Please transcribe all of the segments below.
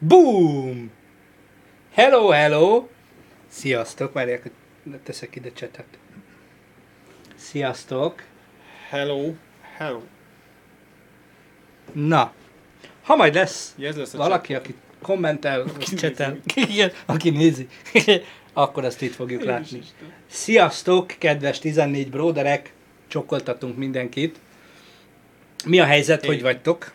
Boom! Hello, hello! Sziasztok, várják, hogy teszek ide csetet. Sziasztok! Hello, hello. Na, ha majd lesz Ja, ez lesz a valaki, aki kommentel, Aki csetel, igen, aki nézi, akkor azt itt fogjuk chat. látni. Sziasztok, kedves 14 bróderek! Csokoltatunk mindenkit. Mi a helyzet, Hey. hogy vagytok?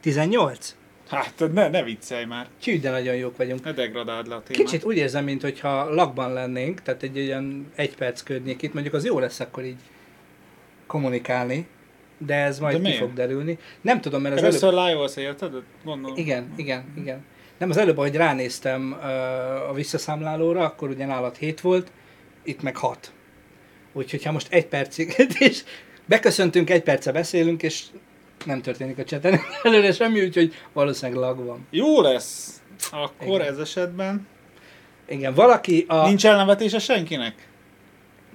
18? Hát, ne, ne viccelj már. Csű, de nagyon jók vagyunk. Ne degradáld le a témát. Kicsit úgy érzem, mintha lakban lennénk, tehát egy olyan egy perc környékét, mondjuk az jó lesz akkor így kommunikálni, de ez majd De ki fog derülni. Nem tudom, mert az előbb... Először live-olsz, érted? Gondolom. Igen, igen, igen. Nem, az előbb, ahogy ránéztem uh, a visszaszámlálóra, akkor ugye nálad 7 volt, itt meg 6. Úgyhogy ha most egy percig, és beköszöntünk, egy perce beszélünk, és nem történik a cseten előre semmi, úgyhogy valószínűleg lag van. Jó lesz. Akkor Igen. ez esetben. Igen, valaki a... Nincs elnevetése senkinek?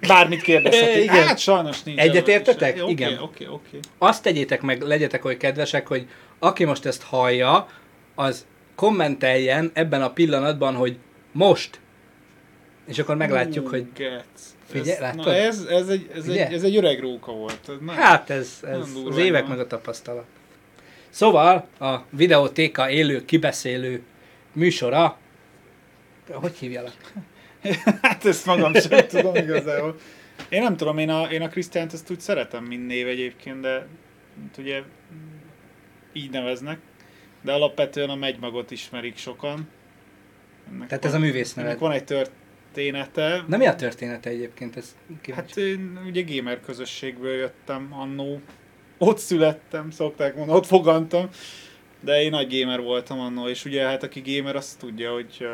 Bármit kérdezhetek. Igen. Hát sajnos nincs Egyetértetek? Oké, Igen. Oké, oké. azt tegyétek meg, legyetek oly kedvesek, hogy aki most ezt hallja, az kommenteljen ebben a pillanatban, hogy most. És akkor meglátjuk, Ú, hogy Gec. Figyelj, ez, na ez, ez, egy, ez, egy, ez egy öreg róka volt. Na, hát ez, ez az évek van. meg a tapasztalat. Szóval a videótéka élő, kibeszélő műsora, hogy hívjalak? Hát ezt magam sem tudom igazából. Én nem tudom, én a, én a Krisztiánt ezt úgy szeretem, mint név egyébként, de ugye így neveznek. De alapvetően a megymagot ismerik sokan. Ennek Tehát ez a művész. Ennek van egy története. Na mi a története egyébként? Ez kíváncsi. Hát én ugye gamer közösségből jöttem annó. Ott születtem, szokták mondani, ott fogantam. De én nagy gamer voltam annó, és ugye hát aki gamer, azt tudja, hogy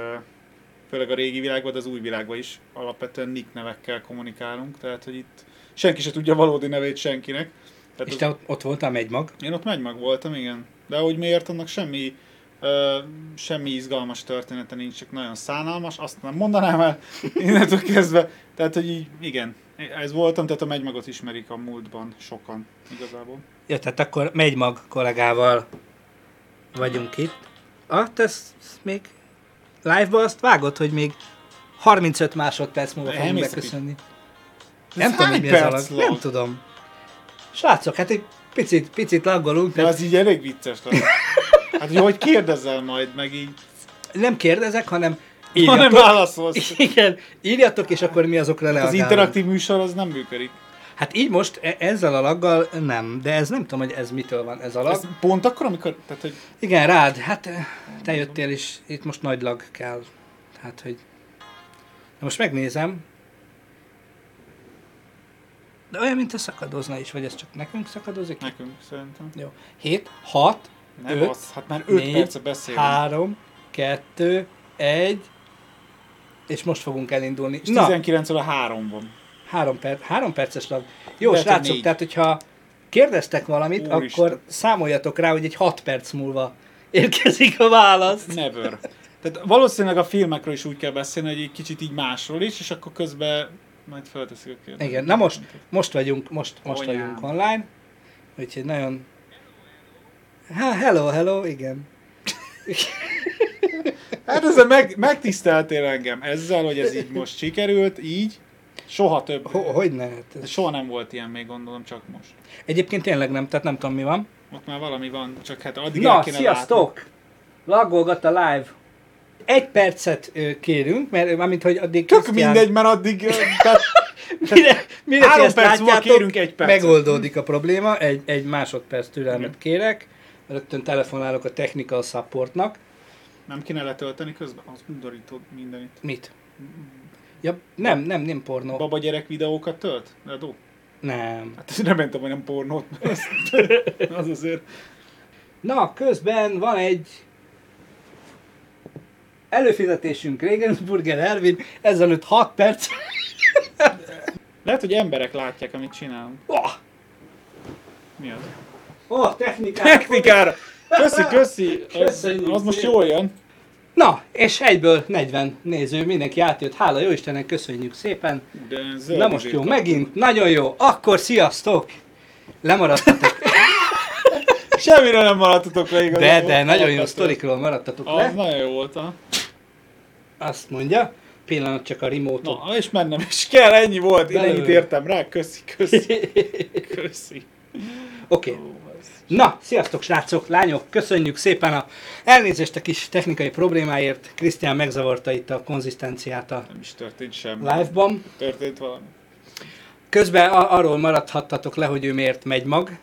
főleg a régi világban, de az új világban is alapvetően nick nevekkel kommunikálunk, tehát hogy itt senki se tudja valódi nevét senkinek. Tehát És az- te ott, ott voltál megymag? én ott megymag voltam, igen. De hogy miért, annak semmi, ö, semmi izgalmas története nincs, csak nagyon szánalmas, azt nem mondanám el innentől kezdve. Tehát, hogy így, igen, ez voltam, tehát a megymagot ismerik a múltban sokan igazából. Ja, tehát akkor megymag kollégával vagyunk itt. Ah, te ezt még live-ba azt vágod, hogy még 35 másodperc múlva fogunk beköszönni. Nem tudom, hogy mi ez a perc lag. Nem tudom. Srácok, hát egy picit, picit laggolunk. De az így elég vicces lesz. Hát, hogy hogy kérdezel majd, meg így, nem kérdezek, hanem ha nem írjatok. válaszolsz. Igen, írjatok, és akkor mi azokra Az reagálunk. interaktív műsor az nem működik. Hát így most e- ezzel a laggal nem, de ez nem tudom, hogy ez mitől van ez a lag. Ez pont akkor, amikor, tehát, hogy Igen, rád, hát eh, te jöttél is, itt most nagy lag kell. Hát, hogy... Na most megnézem. De olyan, mint a szakadozna is, vagy ez csak nekünk szakadozik? nekünk szerintem. Jó. 7, 6, Nem Öt, az, hát már 5 négy, perce beszélünk. 3, 2, 1, és most fogunk elindulni. És Na, 19 óra 3 van. 3, perc, 3 perces lag. Jó, Lehet, srácok, négy. tehát hogyha kérdeztek valamit, Úristen. akkor számoljatok rá, hogy egy 6 perc múlva érkezik a válasz. Never. Tehát valószínűleg a filmekről is úgy kell beszélni, hogy egy kicsit így másról is, és akkor közben majd felteszik a kérdést. Igen, na most, most vagyunk, most, most Anyám. vagyunk online, úgyhogy nagyon... Ha, hello, hello, igen. Hát ezzel meg, megtiszteltél engem ezzel, hogy ez így most sikerült, így. Soha több. Ho, hogy ne? Hát ez- Soha nem volt ilyen még, gondolom, csak most. Egyébként tényleg nem, tehát nem tudom mi van. Ott már valami van, csak hát addig Na, el kéne sziasztok! Laggolgat a live. Egy percet kérünk, mert mármint, hogy addig... Tök Krisztián- mindegy, mert addig... Tehát Mire, mire Három perc múlva kérünk egy percet. megoldódik a probléma, egy, egy másodperc türelmet kérek, rögtön telefonálok a technical supportnak. nem kéne letölteni közben? Az undorító mindenit. Mit? Ja, nem, nem, nem pornó. Baba gyerek videókat tölt? Ledó? Nem. Hát nem mentem, hogy nem pornót. Az, az azért. Na, közben van egy előfizetésünk Regensburger Ervin, ezelőtt 6 perc. Lehet, hogy emberek látják, amit csinálunk. Oh, Mi az? Oh technikát. Technikára! Köszi, köszi! Az, Köszönjük az most jól jön. Na, és egyből 40 néző, mindenki átjött. Hála jó Istennek, köszönjük szépen. De zöld Na most jó, kaptam. megint, nagyon jó. Akkor sziasztok! Lemaradtatok. Semmire nem maradtatok le De, igazából. de nagyon jó sztorikról maradtatok Az le. nagyon jó volt, ha. Azt mondja, pillanat csak a remote Na, és mennem is kell, ennyi volt. Én ennyit értem rá, köszi, köszi, köszi. Oké. Ez- Na, sziasztok srácok, lányok, köszönjük szépen a elnézést a kis technikai problémáért. Krisztián megzavarta itt a konzisztenciát a Nem is történt semmi. live-ban. Történt valami. Közben a- arról maradhattatok le, hogy ő miért megy mag,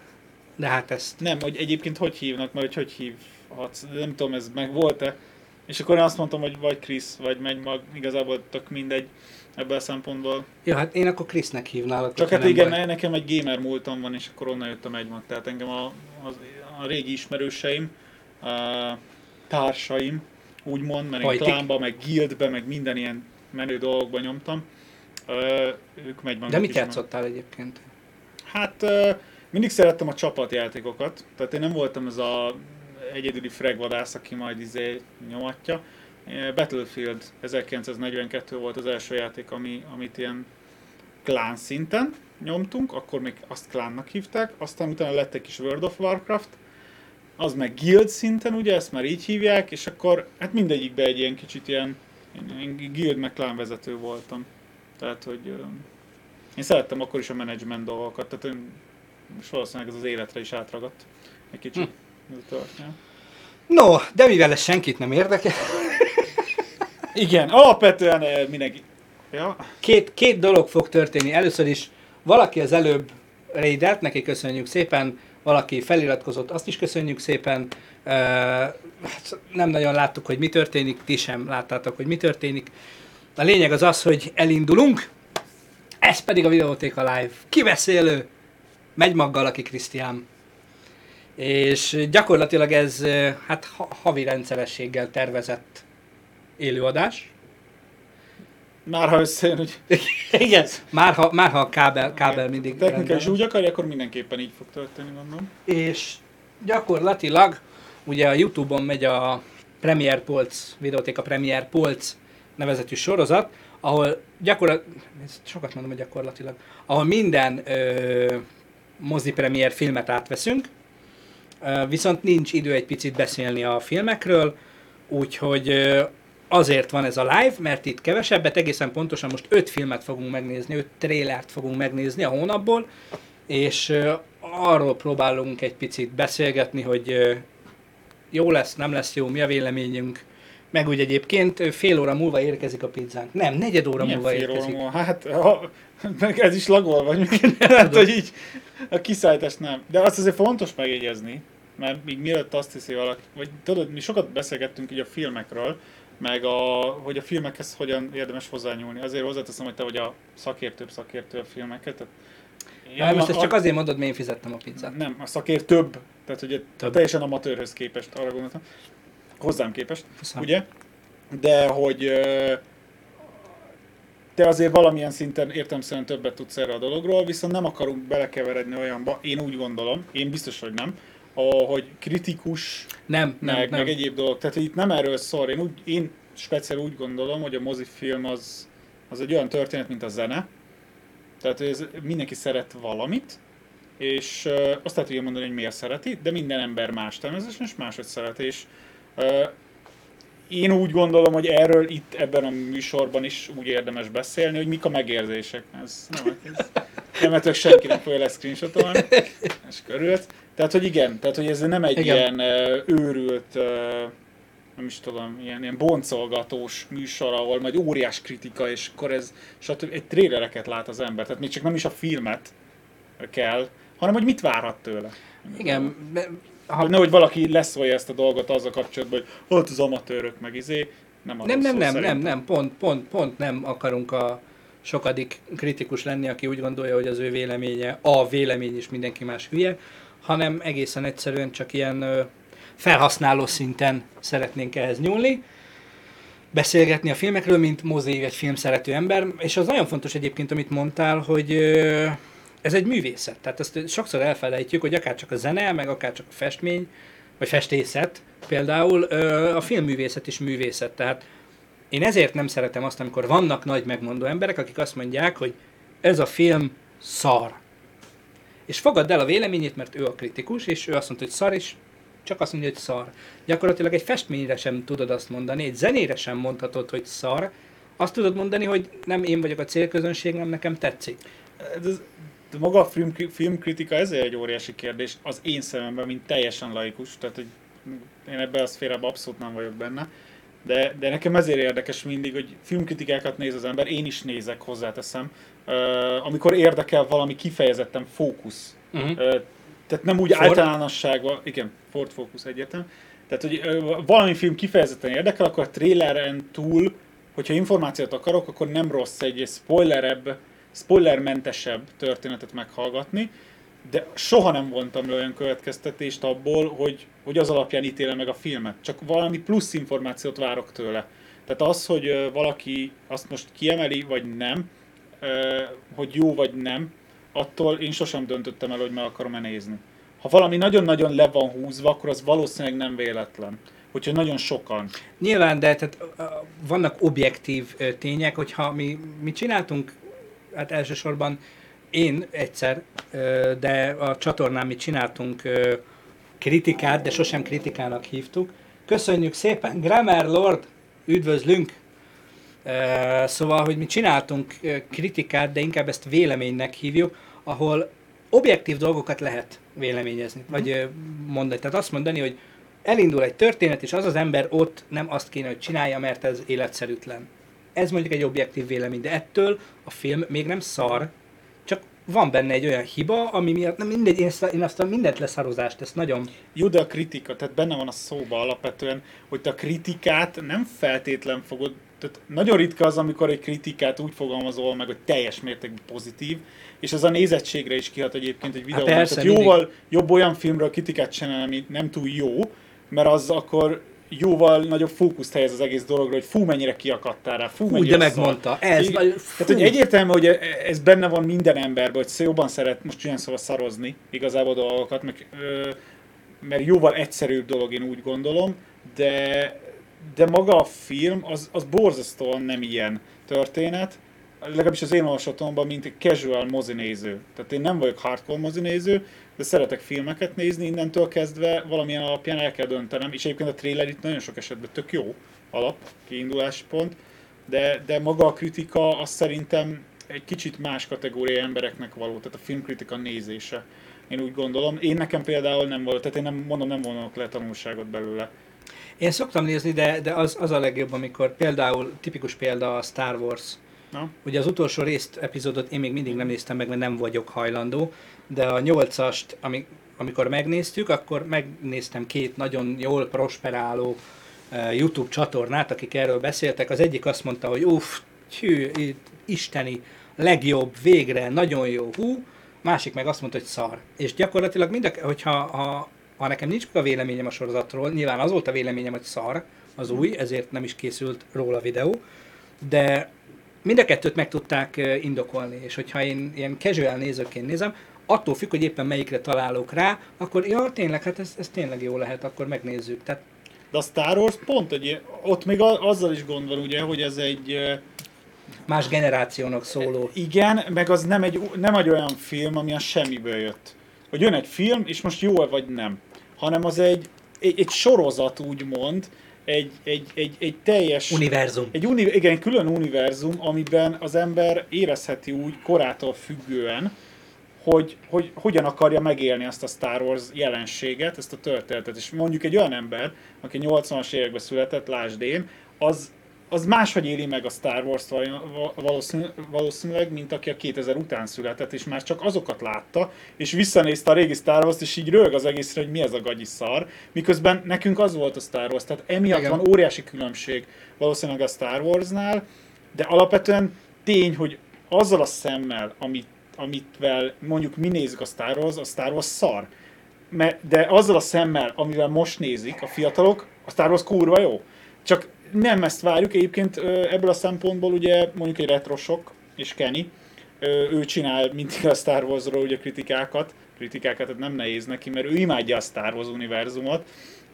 de hát ezt Nem, hogy egyébként hogy hívnak, mert hogy hogy hívhatsz, nem tudom, ez meg volt-e. És akkor én azt mondtam, hogy vagy Krisz, vagy megy mag, igazából tök mindegy ebből a szempontból. Jó, hát én akkor Krisznek hívnálok. Csak hát igen, baj. nekem egy gamer múltam van, és akkor onnan jöttem egy mag. Tehát engem a, a, a régi ismerőseim, a társaim, úgymond, mert én Hajtik. klánba, meg guildbe, meg minden ilyen menő dolgokba nyomtam. Ö, ők megy De mit játszottál egyébként? Hát ö, mindig szerettem a csapatjátékokat, tehát én nem voltam ez a egyedüli fregvadász, aki majd izé nyomatja. Battlefield 1942 volt az első játék, ami, amit ilyen klán szinten nyomtunk, akkor még azt klánnak hívták, aztán utána lett egy kis World of Warcraft, az meg guild szinten, ugye, ezt már így hívják, és akkor hát mindegyikben egy ilyen kicsit ilyen, én guild meg klán vezető voltam. Tehát, hogy én szerettem akkor is a menedzsment dolgokat, tehát én, és valószínűleg ez az életre is átragadt egy kicsit. Hm. Ez a történet. No, de mivel ez senkit nem érdekel, Igen, alapvetően eh, mindenki... Ja, két, két dolog fog történni. Először is valaki az előbb raidelt, neki köszönjük szépen, valaki feliratkozott, azt is köszönjük szépen. Uh, hát nem nagyon láttuk, hogy mi történik, ti sem láttátok, hogy mi történik. A lényeg az az, hogy elindulunk, ez pedig a Videótéka Live. Kiveszélő, megy maggal, aki Krisztián. És gyakorlatilag ez eh, hát ha- havi rendszerességgel tervezett élőadás. már ha összejön, hogy Igen. Már ha, már ha a kábel, kábel Igen. mindig a technika rendben is úgy akarja, akkor mindenképpen így fog történni, mondom. És gyakorlatilag ugye a Youtube-on megy a Premier Polc, videótéka Premier Polc nevezetű sorozat, ahol gyakorlatilag, sokat mondom, hogy gyakorlatilag, ahol minden ö, mozi premier filmet átveszünk, ö, viszont nincs idő egy picit beszélni a filmekről, úgyhogy ö, azért van ez a live, mert itt kevesebbet, egészen pontosan most öt filmet fogunk megnézni, öt trélert fogunk megnézni a hónapból, és arról próbálunk egy picit beszélgetni, hogy jó lesz, nem lesz jó, mi a véleményünk, meg úgy egyébként fél óra múlva érkezik a pizzánk. Nem, negyed óra Milyen múlva fél óra érkezik. múlva? Hát, ha, meg ez is lagol vagy, hát, hogy így a kiszállítás nem. De azt azért fontos megjegyezni, mert még mielőtt azt hiszi valaki, vagy tudod, mi sokat beszélgettünk így a filmekről, meg a, hogy a filmekhez hogyan érdemes hozzányúlni. Azért hozzáteszem, hogy te vagy a szakértőbb szakértő a filmeket. Tehát Ja, most ezt csak azért mondod, mert én fizettem a pizzát. Nem, a szakértőbb. Tehát ugye Több. teljesen amatőrhöz képest, arra gondoltam. Hozzám képest, Köszönöm. ugye? De hogy te azért valamilyen szinten értelmszerűen többet tudsz erre a dologról, viszont nem akarunk belekeveredni olyanba, én úgy gondolom, én biztos, hogy nem, hogy kritikus, Nem, nem, meg, nem. meg egyéb dolgok. Tehát itt nem erről szól. Én, úgy, én speciál úgy gondolom, hogy a mozifilm az, az egy olyan történet, mint a zene. Tehát ez, mindenki szeret valamit, és uh, azt ugye mondani, hogy miért szereti, de minden ember más természetesen, és máshogy szereti, és uh, én úgy gondolom, hogy erről itt ebben a műsorban is úgy érdemes beszélni, hogy mik a megérzések. Ez nem, ez, nem nem fogja leszcreenshotolni, és körült. Tehát, hogy igen, tehát, hogy ez nem egy Igen. ilyen őrült, nem is tudom, ilyen, ilyen boncolgatós műsor, ahol majd óriás kritika, és akkor ez, stb. egy trélereket lát az ember, tehát még csak nem is a filmet kell, hanem hogy mit várhat tőle. Igen, ha. Nehogy valaki leszólja ezt a dolgot azzal kapcsolatban, hogy ott az amatőrök, meg izé, nem nem, nem, nem, nem, nem, pont, pont, pont nem akarunk a sokadik kritikus lenni, aki úgy gondolja, hogy az ő véleménye, a vélemény is mindenki más hülye, hanem egészen egyszerűen csak ilyen felhasználó szinten szeretnénk ehhez nyúlni, beszélgetni a filmekről, mint mozi egy film szerető ember, és az nagyon fontos egyébként, amit mondtál, hogy ez egy művészet. Tehát ezt sokszor elfelejtjük, hogy akár csak a zene, meg akár csak a festmény, vagy festészet például, a filmművészet is művészet. Tehát én ezért nem szeretem azt, amikor vannak nagy megmondó emberek, akik azt mondják, hogy ez a film szar. És fogadd el a véleményét, mert ő a kritikus, és ő azt mondta, hogy szar, és csak azt mondja, hogy szar. Gyakorlatilag egy festményre sem tudod azt mondani, egy zenére sem mondhatod, hogy szar. Azt tudod mondani, hogy nem én vagyok a célközönség, nem nekem tetszik. De, de maga a film, filmkritika ezért egy óriási kérdés az én szememben, mint teljesen laikus, tehát hogy én ebben a szférában abszolút nem vagyok benne. De, de nekem ezért érdekes mindig, hogy filmkritikákat néz az ember, én is nézek, hozzáteszem, amikor érdekel valami kifejezetten fókusz. Uh-huh. Uh, tehát nem úgy Ford? általánosságban, igen, Ford Focus egyértelmű. Tehát, hogy valami film kifejezetten érdekel, akkor a traileren túl, hogyha információt akarok, akkor nem rossz egy spoilerebb, spoilermentesebb történetet meghallgatni, de soha nem vontam le olyan következtetést abból, hogy, hogy az alapján ítélem meg a filmet. Csak valami plusz információt várok tőle. Tehát az, hogy valaki azt most kiemeli, vagy nem, hogy jó vagy nem, attól én sosem döntöttem el, hogy meg akarom-e nézni. Ha valami nagyon-nagyon le van húzva, akkor az valószínűleg nem véletlen. Hogyha nagyon sokan. Nyilván, de tehát, vannak objektív tények, hogyha mi, mi csináltunk, hát elsősorban én egyszer, de a csatornán mi csináltunk kritikát, de sosem kritikának hívtuk. Köszönjük szépen, Grammar Lord, üdvözlünk! Szóval, hogy mi csináltunk kritikát, de inkább ezt véleménynek hívjuk, ahol objektív dolgokat lehet véleményezni, vagy mondani. Tehát azt mondani, hogy elindul egy történet, és az az ember ott nem azt kéne, hogy csinálja, mert ez életszerűtlen. Ez mondjuk egy objektív vélemény, de ettől a film még nem szar, van benne egy olyan hiba, ami miatt, nem mindegy, én, ezt, én azt a mindent leszarozást, ezt nagyon... Jó, de a kritika, tehát benne van a szóba alapvetően, hogy te a kritikát nem feltétlen fogod, tehát nagyon ritka az, amikor egy kritikát úgy fogalmazol meg, hogy teljes mértékben pozitív, és ez a nézettségre is kihat egyébként egy videóban. Hát tehát jóval mindig. jobb olyan filmről kritikát csinálni, ami nem túl jó, mert az akkor jóval nagyobb fókuszt helyez az egész dologra, hogy fú, mennyire kiakadtál rá, fú, mennyire de megmondta. Ez, fú. Tehát, hogy egyértelmű, hogy ez benne van minden emberben, hogy jobban szeret most ilyen szóval szarozni igazából dolgokat, meg, ö, mert jóval egyszerűbb dolog, én úgy gondolom, de, de maga a film az, az borzasztóan nem ilyen történet, legalábbis az én olvasatomban, mint egy casual mozinéző. Tehát én nem vagyok hardcore mozinéző, de szeretek filmeket nézni, innentől kezdve valamilyen alapján el kell döntenem, és egyébként a trailer itt nagyon sok esetben tök jó alap, kiindulási pont, de, de maga a kritika az szerintem egy kicsit más kategóriai embereknek való, tehát a filmkritika nézése. Én úgy gondolom. Én nekem például nem volt, tehát én nem mondom, nem vonok le tanulságot belőle. Én szoktam nézni, de, de az, az a legjobb, amikor például, tipikus példa a Star Wars. Na? Ugye az utolsó részt, epizódot én még mindig nem néztem meg, mert nem vagyok hajlandó, de a nyolcast, ami, amikor megnéztük, akkor megnéztem két nagyon jól prosperáló uh, YouTube csatornát, akik erről beszéltek. Az egyik azt mondta, hogy uff, hű, isteni, legjobb, végre, nagyon jó, hú, másik meg azt mondta, hogy szar. És gyakorlatilag mind a, hogyha ha, ha nekem nincs a véleményem a sorozatról, nyilván az volt a véleményem, hogy szar, az új, ezért nem is készült róla videó, de mind a kettőt meg tudták indokolni, és hogyha én ilyen casual nézőként nézem, attól függ, hogy éppen melyikre találok rá, akkor ja, tényleg, hát ez, ez tényleg jó lehet, akkor megnézzük. Tehát... De a Star Wars pont, hogy ott még azzal is gond van, ugye, hogy ez egy más generációnak szóló. Igen, meg az nem egy, nem egy olyan film, ami a semmiből jött. Hogy jön egy film, és most jó-e vagy nem. Hanem az egy, egy, egy sorozat úgymond, egy, egy, egy, egy teljes... Univerzum. Egy uni, igen, külön univerzum, amiben az ember érezheti úgy korától függően, hogy, hogy hogyan akarja megélni azt a Star Wars jelenséget, ezt a történetet. És mondjuk egy olyan ember, aki 80-as években született, lásd én, az, az máshogy éli meg a Star Wars-t valószínűleg, mint aki a 2000 után született, és már csak azokat látta, és visszanézte a régi Star Wars-t, és így rög az egészre, hogy mi ez a gagyi szar, miközben nekünk az volt a Star Wars, tehát emiatt Igen. van óriási különbség valószínűleg a Star Wars-nál, de alapvetően tény, hogy azzal a szemmel, amit, amitvel mondjuk mi nézzük a Star Wars, a Star Wars szar. De azzal a szemmel, amivel most nézik a fiatalok, a Star Wars kurva jó. Csak nem ezt várjuk, egyébként ebből a szempontból ugye mondjuk egy retrosok és Kenny, ő csinál mindig a Star Wars-ról ugye kritikákat, kritikákat tehát nem nehéz neki, mert ő imádja a Star Wars univerzumot,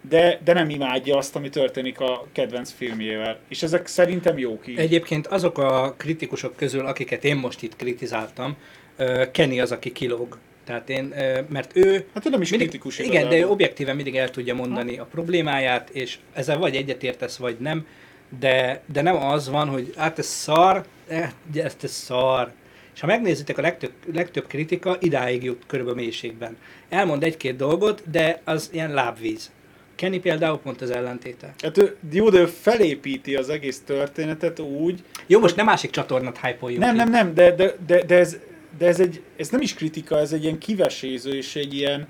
de, de nem imádja azt, ami történik a kedvenc filmjével. És ezek szerintem jók így. Egyébként azok a kritikusok közül, akiket én most itt kritizáltam, Kenny az, aki kilóg. Tehát én, mert ő... Hát ő nem is mindig, kritikus Igen, de ő igazából. objektíven mindig el tudja mondani a problémáját, és ezzel vagy egyetértesz, vagy nem, de, de nem az van, hogy hát ez szar, eh, ez szar. És ha megnézitek, a legtöbb, legtöbb kritika idáig jut körülbelül mélységben. Elmond egy-két dolgot, de az ilyen lábvíz. Kenny például pont az ellentéte. Hát ő, jó, de ő felépíti az egész történetet úgy, Jó, most nem másik csatornát hype Nem, nem, nem, de, de, de, de, ez, de ez, egy, ez nem is kritika, ez egy ilyen kiveséző, és egy ilyen,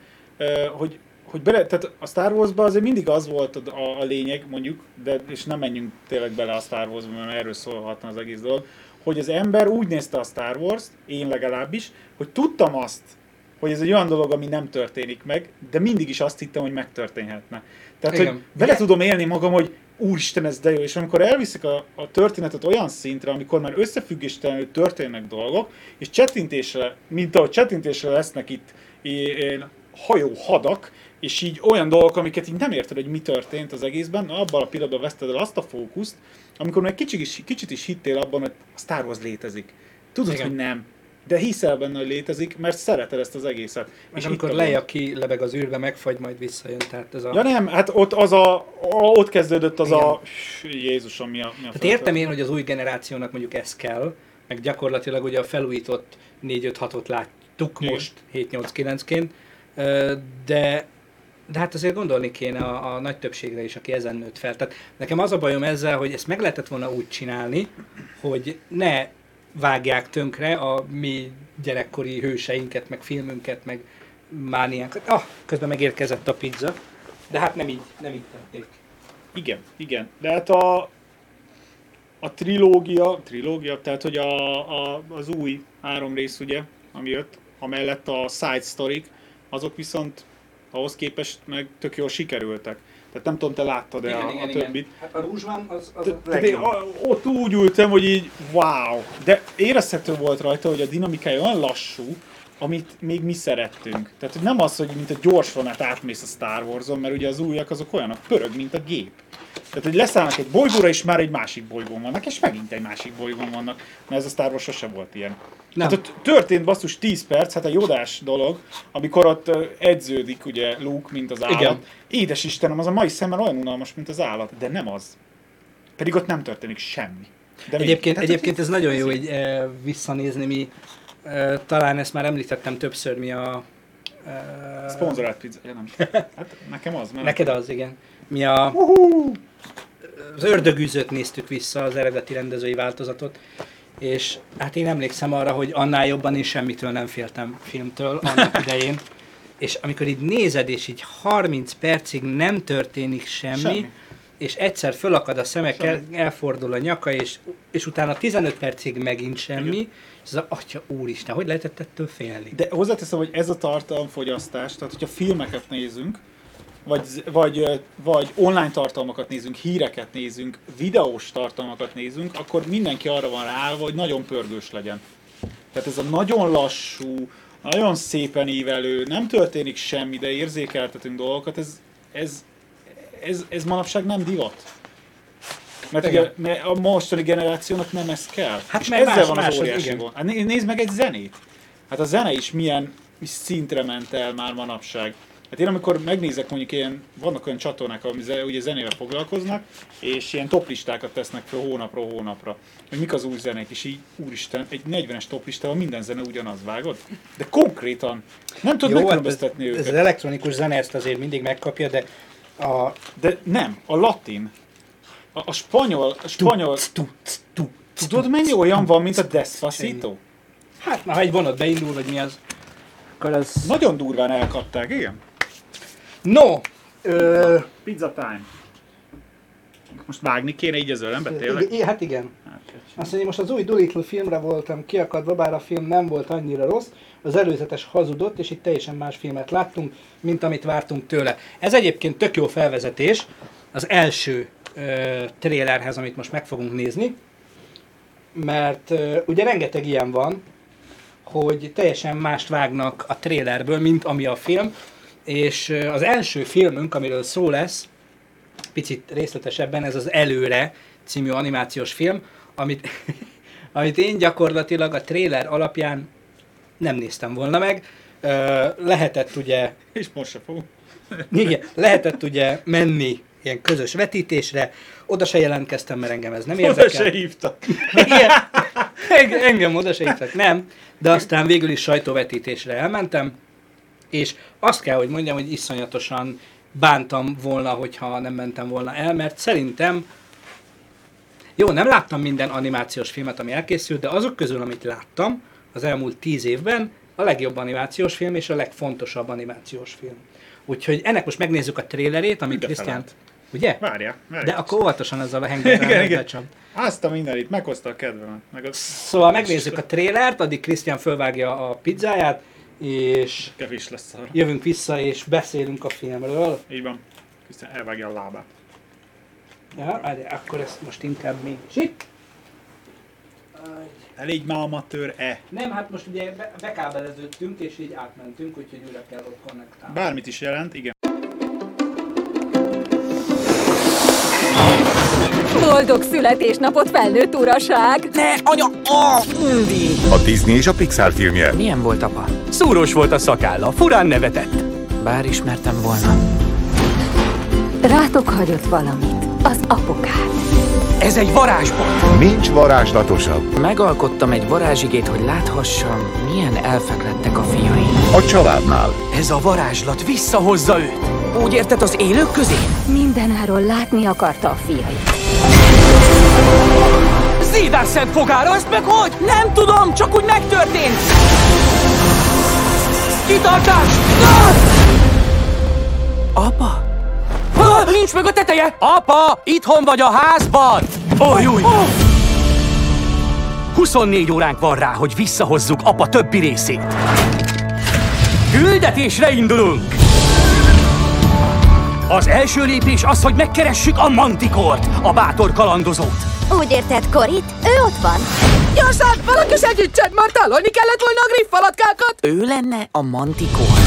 hogy, hogy bele, tehát a Star Wars-ban azért mindig az volt a, a, lényeg, mondjuk, de, és nem menjünk tényleg bele a Star Wars-ba, mert erről szólhatna az egész dolog, hogy az ember úgy nézte a Star Wars-t, én legalábbis, hogy tudtam azt, hogy ez egy olyan dolog, ami nem történik meg, de mindig is azt hittem, hogy megtörténhetne. Tehát, Igen. hogy vele tudom élni magam, hogy úristen, ez de jó, és amikor elviszik a, a történetet olyan szintre, amikor már összefüggéstelenül történnek dolgok, és csettintésre, mint ahogy csettintésre lesznek itt ilyen hajó hadak, és így olyan dolgok, amiket így nem érted, hogy mi történt az egészben, na, abban a pillanatban veszted el azt a fókuszt, amikor meg kicsit is, kicsit is hittél abban, hogy a Star Wars létezik. Tudod, Igen. hogy nem. De hiszel benne, hogy létezik, mert szereted ezt az egészet. És itt amikor a leja gond. ki, lebeg az űrbe, megfagy, majd visszajön. Tehát ez a... Ja nem, hát ott, az a, ott kezdődött az Igen. a... Jézusom, mi a, mi a Tehát értem én, hogy az új generációnak mondjuk ez kell, meg gyakorlatilag ugye a felújított 4-5-6-ot láttuk Igen. most 7-8-9-ként, ö, de, de hát azért gondolni kéne a, a nagy többségre is, aki ezen nőtt fel. Tehát nekem az a bajom ezzel, hogy ezt meg lehetett volna úgy csinálni, hogy ne vágják tönkre a mi gyerekkori hőseinket, meg filmünket, meg mániánkat. Ah, közben megérkezett a pizza. De hát nem így, nem így tették. Igen, igen. De hát a, a trilógia, trilógia, tehát hogy a, a, az új három rész ugye, ami jött, amellett a side story azok viszont ahhoz képest meg tök jól sikerültek. Tehát nem tudom, te láttad-e a, a többit. Hát a rúzs van, az, az Te- Tehát én a- ott úgy ültem, hogy így wow, de érezhető volt rajta, hogy a dinamikája olyan lassú, amit még mi szerettünk. Tehát hogy nem az, hogy mint a gyors vonat átmész a Star Wars-on, mert ugye az újak azok olyanok, pörög, mint a gép. Tehát, hogy leszállnak egy bolygóra, és már egy másik bolygón vannak, és megint egy másik bolygón vannak, mert ez a Star Wars sose volt ilyen. Nem. Hát ott történt basszus 10 perc, hát a jodás dolog, amikor ott edződik ugye Luke, mint az állat. Igen. Édes Istenem, az a mai szemmel olyan unalmas, mint az állat, de nem az. Pedig ott nem történik semmi. De Egyébként, tehát, egyébként ez nagyon jó így e, visszanézni, mi talán ezt már említettem többször, mi a... E, Szponzorált pizza. Ja, nem. Hát nekem az, mert... neked az, igen. Mi a... Az ördögűzőt néztük vissza, az eredeti rendezői változatot, és hát én emlékszem arra, hogy annál jobban én semmitől nem féltem filmtől annak idején, és amikor így nézed, és így 30 percig nem történik semmi, Semmi. És egyszer fölakad a szemek, el, elfordul a nyaka, és, és utána 15 percig megint semmi, Igen. és az atya úristen, hogy lehetett ettől félni? De hozzáteszem, hogy ez a tartalomfogyasztás, tehát hogyha filmeket nézünk, vagy, vagy, vagy online tartalmakat nézünk, híreket nézünk, videós tartalmakat nézünk, akkor mindenki arra van ráállva, hogy nagyon pörgős legyen. Tehát ez a nagyon lassú, nagyon szépen ívelő, nem történik semmi, de érzékeltetünk dolgokat, ez, ez, ez, ez manapság nem divat. Mert Igen. ugye mert a mostani generációnak nem ez kell. Hát És mert ezzel más- van az óriási gond. Hát né- nézd meg egy zenét. Hát a zene is milyen szintre ment el már manapság. Hát én amikor megnézek mondjuk ilyen, vannak olyan csatornák, ami ugye zenével foglalkoznak, és ilyen toplistákat tesznek fel hónapról hónapra, hogy mik az új zenék, és így, úristen, egy 40-es toplistával minden zene ugyanaz, vágod? De konkrétan nem tudod hát ez, megkülönböztetni ez őket. az elektronikus zene ezt azért mindig megkapja, de a... De nem, a latin, a, a spanyol, a spanyol, Tu, tu, tudod mennyi olyan van, mint a Despacito? Hát, na, ha egy vonat beindul, vagy mi az, akkor az... Nagyon durván elkapták, igen? No! Ö, Pizza time. Most vágni kéne így az ölembe, tényleg? i- hát igen. Hát, Azt mondja, most az új Doolittle filmre voltam kiakadva, bár a film nem volt annyira rossz, az előzetes hazudott, és itt teljesen más filmet láttunk, mint amit vártunk tőle. Ez egyébként tök jó felvezetés az első ö, trélerhez, amit most meg fogunk nézni, mert ö, ugye rengeteg ilyen van, hogy teljesen mást vágnak a trélerből, mint ami a film, és az első filmünk, amiről szó lesz, picit részletesebben, ez az Előre című animációs film, amit, amit én gyakorlatilag a trailer alapján nem néztem volna meg, lehetett ugye, És most se fogunk. igen, lehetett ugye menni ilyen közös vetítésre, oda se jelentkeztem, mert engem ez nem Oda érdekel. se hívtak. Igen. Eng- Engem oda se hívtak, nem. De aztán végül is sajtóvetítésre elmentem, és azt kell, hogy mondjam, hogy iszonyatosan bántam volna, hogyha nem mentem volna el, mert szerintem jó, nem láttam minden animációs filmet, ami elkészült, de azok közül, amit láttam az elmúlt tíz évben, a legjobb animációs film és a legfontosabb animációs film. Úgyhogy ennek most megnézzük a trélerét, amit Krisztián... Ugye? Várjál, De várjál. akkor óvatosan ezzel a hengerrel. Azt a mindenit, meghozta a kedvemet. Meg az Szóval megnézzük a trélert, addig Krisztián fölvágja a pizzáját, és kevés lesz arra. jövünk vissza, és beszélünk a filmről. Így van. Krisztián elvágja a lábát. Ja, várjál, akkor ezt most inkább mégis itt. Elég már amatőr-e? Nem, hát most ugye be- bekábeleződtünk, és így átmentünk, úgyhogy újra kell ott konnektálni. Bármit is jelent, igen. Boldog születésnapot, felnőtt uraság! Ne, anya! A, undi! A Disney és a Pixar filmje. Milyen volt apa? Szúros volt a szakálla, furán nevetett. Bár ismertem volna. Rátok hagyott valamit, az apukát. Ez egy varázsbot. Nincs varázslatosabb. Megalkottam egy varázsigét, hogy láthassam, milyen elfek lettek a fiaim. A családnál. Ez a varázslat visszahozza őt. Úgy érted az élők közé? Mindenáról látni akarta a fiait. Zédár szent fogára, ezt meg hogy? Nem tudom, csak úgy megtörtént! Kitartás! Apa? Ah, nincs meg a teteje! Apa, itthon vagy a házban! Oj, új! 24 óránk van rá, hogy visszahozzuk apa többi részét. Küldetésre indulunk! Az első lépés az, hogy megkeressük a Mantikort, a bátor kalandozót. Úgy érted, Korit? Ő ott van. Gyorsan, valaki segítsen, már találni kellett volna a griffalackákat! Ő lenne a mantikor.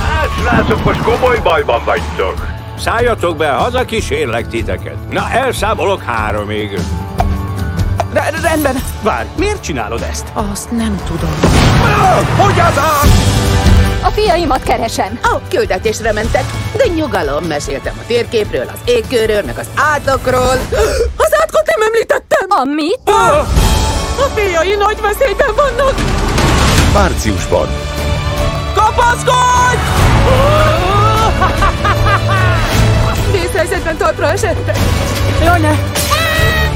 Hát, srácok, most komoly bajban vagytok. Szálljatok be, haza kísérlek titeket. Na, elszámolok háromig. De, de rendben, várj, miért csinálod ezt? Azt nem tudom. Hogy az a... A fiaimat keresem. Ó, küldetésre mentek, de nyugalom, meséltem a térképről, az égkörről, meg az átokról. Az átkot nem említettem! A mit? A fiai nagy veszélyben vannak! Márciusban. Kapaszkodj! Vészhelyzetben talpra esettek. Jaj, ne!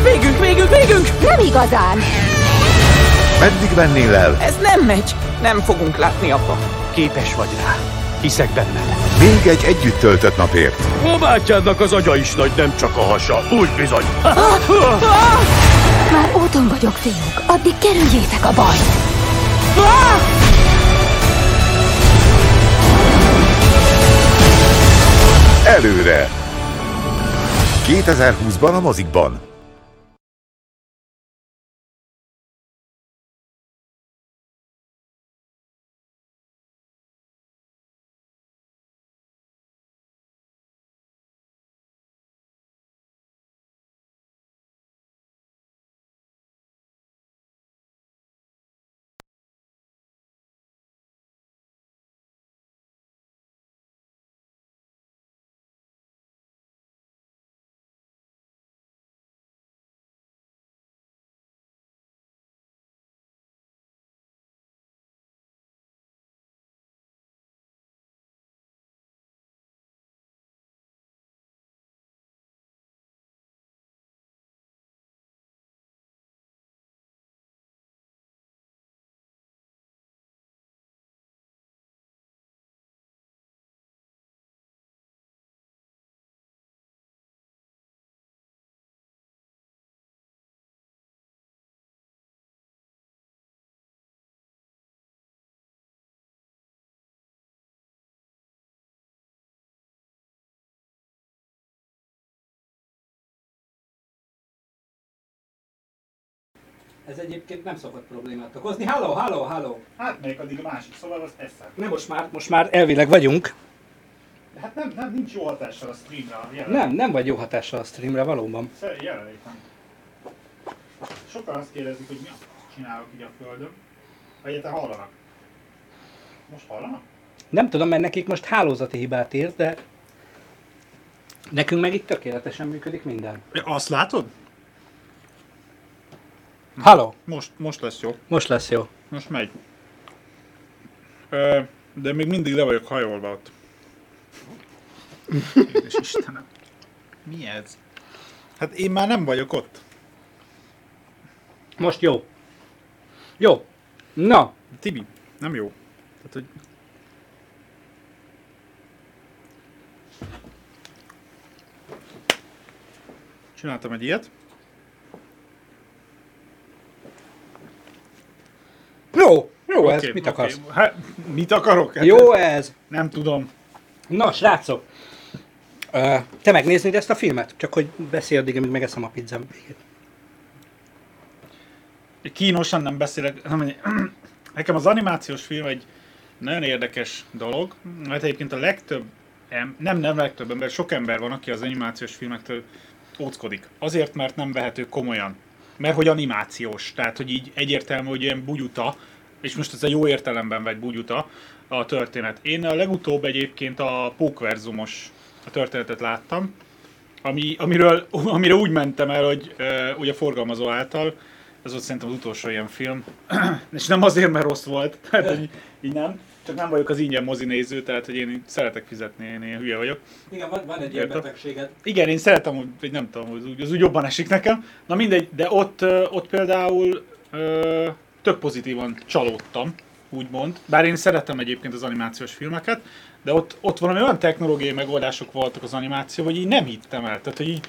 Végünk, végünk, végünk! Nem igazán. Meddig mennél el? Ez nem megy. Nem fogunk látni, apa. Képes vagy rá. Hiszek benned. Még egy együtt töltött napért. A bátyádnak az agya is nagy, nem csak a hasa. Úgy bizony. Már úton vagyok, fiúk. Addig kerüljétek a bajt. Előre. 2020-ban a mozikban. Ez egyébként nem szokott problémát okozni. Halló, halló, halló! Hát még addig a másik, szóval az eszem. Nem, most már, most már elvileg vagyunk. De hát nem, nem, nincs jó hatással a streamre. a jelen- Nem, nem vagy jó hatással a streamre, valóban. Szer- Jelenlét nem. Sokan azt kérdezik, hogy mi azt csinálok így a földön. Egyáltalán hallanak. Most hallanak? Nem tudom, mert nekik most hálózati hibát írt, de nekünk meg itt tökéletesen működik minden. Azt látod? Halló, Most, most lesz jó. most lesz jó. Most megy. Ö, de még mindig le vagyok hajolva ott. Édes Istenem. Mi ez? Hát én már nem vagyok ott. Most jó. Jó. Na, Tibi, nem jó. Tehát, hogy... Csináltam egy ilyet. Jó, jó ez, Oké, mit akarsz? Hát, mit akarok? Hát, Jó ez. Nem tudom. Na, srácok. Ö, te megnéznéd ezt a filmet? Csak hogy beszélj addig, amíg megeszem a pizzám. Kínosan nem beszélek. Nem, nekem az animációs film egy nagyon érdekes dolog, mert egyébként a legtöbb, em- nem, nem legtöbb ember, sok ember van, aki az animációs filmektől óckodik. Azért, mert nem vehető komolyan. Mert hogy animációs, tehát hogy így egyértelmű, hogy ilyen bugyuta, és most ez a jó értelemben vagy bugyuta a történet. Én a legutóbb egyébként a Pókverzumos a történetet láttam, ami, amiről, amire úgy mentem el, hogy uh, ugye a forgalmazó által, ez volt szerintem az utolsó ilyen film, és nem azért, mert rossz volt, tehát hogy így nem, csak nem vagyok az ingyen mozinéző, tehát hogy én szeretek fizetni, én ilyen hülye vagyok. Igen, van, van egy ilyen betegséged. Igen, én szeretem, hogy hogy nem tudom, az úgy, az úgy jobban esik nekem. Na mindegy, de ott, ott például ö, tök pozitívan csalódtam, úgymond. Bár én szeretem egyébként az animációs filmeket, de ott, ott valami olyan technológiai megoldások voltak az animáció, hogy így nem hittem el. Tehát, hogy így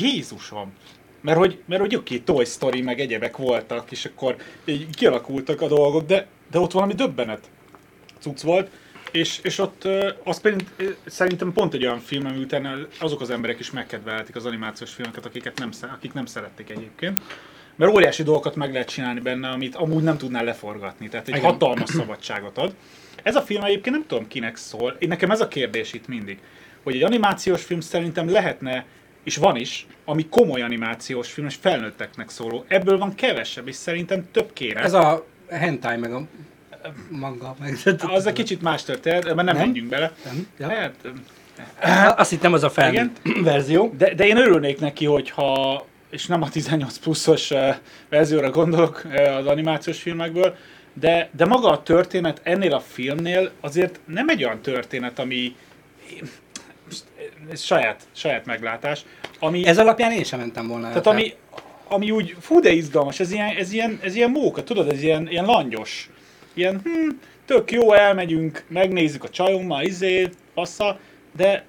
Jézusom! Mert hogy, mert hogy oké, Toy Story meg egyebek voltak, és akkor így kialakultak a dolgok, de, de ott valami döbbenet cucc volt, és, és ott az pedig szerintem pont egy olyan film, ami utána azok az emberek is megkedvelhetik az animációs filmeket, akiket nem, akik nem szerették egyébként. Mert óriási dolgokat meg lehet csinálni benne, amit amúgy nem tudnál leforgatni. Tehát egy Igen. hatalmas szabadságot ad. Ez a film egyébként nem tudom kinek szól. Én nekem ez a kérdés itt mindig. Hogy egy animációs film szerintem lehetne, és van is, ami komoly animációs film, és felnőtteknek szóló. Ebből van kevesebb, és szerintem több kéne. Ez a hentai meg a manga. Meg, Az egy kicsit más történet, ebben nem, Nem? menjünk bele. Nem? Ja. Hát, Azt hittem az a felnőtt verzió. de, de én örülnék neki, hogyha, és nem a 18 pluszos verzióra gondolok az animációs filmekből, de, de maga a történet ennél a filmnél azért nem egy olyan történet, ami ez saját, saját meglátás, ami, Ez alapján én sem mentem volna. el. tehát ami, ami úgy, fú de izgalmas, ez ilyen, ez ilyen, ez ilyen móka, tudod, ez ilyen, ilyen langyos. Ilyen, hm, tök jó, elmegyünk, megnézzük a csajommal, izé, passza, de,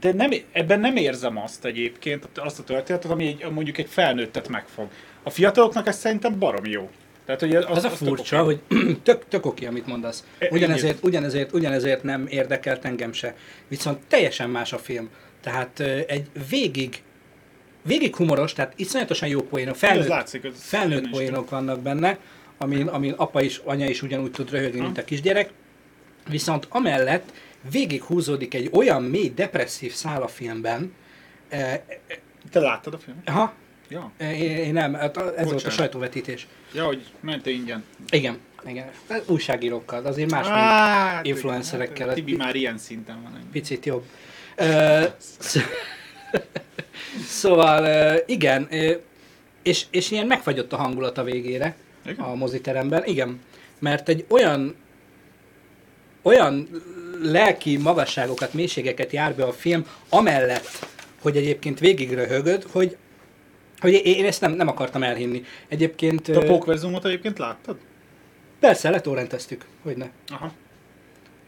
de nem, ebben nem érzem azt egyébként, azt a történetet, ami egy, mondjuk egy felnőttet megfog. A fiataloknak ez szerintem barom jó. Tehát, hogy az, Az a az tök furcsa, hogy tök, tök oké, amit mondasz. E, Ugyanezért, ugyanezért, ugyanezért nem érdekelt engem se. Viszont teljesen más a film. Tehát egy végig, végig humoros, tehát iszonyatosan jó poénok, felnőtt, látszik, felnőtt poénok vannak benne, amin, amin apa is, anya is ugyanúgy tud röhögni, mint a kisgyerek. Viszont amellett végig húzódik egy olyan mély, depresszív szál a filmben, eh, Te láttad a filmet? ha, Ja. én, én nem, hát ez volt a Bocsánat. sajtóvetítés. Ja, hogy mentél ingyen. Igen, igen. Hát Újságírókkal, azért más, mint Hát, influencerekkel. hát, Tibi már ilyen szinten van. picit jobb. Szóval igen, és, és ilyen megfagyott a hangulat a végére Igen? a moziteremben. Igen, mert egy olyan olyan lelki magasságokat, mélységeket jár be a film, amellett, hogy egyébként végig röhögöd, hogy, hogy én ezt nem, nem akartam elhinni. Egyébként Te a Pókverzumot egyébként láttad? persze, letórenteztük, hogy ne. Aha.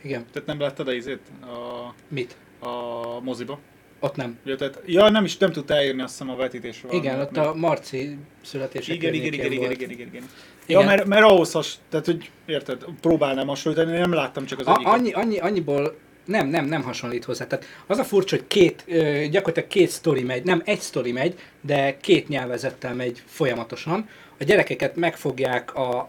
Igen. Tehát nem láttad a izét? A, Mit? a moziba? Ott nem. Ja, tehát, ja, nem is nem tudta elérni azt hiszem a vetítésről. Igen, ott a Marci születése igen, igen, környékén igen, igen, volt. igen, igen, igen. Ja, Igen. mert, mert ahhoz has, tehát hogy érted, próbálnám hasonlítani, nem láttam csak az A, egyiket. annyi, annyi, annyiból nem, nem, nem hasonlít hozzá. Tehát az a furcsa, hogy két, gyakorlatilag két sztori megy, nem egy sztori megy, de két nyelvezettel megy folyamatosan. A gyerekeket megfogják a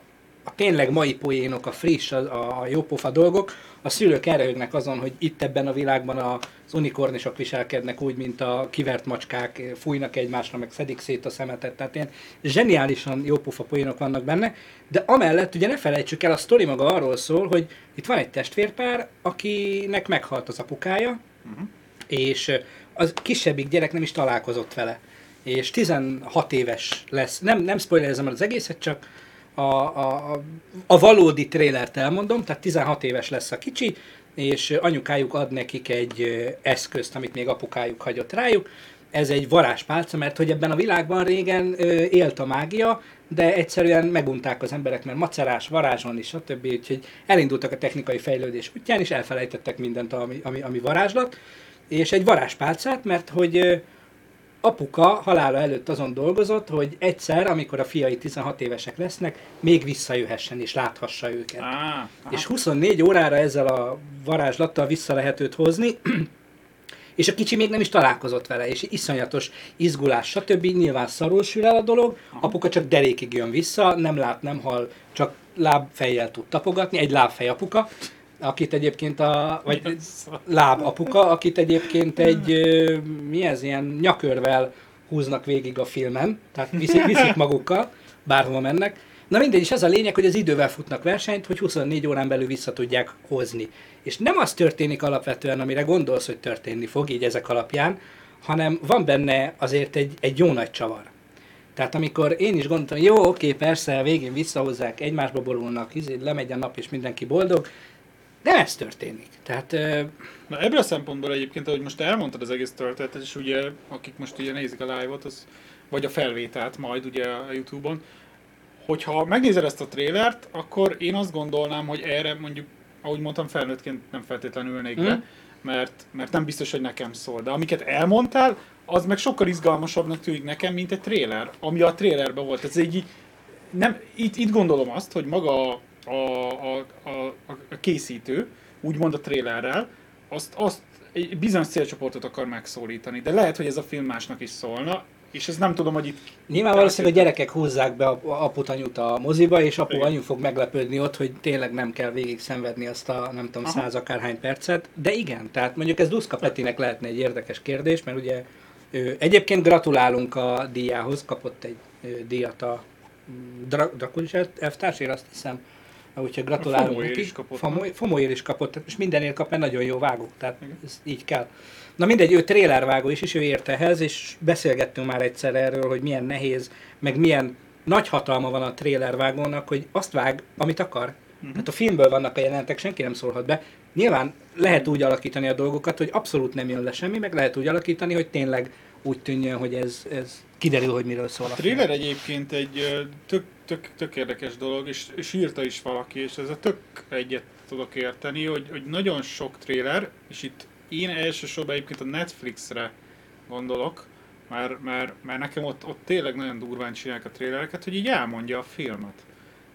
tényleg mai poénok, a friss, a, a jópofa dolgok, a szülők elröhögnek azon, hogy itt ebben a világban az unikornisok viselkednek úgy, mint a kivert macskák, fújnak egymásra, meg szedik szét a szemetet. Tehát ilyen zseniálisan jópofa poénok vannak benne, de amellett ugye ne felejtsük el, a sztori maga arról szól, hogy itt van egy testvérpár, akinek meghalt az apukája, uh-huh. és az kisebbik gyerek nem is találkozott vele. És 16 éves lesz. Nem, nem spoilerezem el az egészet, csak a, a, a, valódi trélert elmondom, tehát 16 éves lesz a kicsi, és anyukájuk ad nekik egy eszközt, amit még apukájuk hagyott rájuk. Ez egy varázspálca, mert hogy ebben a világban régen élt a mágia, de egyszerűen megunták az emberek, mert macerás, varázsolni, stb. Úgyhogy elindultak a technikai fejlődés útján, és elfelejtettek mindent, ami, ami, ami varázslat. És egy varázspálcát, mert hogy apuka halála előtt azon dolgozott, hogy egyszer, amikor a fiai 16 évesek lesznek, még visszajöhessen és láthassa őket. Á, És 24 órára ezzel a varázslattal vissza lehet őt hozni, és a kicsi még nem is találkozott vele, és iszonyatos izgulás, stb. Nyilván szarul sül el a dolog, apuka csak derékig jön vissza, nem lát, nem hal, csak lábfejjel tud tapogatni, egy lábfej apuka, akit egyébként a, vagy láb apuka, akit egyébként egy, mi ez, ilyen nyakörvel húznak végig a filmen, tehát viszik, viszik magukkal, bárhova mennek. Na mindegy, és ez a lényeg, hogy az idővel futnak versenyt, hogy 24 órán belül vissza tudják hozni. És nem az történik alapvetően, amire gondolsz, hogy történni fog, így ezek alapján, hanem van benne azért egy, egy jó nagy csavar. Tehát amikor én is gondoltam, jó, oké, persze, végén visszahozzák, egymásba borulnak, izé, lemegy a nap, és mindenki boldog, de ez történik. Tehát ö, Na ebből a szempontból egyébként, ahogy most elmondtad az egész történetet, és ugye akik most ugye nézik a live-ot, az, vagy a felvételt majd ugye a Youtube-on, hogyha megnézed ezt a trélert, akkor én azt gondolnám, hogy erre mondjuk, ahogy mondtam, felnőttként nem feltétlenül ülnék be, Mhm. mert, mert nem biztos, hogy nekem szól. De amiket elmondtál, az meg sokkal izgalmasabbnak tűnik nekem, mint egy tréler, ami a trélerben volt. Ez egy nem, itt, itt gondolom azt, hogy maga a, a, a, a, készítő, úgymond a trélerrel, azt, azt egy bizonyos célcsoportot akar megszólítani. De lehet, hogy ez a film másnak is szólna, és ez nem tudom, hogy itt... Nyilván valószínűleg a gyerekek húzzák be aput anyut a moziba, és apu Igen. anyu fog meglepődni ott, hogy tényleg nem kell végig szenvedni azt a nem tudom, Aha. száz akárhány percet. De igen, tehát mondjuk ez Duszka Petinek lehetne egy érdekes kérdés, mert ugye ő, egyébként gratulálunk a díjához, kapott egy ő, díjat a mm, Dra- Drakulis elvtársért, azt hiszem. Úgyhogy gratulálunk Fomolyért neki. is kapott, Fomoly, is kapott, és mindenért kap, mert nagyon jó vágó, tehát ez így kell. Na mindegy, ő trélervágó is, és ő ért ehhez, és beszélgettünk már egyszer erről, hogy milyen nehéz, meg milyen nagy hatalma van a trélervágónak, hogy azt vág, amit akar. Uh-huh. Hát a filmből vannak a jelenetek, senki nem szólhat be. Nyilván lehet úgy alakítani a dolgokat, hogy abszolút nem jön le semmi, meg lehet úgy alakítani, hogy tényleg úgy tűnjön, hogy ez, ez kiderül, hogy miről szól a, A trailer egyébként egy tök, tök, tök érdekes dolog, és, és írta is valaki, és ez a tök egyet tudok érteni, hogy, hogy nagyon sok trailer, és itt én elsősorban egyébként a Netflixre gondolok, mert, mert, mert nekem ott, ott tényleg nagyon durván csinálják a trélereket, hogy így elmondja a filmet.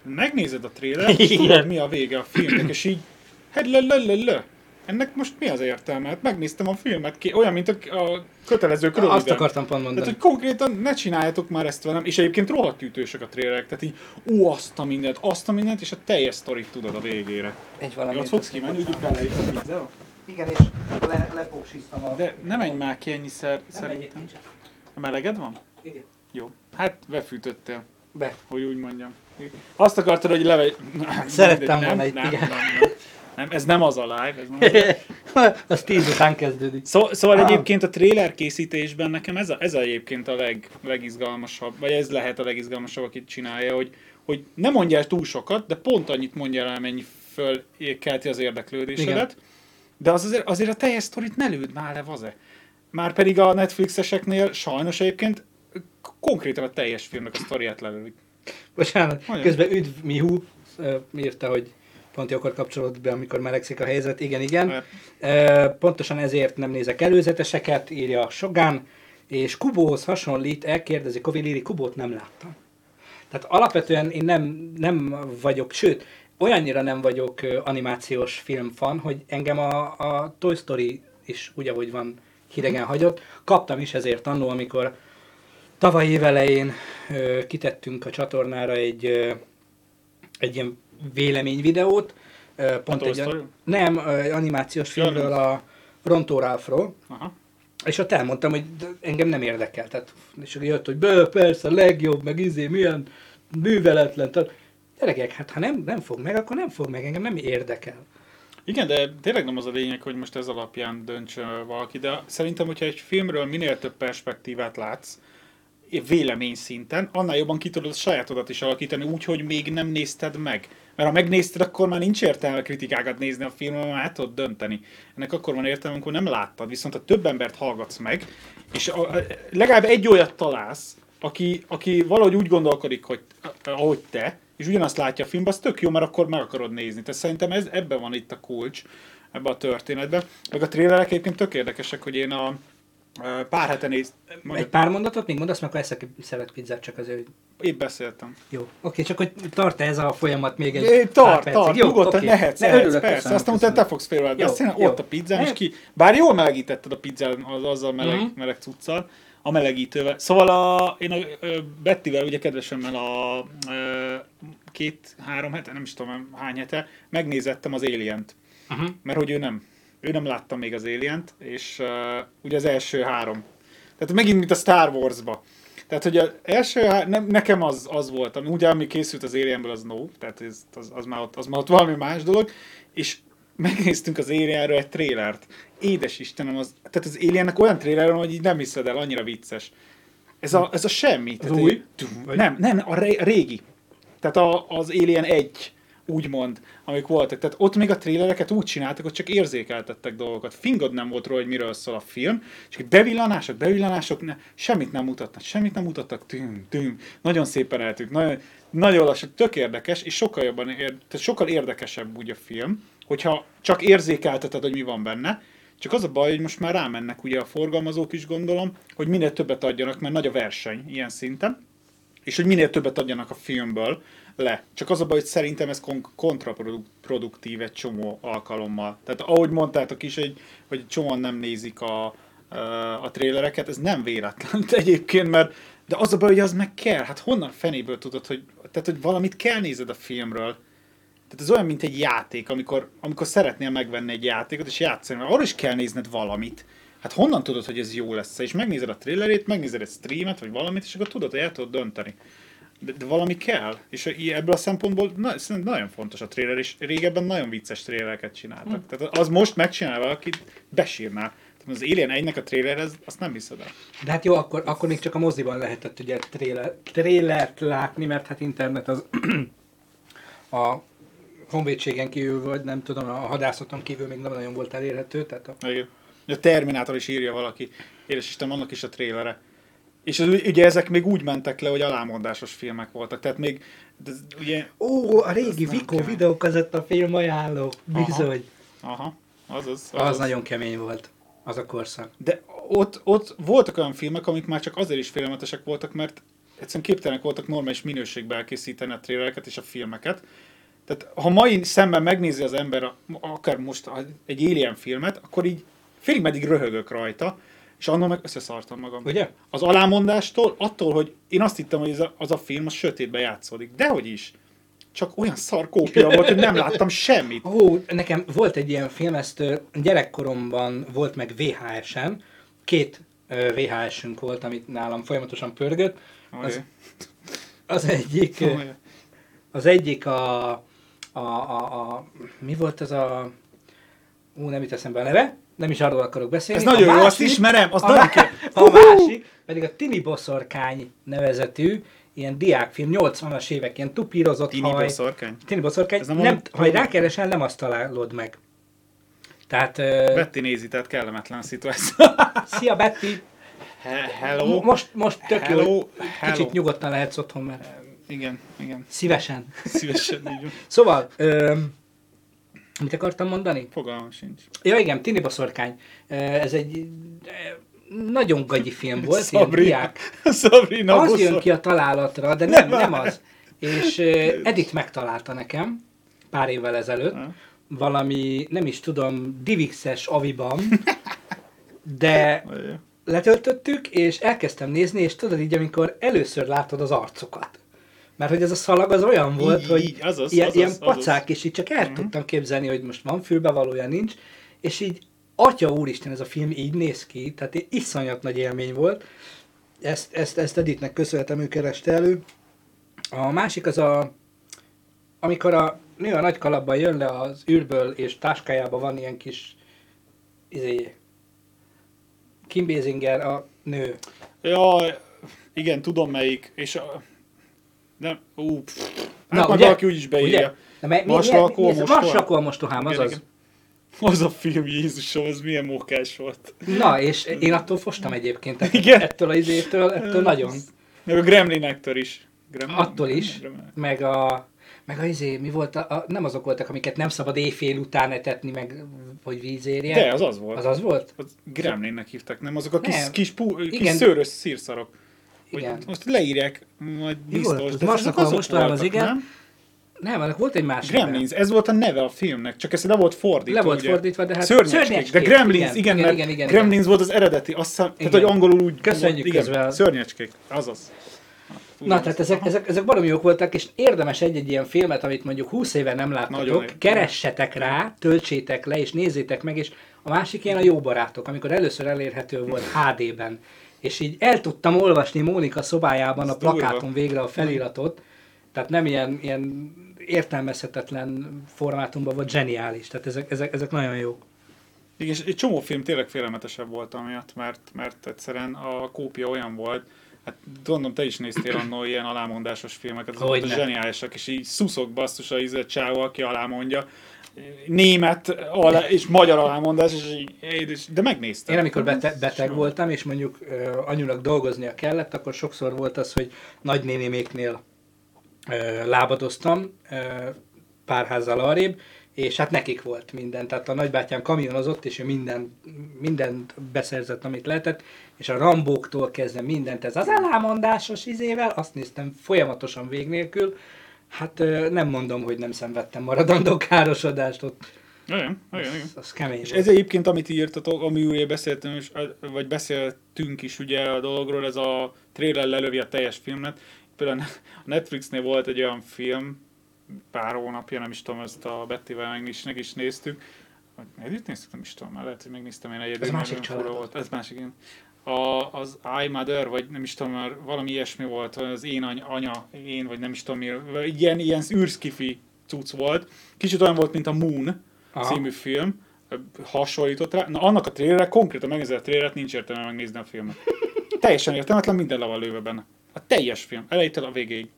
Megnézed a trélert, és tudod mi a vége a filmnek, és így, hát le, le, le, le. Ennek most mi az értelme? Hát megnéztem a filmet, ki, olyan, mint a, a kötelező Azt röviden. akartam pont Tehát, mondani. hogy konkrétan ne csináljátok már ezt velem, és egyébként rohadt ütősök a trélerek, tehát így, ó, azt a mindent, azt a mindent, és a teljes sztorit tudod a végére. Egy valami. ott fogsz kimenni, úgy kell egy? Igen, és le, lepósíztam a... De nem menj már ki ennyi szer, Nem megyek, szerintem. nincs. Meleged van? Igen. Jó. Hát befűtöttél, Be. hogy úgy mondjam. Azt akartad, hogy leve... Szerettem volna itt, nem, igen. nem, nem, nem, ez nem az a live, ez nem az a live. Az tíz után kezdődik. Szó, szóval Ah. egyébként a trailer készítésben nekem ez, a, ez a egyébként a leg, legizgalmasabb, vagy ez lehet a legizgalmasabb, akit csinálja, hogy, hogy ne mondjál túl sokat, de pont annyit mondjál el, mennyi föl kelti az érdeklődésedet, Igen. de az azért, azért a teljes sztorit ne lőd már le, vaze. Már pedig a Netflixeseknél sajnos egyébként konkrétan a teljes filmnek a sztoriát lelődik. Bocsánat, Nagyon. közben üdv Mihu írta, hogy pont jókor kapcsolódott be, amikor melegszik a helyzet. Igen, igen. Ö, Pontosan ezért nem nézek előzeteseket, írja Sogán, és Kubóhoz hasonlít, elkérdezi Koviliri, Kubót nem láttam. Tehát alapvetően én nem, nem vagyok, sőt, olyannyira nem vagyok animációs filmfan, hogy engem a, a Toy Story is úgy, ahogy van, hidegen hagyott. Kaptam is ezért annó, amikor tavaly év elején ö, kitettünk a csatornára egy, ö, egy ilyen véleményvideót, pont Toy egy, Story? nem, ö, animációs filmről, a Rontó Ralphról, és ott elmondtam, hogy engem nem érdekel. Tehát, és akkor jött, hogy bő, persze, a legjobb, meg izé, milyen műveletlen. Tehát, gyerekek, hát ha nem, nem fog meg, akkor nem fog meg, engem nem érdekel. Igen, de tényleg nem az a lényeg, hogy most ez alapján dönts valaki, de szerintem, hogyha egy filmről minél több perspektívát látsz, vélemény szinten, annál jobban ki tudod a sajátodat is alakítani úgy, hogy még nem nézted meg. Mert ha megnézted, akkor már nincs értelme kritikákat nézni a mert hát tudod dönteni. Ennek akkor van értelme, amikor nem láttad. Viszont ha több embert hallgatsz meg, és a, a, legalább egy olyat találsz, aki, aki valahogy úgy gondolkodik, hogy ahogy te, és ugyanazt látja a filmben, az tök jó, mert akkor meg akarod nézni. Tehát szerintem ez, ebben van itt a kulcs, ebben a történetben. Meg a trélerek egyébként tök érdekesek, hogy én a pár hete néz... Egy pár mondatot még mondasz, meg akkor eszek szelet pizzát csak azért, hogy Épp beszéltem. jó. Oké, csak hogy tart ez a folyamat még egy É, pár tart, percig. tart, Jó, nyugodtan oké. lehetsz, Ne, örülök, persze. köszönöm, Aztán utána te fogsz félre Jó, beszélni, ott a pizzám, és ki... Bár jól melegítetted a pizzán az, azzal meleg, Mhm. meleg cuccal, a melegítővel. Szóval a, én a ö, Bettivel, ugye kedvesemmel a ö, két-három hete, nem is tudom hány hete, megnézettem az Alien-t. Mhm. Mert hogy ő nem. Ő nem látta még az Alien-t, és uh, ugye az első három. Tehát megint, mint a Star Wars-ba. Tehát, hogy az első, nem, nekem az, az volt, ami ugye, ami készült az Alienből, az no, tehát ez, az, az, már ott, az már ott valami más dolog, és megnéztünk az Alienről egy trélert. Édes Istenem, az, tehát az Aliennek olyan tréler van, hogy így nem hiszed el, annyira vicces. Ez a, ez a semmi. Tehát új? egy- Nem, nem, a régi. Tehát a, az Alien 1, úgymond, amik voltak. Tehát ott még a trélereket úgy csináltak, hogy csak érzékeltettek dolgokat. Fingod nem volt róla, hogy miről szól a film, és bevillanások, bevillanások, ne, semmit nem mutatnak, semmit nem mutattak, tüm, tüm. Nagyon szépen eltűnt, nagyon, nagyon lassan, tök érdekes, és sokkal jobban, ér, tehát sokkal érdekesebb úgy a film, hogyha csak érzékelteted, hogy mi van benne, csak az a baj, hogy most már rámennek ugye a forgalmazók is gondolom, hogy minél többet adjanak, mert nagy a verseny ilyen szinten, és hogy minél többet adjanak a filmből le. Csak az a baj, hogy szerintem ez kon- kontraproduktív egy csomó alkalommal. Tehát ahogy mondtátok is, hogy, hogy csomóan nem nézik a, a trélereket, ez nem véletlen egyébként, mert de az a baj, hogy az meg kell. Hát honnan fenéből tudod, hogy, tehát, hogy valamit kell nézed a filmről. Tehát ez olyan, mint egy játék, amikor, amikor szeretnél megvenni egy játékot, és játszani, arra is kell nézned valamit. Hát honnan tudod, hogy ez jó lesz? És megnézed a trailerét, megnézed egy streamet, vagy valamit, és akkor tudod, hogy el tudod dönteni. De, de valami kell. És ebből a szempontból na, szerintem nagyon fontos a trailer, és régebben nagyon vicces trailereket csináltak. Hm. Tehát az most megcsinál valaki, besírná. Tehát az Alien 1-nek a trailer, ez, azt nem hiszed el. De hát jó, akkor, akkor még csak a moziban lehetett ugye trailer, trailert látni, mert hát internet az a honvédségen kívül, vagy nem tudom, a hadászaton kívül még nem nagyon volt elérhető, tehát a, Igen. A Terminátor is írja valaki. Édes Isten, annak is a trélere. És az, ugye ezek még úgy mentek le, hogy alámondásos filmek voltak. Tehát még, de, ugye, Ó, a régi Vico videókazetta film ajánló, bizony. aha, az az. Az, az nagyon kemény volt, az a korszak. De ott, ott voltak olyan filmek, amik már csak azért is félelmetesek voltak, mert egyszerűen képtelenek voltak normális minőségben elkészíteni a trélereket és a filmeket. Tehát ha mai szemben megnézi az ember a, akár most egy Alien filmet, akkor így félig meddig röhögök rajta, és annól meg összeszartam magam. Ugye? Az alámondástól, attól, hogy én azt hittem, hogy ez a, az a film a sötétben játszódik. Dehogy is. Csak olyan szar kópia volt, hogy nem láttam semmit. Ó, nekem volt egy ilyen film, ezt gyerekkoromban volt meg VHS-en, két VHS-ünk volt, amit nálam folyamatosan pörgött. Az, az egyik, az egyik a, a, a, a, mi volt ez a, ú, nem jut eszembe a neve, nem is arról akarok beszélni. Ez nagyon A jó, azt ismerem, azt a, nagyon kell. A másik pedig a Tini Boszorkány nevezetű, ilyen diákfilm, 80-as évek, ilyen tupírozott Tini haj. boszorkány. Tini Boszorkány, Ez nem nem, valami- nem, ha rákeresel, nem azt találod meg. Tehát, ö, Betty nézi, tehát kellemetlen szituáció. szia Betty! He- Hello. Mo- Most, most tök Hello. jó, Hello. kicsit nyugodtan lehetsz otthon, mert Igen, igen. szívesen. Szívesen így. Szóval, ö, mit akartam mondani? Fogalmam sincs. Ja igen, Tini Boszorkány. Ö, Ez egy nagyon gagyi film volt, Sabrina. diák. Sabrina Az jön ki a találatra, de nem, nem az. És Edith megtalálta nekem pár évvel ezelőtt, valami, nem is tudom, Divixes aviban, de letöltöttük, és elkezdtem nézni, és tudod így, amikor először látod az arcokat, Mert hogy ez a szalag az olyan volt, Így, hogy így, azaz, ilyen, azaz, ilyen azaz. Pacák, és így csak el tudtam képzelni, hogy most van fülbevalója, nincs, és így, atya úristen, ez a film így néz ki, tehát iszonyat nagy élmény volt. Ezt, ezt, ezt Editnek köszönhetem, ő kereste elő. A másik az a, amikor a nő a nagy kalapban jön le az űrből, és táskájában van ilyen kis, izé, Kim Basinger a nő. Ja, igen, tudom melyik, és a... Nem, ú, pff, hát Na, majd ugye? valaki úgyis beírja. Ugye? Na, me, mi, Vas mi, lakó, mi, mi, most hol? lakó, mostohám, Igen, azaz. igen. Az a film, Jézusom, az milyen mókás volt. Na, és én attól fostam egyébként. Tehát Igen. Ettől az izétől, ettől nagyon. Meg a Gremlinektől is. Gremlin? Attól is. Gremlin. Meg a, meg a izé, mi volt, a, a, nem azok voltak, amiket nem szabad éjfél után etetni, meg hogy vízérje. De, az az volt. Az az volt? Az Gremlinnek hívták, nem? Azok a kis, Nem. kis, pú, kis Igen. szőrös szírszarok. Igen. Most leírják, majd volt? biztos. Az de akkor azok most talán az voltak, igen. Nem? Nem, annak volt egy másik. Gremlins, ez volt a neve a filmnek, csak ez le volt fordítva. Le volt ugye? fordítva, de hát Szörnyecskék, szörnyecskék, de Gremlins, igen, igen, igen, igen, igen, Gremlins igen. volt az eredeti, azt hiszem, tehát Igen. hogy angolul úgy... Köszönjük igen, közben. Szörnyecskék, azaz. Na, tehát ezek, ezek, ezek baromi jók voltak, és érdemes egy-egy ilyen filmet, amit mondjuk 20 éve nem láttatok, keressetek rá, töltsétek le, és nézzétek meg, és a másik ilyen a Jó Barátok, amikor először elérhető volt HD-ben, és így el tudtam olvasni Mónika szobájában a Ez durva. plakáton végre a feliratot, tehát nem ilyen, ilyen értelmezhetetlen formátumban volt zseniális, tehát ezek, ezek, ezek nagyon jók. Igen, és egy csomó film tényleg félelmetesebb volt amiatt, mert, mert egyszerűen a kópia olyan volt, hát gondolom te is néztél annól ilyen alámondásos filmeket, azok voltak zseniálisak, és így szuszok basszus a csávó, aki alámondja, német alá, és magyar alámondás, és de megnéztem. Én amikor bete- beteg voltam, és mondjuk uh, anyunak dolgoznia kellett, akkor sokszor volt az, hogy nagynénéméknél uh, lábadoztam, uh, pár házzal arrébb, és hát nekik volt minden. Tehát a nagybátyám kamionozott, és ő minden, mindent beszerzett, amit lehetett, és a rambóktól kezdve mindent, ez az elámondásos izével, azt néztem folyamatosan vég nélkül. Hát nem mondom, hogy nem szenvedtem maradandó károsodást, ott Igen, igen, igen. az, az kemény És ez egyébként, amit írtatok, ami ugye beszéltünk, is, vagy beszéltünk is ugye a dologról, ez a trailer lelövi a teljes filmet. Például a Netflixnél volt egy olyan film, pár hónapja, nem is tudom, ezt a Bettivel meg is, meg is néztük. Együtt néztük, nem is tudom, már lehet, hogy megnéztem én egyedül. Ez másik család volt. Ez másik, igen. A, az I Mother, vagy nem is tudom, már valami ilyesmi volt, az én any, anya, én, vagy nem is tudom mi, ilyen, ilyen űrskifi cucc volt. Kicsit olyan volt, mint a Moon Aha. című film, hasonlított rá. Na, annak a trailerre, konkrétan megnézed a traileret, nincs értelme megnézni a filmet. Teljesen értelmetlen, minden le van lőve benne. A teljes film, elejétől a végéig.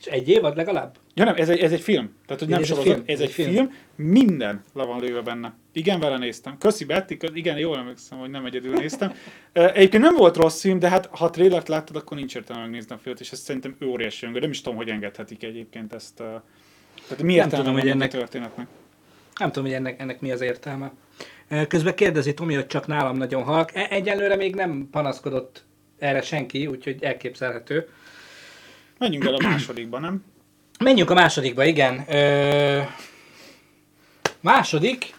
És egy évad legalább? Ja nem, ez egy, ez egy film. Tehát, hogy nem Ez egy sorozat, film, ez egy film. minden le van lőve benne. Igen, vele néztem. Köszi Betty, igen, jól emlékszem, hogy nem egyedül néztem. Egyébként nem volt rossz film, de hát ha a trailert láttad, akkor nincs értelme megnézni a filmet, és ez szerintem óriási öngő. Nem is tudom, hogy engedhetik egyébként ezt. Tehát mi értelme tudom, hogy ennek a történetnek? Nem tudom, hogy ennek, ennek mi az értelme. Közben kérdezi Tomi, hogy csak nálam nagyon halk. E- Egyelőre még nem panaszkodott erre senki, úgyhogy elképzelhető. Menjünk el a másodikba, nem? Menjünk a másodikba, igen. Ö... Második.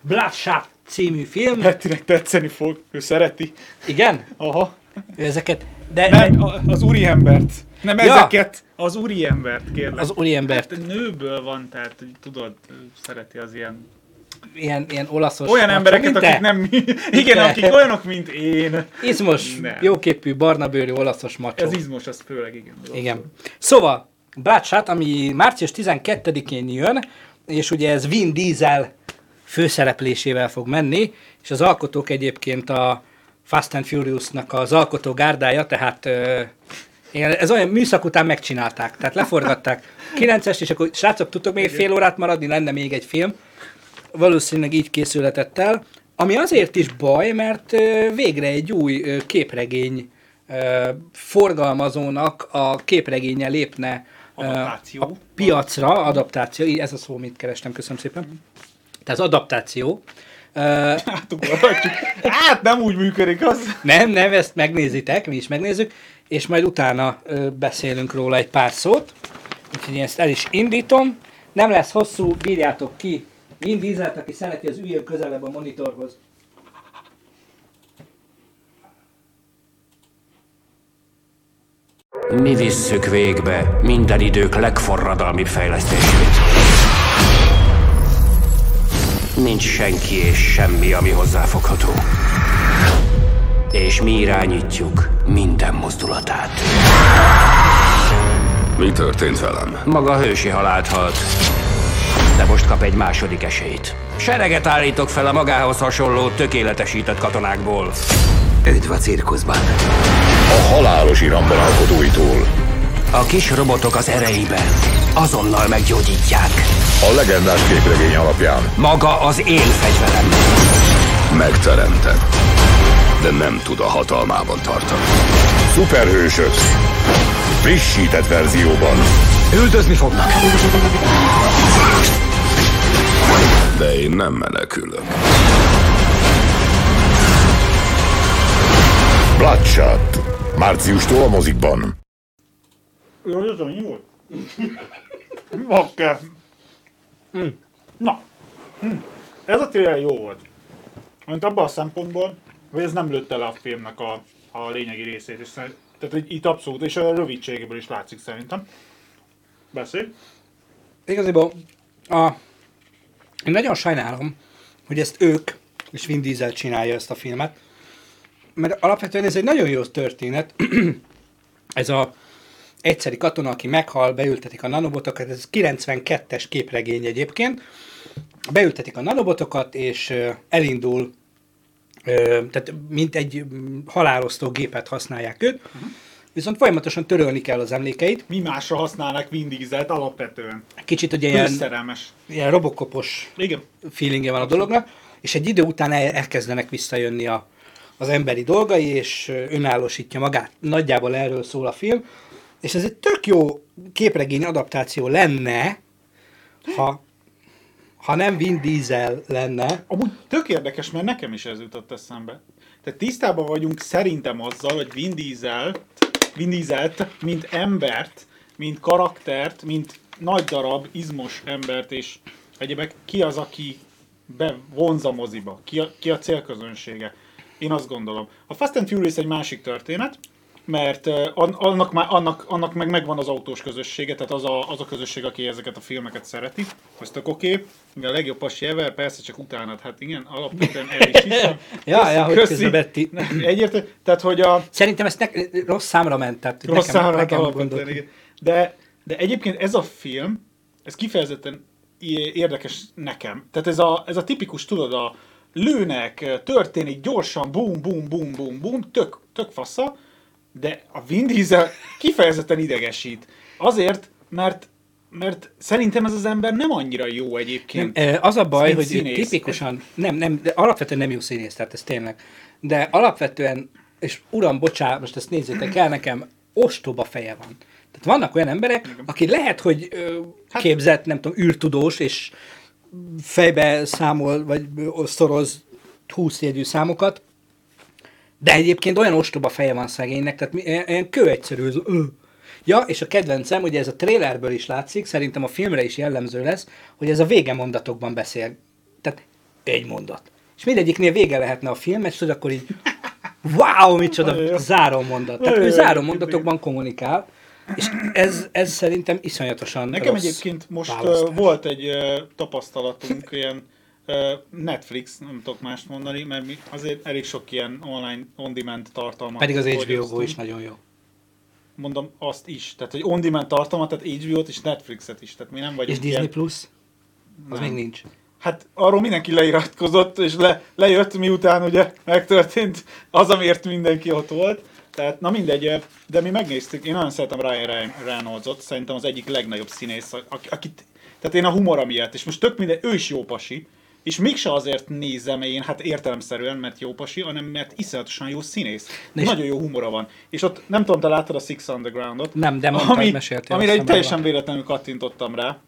Bloodshot című film. Bettinek tetszeni fog, ő szereti. Igen? Aha. Ő ezeket... De Nem, az úriembert. Nem Ja. ezeket, az úriembert kérlek. az úriembert Hát nőből van, tehát tudod, szereti az ilyen... ilyen, ilyen olaszos... Olyan macsó, embereket, mint akik te. nem... Igen, te. akik olyanok, mint én. Izmos, Nem. jóképű, barnabőrű olaszos macsó. Ez izmos, az főleg igen. az Igen. abszolút. Szóval, Bloodshot, ami március 12-én jön, és ugye ez Vin Diesel főszereplésével fog menni, és az alkotók egyébként a Fast and Furious-nak az alkotó gárdája, tehát ez olyan műszak után megcsinálták, tehát leforgatták 9-est, és akkor srácok, tudtok még fél órát maradni, lenne még egy film. Valószínűleg így készülhetett el, ami azért is baj, mert végre egy új képregény forgalmazónak a képregénye lépne Adaptáció. a piacra, adaptáció, így ez a szó, amit kerestem, köszönöm szépen. Tehát az adaptáció. Átugorhatjuk. Hát nem úgy működik az. nem, nem, ezt megnézitek, mi is megnézzük, és majd utána beszélünk róla egy pár szót. Úgyhogy én ezt el is indítom. Nem lesz hosszú, bírjátok ki. Vin Dieselt, aki szereti, az üljön közelebb a monitorhoz. Mi visszük végbe minden idők legforradalmibb fejlesztését. Nincs senki és semmi, ami hozzáfogható. És mi irányítjuk minden mozdulatát. Mi történt velem? Maga hősi halált halt, de most kap egy második esélyt. Sereget állítok fel a magához hasonló, tökéletesített katonákból. Üdv a cirkuszban. A halálos iramban alkotóitól. A kis robotok az ereiben azonnal meggyógyítják. A legendás képregény alapján Maga az én fegyverem. megteremtett, de nem tud a hatalmában tartani. Szuperhősök! Frissített verzióban. Üldözni fognak. De én nem menekülök. Bloodshot. Márciustól a mozikban. Jó, ez annyi volt? Bakker. Hm. Na. Hm. Ez a trailer jó volt. Mint abban a szempontból, hogy ez nem lőtte le a filmnek a, a lényegi részét. És tehát hogy itt abszolút, és a rövidségéből is látszik szerintem. Beszélj. Igazából a, én nagyon sajnálom, hogy ezt ők, és Vin Diesel csinálja ezt a filmet, mert alapvetően ez egy nagyon jó történet. ez a egyszeri katona, aki meghal, beültetik a nanobotokat, ez 92-es képregény egyébként, beültetik a nanobotokat, és elindul, tehát mint egy mm, halálosztó gépet használják őt, viszont folyamatosan törölni kell az emlékeit. Mi másra használnak Vin Dieselt alapvetően? Kicsit ugye ilyen, Közszerelmes. ilyen robokopos Igen. feelingje van a dolognak, és egy idő után el, elkezdenek visszajönni a, az emberi dolgai, és önállósítja magát. Nagyjából erről szól a film, és ez egy tök jó képregény adaptáció lenne, ha, ha nem Vin Diesel lenne. Amúgy tök érdekes, mert nekem is ez jutott eszembe. Tehát tisztában vagyunk szerintem azzal, hogy Vin Diesel, Vin Dieselt, mint embert, mint karaktert, mint nagy darab, izmos embert, és egyébek ki az, aki bevonz moziba? Ki a, ki a célközönsége? Én azt gondolom. A Fast and Furious egy másik történet, mert an- annak, már, annak, annak meg megvan az autós közössége, tehát az a, az a közösség, aki ezeket a filmeket szereti. Ez tök oké. Okay. A legjobb pasi ever, persze csak utánad. Hát igen, alapvetően el is hiszem. Ja, ja, hogy közben Betty. Egyértelmű. Tehát, hogy a Szerintem ezt ne, rossz számra ment, tehát rossz nekem, számra nekem alapvetően, igen. De, de egyébként ez a film, ez kifejezetten érdekes nekem. Tehát ez a, ez a tipikus, tudod, a lőnek, történik gyorsan, bum, bum, bum, bum, bum, tök, tök fassa, de a Vin Diesel kifejezetten idegesít. Azért, mert mert szerintem ez az ember nem annyira jó egyébként. Nem, eh, az a baj, hogy színész. tipikusan, nem, nem, de alapvetően nem jó színész, tehát ez tényleg. De alapvetően, és uram, bocsánat, most ezt nézzétek el, nekem ostoba feje van. Tehát vannak olyan emberek, aki lehet, hogy ö, Hát- képzett, nem tudom, űrtudós, és fejbe számol, vagy szoroz 20 jegyű számokat, de egyébként olyan ostoba feje van szegénynek, tehát mi- ilyen, ilyen kőegyszerű, ez, ö. Ja, és a kedvencem, ugye ez a trailerből is látszik, szerintem a filmre is jellemző lesz, hogy ez a vége mondatokban beszél. Tehát egy mondat. És mindegyiknél vége lehetne a film, és tudod, akkor így wow, micsoda záró mondat. Tehát ő záró mondatokban kommunikál, és ez, ez szerintem iszonyatosan Nekem rossz egyébként most választás. volt egy tapasztalatunk, ilyen Netflix, nem tudok mást mondani, mert mi azért elég sok ilyen online on-demand tartalmat Pedig az HBO is nagyon jó. Mondom azt is, tehát hogy on-demand tartalmat, tehát HBO-t és Netflixet is, tehát mi nem És vagyunk Disney ilyen, Plus? Az Nem. még nincs. Hát arról mindenki leiratkozott, és le, lejött, miután ugye megtörtént az, amiért mindenki ott volt. Tehát, na mindegy, de mi megnéztük, én nagyon szeretem Ryan Re- Reynoldsot, szerintem az egyik legnagyobb színész, aki, akit, tehát én a humora miatt, és most tök minden, ő is jó pasi, és mégse azért nézem én, hát értelemszerűen, mert jó pasi, hanem mert iszonyatosan jó színész. és- Nagyon jó humora van. És ott nem tudom, te láttad a Six Underground-ot? Nem, de mondtad, meséltél, Amire egy teljesen róla. véletlenül kattintottam rá.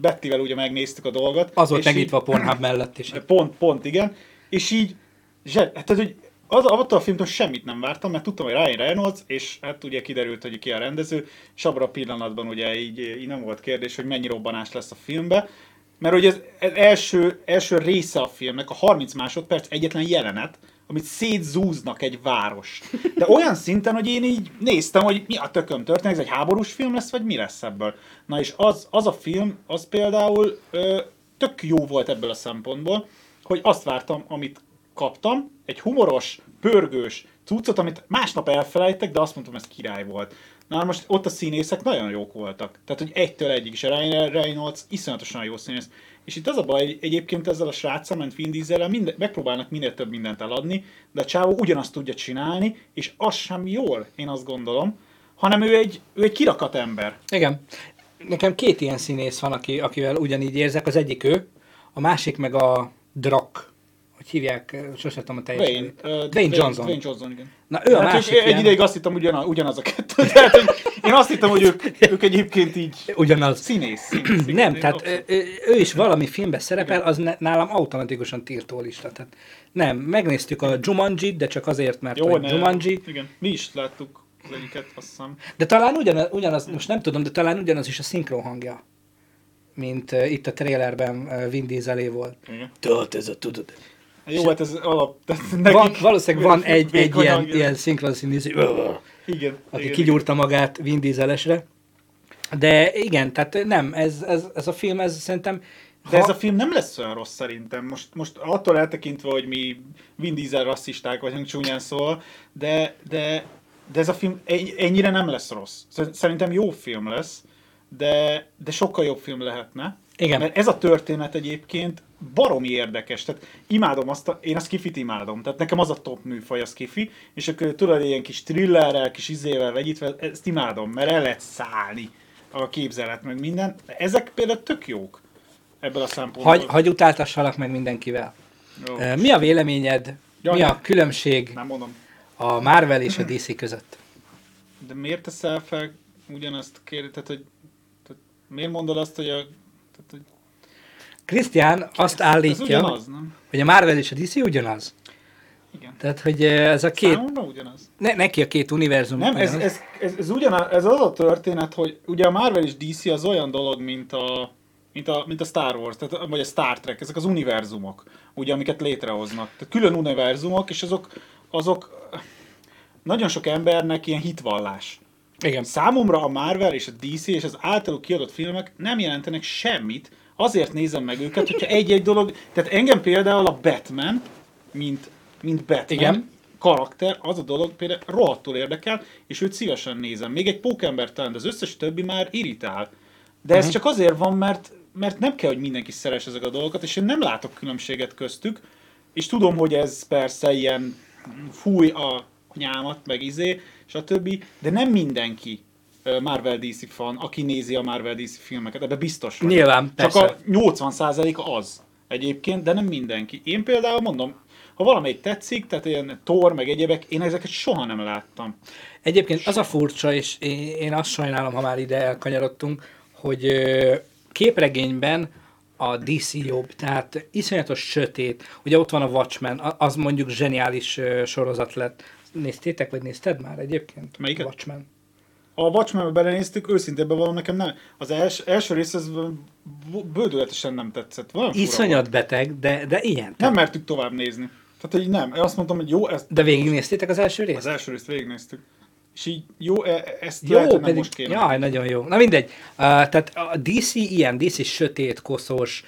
Bettivel ugye megnéztük a dolgot. Az volt megnyitva a Pornhub mellett is. Pont, pont, igen. És így, zse, hát, tehát, hogy az, attól a filmtől semmit nem vártam, mert tudtam, hogy Ryan Reynolds, és hát ugye kiderült, hogy ki a rendező, és abban a pillanatban ugye így, így nem volt kérdés, hogy mennyi robbanás lesz a filmbe, mert ugye ez, ez első, első része a filmnek, a 30 másodperc egyetlen jelenet, amit szétzúznak egy város. De olyan szinten, hogy én így néztem, hogy mi a tököm történik, ez egy háborús film lesz, vagy mi lesz ebből. Na és az, az a film, az például ö, tök jó volt ebből a szempontból, hogy azt vártam, amit kaptam, egy humoros, pörgős cuccot, amit másnap elfelejtek, de azt mondtam, ez király volt. Na most ott a színészek nagyon jók voltak. Tehát, hogy egytől egyig is. A Ryan Reynolds iszonyatosan jó színész. És itt az a baj, egyébként ezzel a sráccal, ment Vin Diesel minden, megpróbálnak minél több mindent eladni, de a csávó ugyanazt tudja csinálni, és az sem jól, én azt gondolom, hanem ő egy, ő egy kirakat ember. Igen. Nekem két ilyen színész van, aki, akivel ugyanígy érzek. Az egyik ő, a másik meg a Drak. Hogy hívják, sosem tudom a teljes Dwayne, uh, Dwayne Johnson. Dwayne Johnson, igen. Na ő a Hát másik egy ilyen. ideig azt hittem, ugyanaz, ugyanaz a kettő. Tehát, hogy én azt hittem, hogy ők, ők egyébként így Ugyanaz. színész. színész Nem, tehát abszolút- ő, is valami filmben szerepel, az nálam automatikusan tiltó lista. Tehát nem, megnéztük a Jumanji, de csak azért, mert Jó, ne, Jumanji, Igen, mi is láttuk az egyiket, azt hiszem. de talán ugyanaz, ugyanaz, most nem tudom, de talán ugyanaz is a szinkron hangja, mint uh, itt a trailerben uh, Vin Dieselé volt. Igen. Tudod, ez a tudod. Jó, hát ez alap. tehát Van, nekik valószínűleg van egy, egy ilyen, ilyen szinkron színész, Igen, aki igen, kigyúrta magát Vin Dieselesre. De igen, tehát nem, ez, ez, ez a film, ez szerintem... De ez a film nem lesz olyan rossz szerintem. Most, most attól eltekintve, hogy mi Vin Diesel rasszisták vagyunk csúnyán szól, de, de, de ez a film ennyire nem lesz rossz. Szer- Szerintem jó film lesz, de, de sokkal jobb film lehetne. Igen. Mert ez a történet egyébként baromi érdekes. Tehát imádom azt, a, én a skifit imádom. Tehát nekem az a top műfaj a skifi, és akkor tudod, ilyen kis thrillerrel, kis izével vegyítve, ezt imádom, mert el lehet szállni a képzelet, meg minden. De ezek például tök jók ebből a szempontból. Hagy, hagy utáltassalak meg mindenkivel. Jó. Mi a véleményed, Ja, mi nem. a különbség Nem mondom. a Marvel és a DC között? De miért teszel fel ugyanazt kérde, tehát, hogy tehát miért mondod azt, hogy a tehát, hogy Krisztián azt állítja, ugyanaz, nem? hogy a Marvel és a DC ugyanaz. Igen. Tehát, hogy ö, ez a két, Számomra ugyanaz. ne, neki a két univerzum. Nem, ez, ez, ez, ez, ugyanaz, ez az a történet, hogy ugye a Marvel és DC az olyan dolog, mint a, mint a, mint a Star Wars, tehát, vagy a Star Trek, ezek az univerzumok, ugye, amiket létrehoznak. Tehát külön univerzumok, és azok, azok nagyon sok embernek ilyen hitvallás. Igen. Számomra a Marvel és a DC és az általuk kiadott filmek nem jelentenek semmit, azért nézem meg őket, hogyha egy-egy dolog, tehát engem például a Batman, mint, mint Batman, Igen. karakter, az a dolog például rohadtul érdekel, és őt szívesen nézem. Még egy pókember talán, de az összes többi már irritál. De ez csak azért van, mert, mert nem kell, hogy mindenki szeres ezek a dolgokat, és én nem látok különbséget köztük, és tudom, hogy ez persze ilyen fúj a nyámat, meg izé, stb., de nem mindenki Marvel DC fan, aki nézi a Marvel DC filmeket, ebbe biztos vagyok. Nyilván, Csak persze. a 80% az egyébként, de nem mindenki. Én például mondom, ha valamelyik tetszik, tehát ilyen Thor, meg egyebek, én ezeket soha nem láttam. Egyébként az a furcsa, és én azt sajnálom, ha már ide elkanyarodtunk, hogy képregényben a DC jobb, tehát iszonyatos sötét. Ugye ott van a Watchmen, az mondjuk zseniális sorozat lett. Néztétek, vagy nézted már egyébként? Melyiket? Watchmen. A Watchmen-be belenéztük, őszintén bevallom, nekem nem. Az els, első rész az bődületesen nem tetszett. Valami Iszonyat beteg, de, de ilyen. Nem mertük tovább nézni. Tehát, hogy nem. Azt mondtam, hogy jó, ezt, De végignéztétek az első részt? az első részt végignéztük. És így jó, e- ezt Jó, lehet, pedig, most kéne. jaj, nagyon jó. Na mindegy. Uh, tehát a DC ilyen, DC sötét, koszos,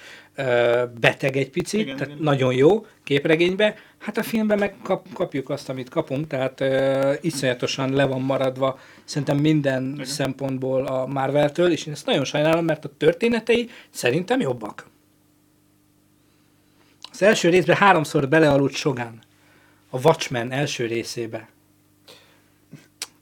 beteg egy picit, Igen, tehát igen. nagyon jó képregénybe. Hát a filmben meg kap, kapjuk azt, amit kapunk, tehát uh, iszonyatosan le van maradva szerintem minden igen. szempontból a Marvel-től, és én ezt nagyon sajnálom, mert a történetei szerintem jobbak. Az első részben háromszor belealudt Sogán. A Watchmen első részébe.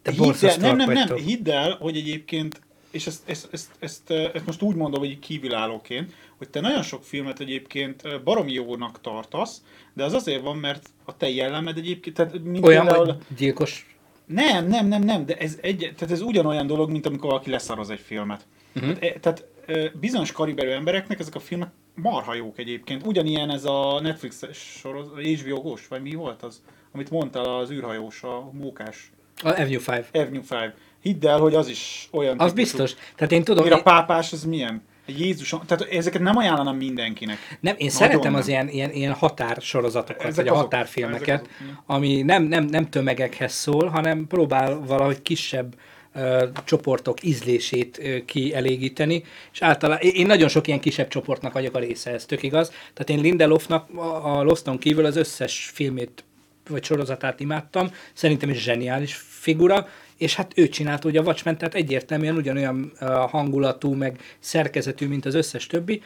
Te Hidd el, nem, nem, nem, hidd el, hogy egyébként, és ezt, ezt, ezt, ezt, eh, ezt most úgy mondom, hogy kívülállóként, hogy te nagyon sok filmet egyébként eh, baromi jónak tartasz, de az azért van, mert a te jellemed egyébként, tehát Olyan, például, hogy gyilkos. Nem, nem, nem, nem, de ez, egy, tehát ez ugyanolyan dolog, mint amikor valaki leszaroz egy filmet. Uh-huh. Tehát, tehát ö, bizonyos kaliberű embereknek ezek a filmek marha jók egyébként. Ugyanilyen ez a Netflix soroz, HBO-gós, vagy mi volt az? Amit mondtál, az űrhajós, a mókás. A Avenue 5. Avenue 5. Hidd el, hogy az is olyan Az biztos. Tehát én tudom, Mire a én, pápás, az milyen? Jézusom, tehát ezeket nem ajánlanám mindenkinek. Nem, én Nagyon szeretem nem. az ilyen, ilyen, ilyen határsorozatokat, Ezek vagy a azok, határfilmeket, ezek azok, ami nem, nem, nem tömegekhez szól, hanem próbál valahogy kisebb ö, csoportok ízlését ö, kielégíteni, és általában én nagyon sok ilyen kisebb csoportnak vagyok a része, ez tök igaz. Tehát én Lindelofnak a, a Loston kívül az összes filmét vagy sorozatát imádtam, szerintem is zseniális figura, és hát ő csinálta ugye a Watchmen, tehát egyértelműen ugyanolyan hangulatú, meg szerkezetű, mint az összes többi,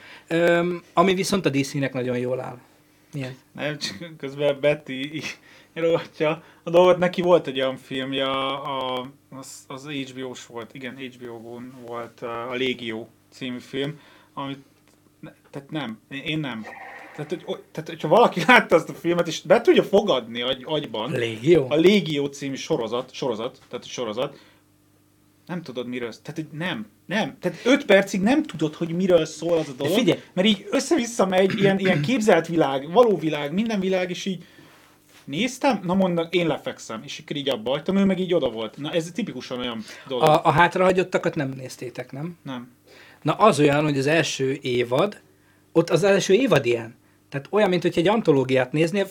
ami viszont a DC-nek nagyon jól áll. Milyen? Nem, csak közben Betty így rovatja a dolgot. Neki volt egy olyan filmje, a, az, az HBO-s volt, igen, HBO-gon volt a Légió című film, amit, tehát nem, én nem. Tehát, hogy, tehát, hogyha valaki látta azt a filmet, és be tudja fogadni agy, agyban, Légió? a Légió című sorozat, sorozat, tehát sorozat, nem tudod miről, tehát hogy nem, nem. Tehát öt percig nem tudod, hogy miről szól az a dolog, figyelj! mert így össze-vissza megy, ilyen, ilyen képzelt világ, való világ, minden világ, és így néztem, na mondom, én lefekszem, és akkor így abba hagytam, ő meg így oda volt. Na ez tipikusan olyan dolog. A, a hátrahagyottakat nem néztétek, nem? Nem. Na az olyan, hogy az első évad, ott az első évad ilyen. Tehát olyan, mint hogy egy antológiát néznél,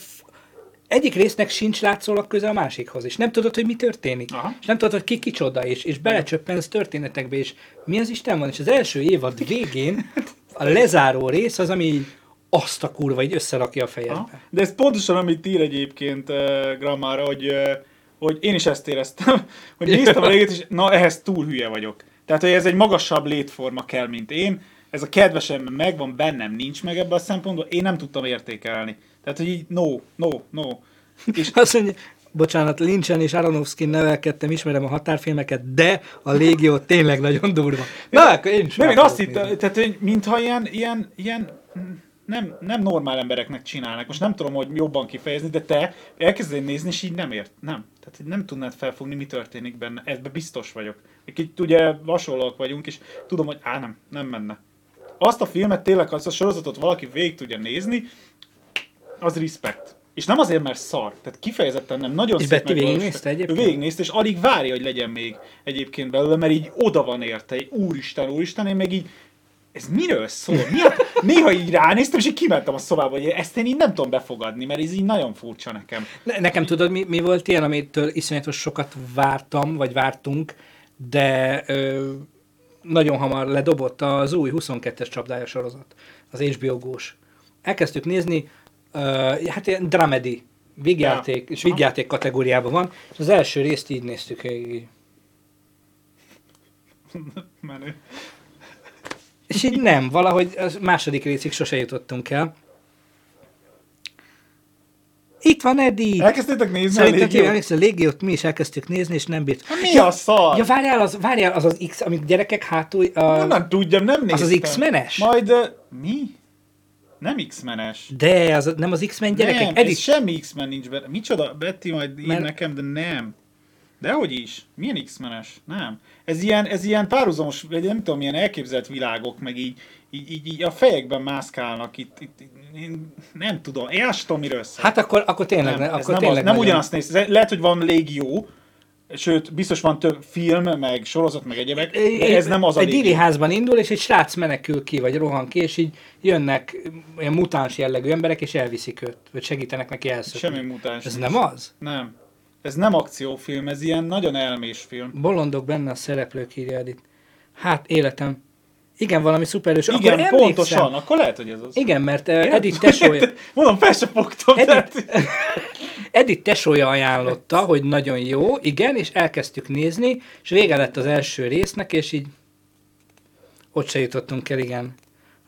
egyik résznek sincs látszólag köze a másikhoz, és nem tudod, hogy mi történik. Aha. És nem tudod, hogy ki kicsoda, és, és belecsöppensz történetekbe, és mi az Isten van, és az első évad végén a lezáró rész az, ami azt a kurva, így összerakja a Aha. fejedbe. De ez pontosan, amit ír egyébként uh, Grammára, hogy, uh, hogy én is ezt éreztem, hogy néztem a régét, és na, ehhez túl hülye vagyok. Tehát, hogy ez egy magasabb létforma kell, mint én, ez a kedvesem megvan, bennem nincs meg ebben a szempontból, én nem tudtam értékelni. Tehát, hogy így no, no, no. És Azt mondja, bocsánat, Lynchen és Aronofsky nevelkedtem, ismerem a határfilmeket, de a légió tényleg nagyon durva. Na, akkor én is nem, én azt hittem, tehát, hogy mintha ilyen, ilyen, ilyen nem, nem normál embereknek csinálnak. Most nem tudom, hogy jobban kifejezni, de te elkezded nézni, és így nem ért. Nem. Tehát nem tudnád felfogni, mi történik benne. Ebben biztos vagyok. Itt ugye hasonlóak vagyunk, és tudom, hogy á, nem, nem menne. Azt a filmet tényleg, azt a sorozatot valaki végig tudja nézni, az respect. És nem azért, mert szar. Tehát kifejezetten nem. Nagyon És szép Betty végignézte egyébként? Ő végignézte, és alig várja, hogy legyen még egyébként belőle, mert így oda van érte. Így, úristen, úristen, én meg így ez miről szól? Mi a... Néha így ránéztem, és így kimentem a szobába, hogy ezt én így nem tudom befogadni, mert ez így nagyon furcsa nekem. Ne, nekem tudod, mi, mi volt ilyen, amitől iszonyatos sokat vártam, vagy vártunk, de ö, nagyon hamar ledobott az új 22-es csapdája sorozat, az HBO Gós. Elkezdtük nézni, ö, hát ilyen dramedy, vígjáték, Ja. és vígjáték kategóriában van, és az első részt így néztük végig. Menő. És így nem, valahogy a második részig sose jutottunk el. Itt van Eddie! Elkezdtétek nézni Szerintem a légiót? emlékszel, a légiót mi is elkezdtük nézni, és nem bírt. Mi a szar? Ja, várjál, az, várjál, az az X, amit gyerekek hátul... A, Honnan tudjam, nem néztem. az X-menes? Majd, uh, mi? Nem X-menes. De, az, nem az X-Men gyerekek. Nem, ez semmi X-Men nincs benne. Micsoda? Betty majd ír Mert- nekem, de nem. Dehogy is. Milyen X-menes? Nem. Ez ilyen, ez ilyen párhuzamos, nem tudom, milyen elképzelt világok, meg így, így, így, így a fejekben mászkálnak itt, itt, én nem tudom, én azt tudom, miről szól. Hát akkor, akkor tényleg, nem, akkor nem, az, tényleg nem nagyon- ugyanazt néz. Lehet, hogy van légió, sőt, biztos van több film, meg sorozat, meg egyebek, de ez nem az a Egy légió. házban indul, és egy srác menekül ki, vagy rohan ki, és így jönnek olyan mutáns jellegű emberek, és elviszik őt, vagy segítenek neki elszökni. Semmi mutáns. Ez nem az? Nem. Ez nem akciófilm, ez ilyen nagyon elmés film. Bolondok benne a szereplők, írja Edith. Hát, életem. Igen, valami szuperős. Igen, akkor emlékszem. pontosan, akkor lehet, hogy ez az. Igen, mert uh, Edith tesója, Mondom, fel se fogtam. Edith, Edith tesója ajánlotta, hogy nagyon jó, igen, és elkezdtük nézni, és vége lett az első résznek, és így ott se jutottunk el, igen,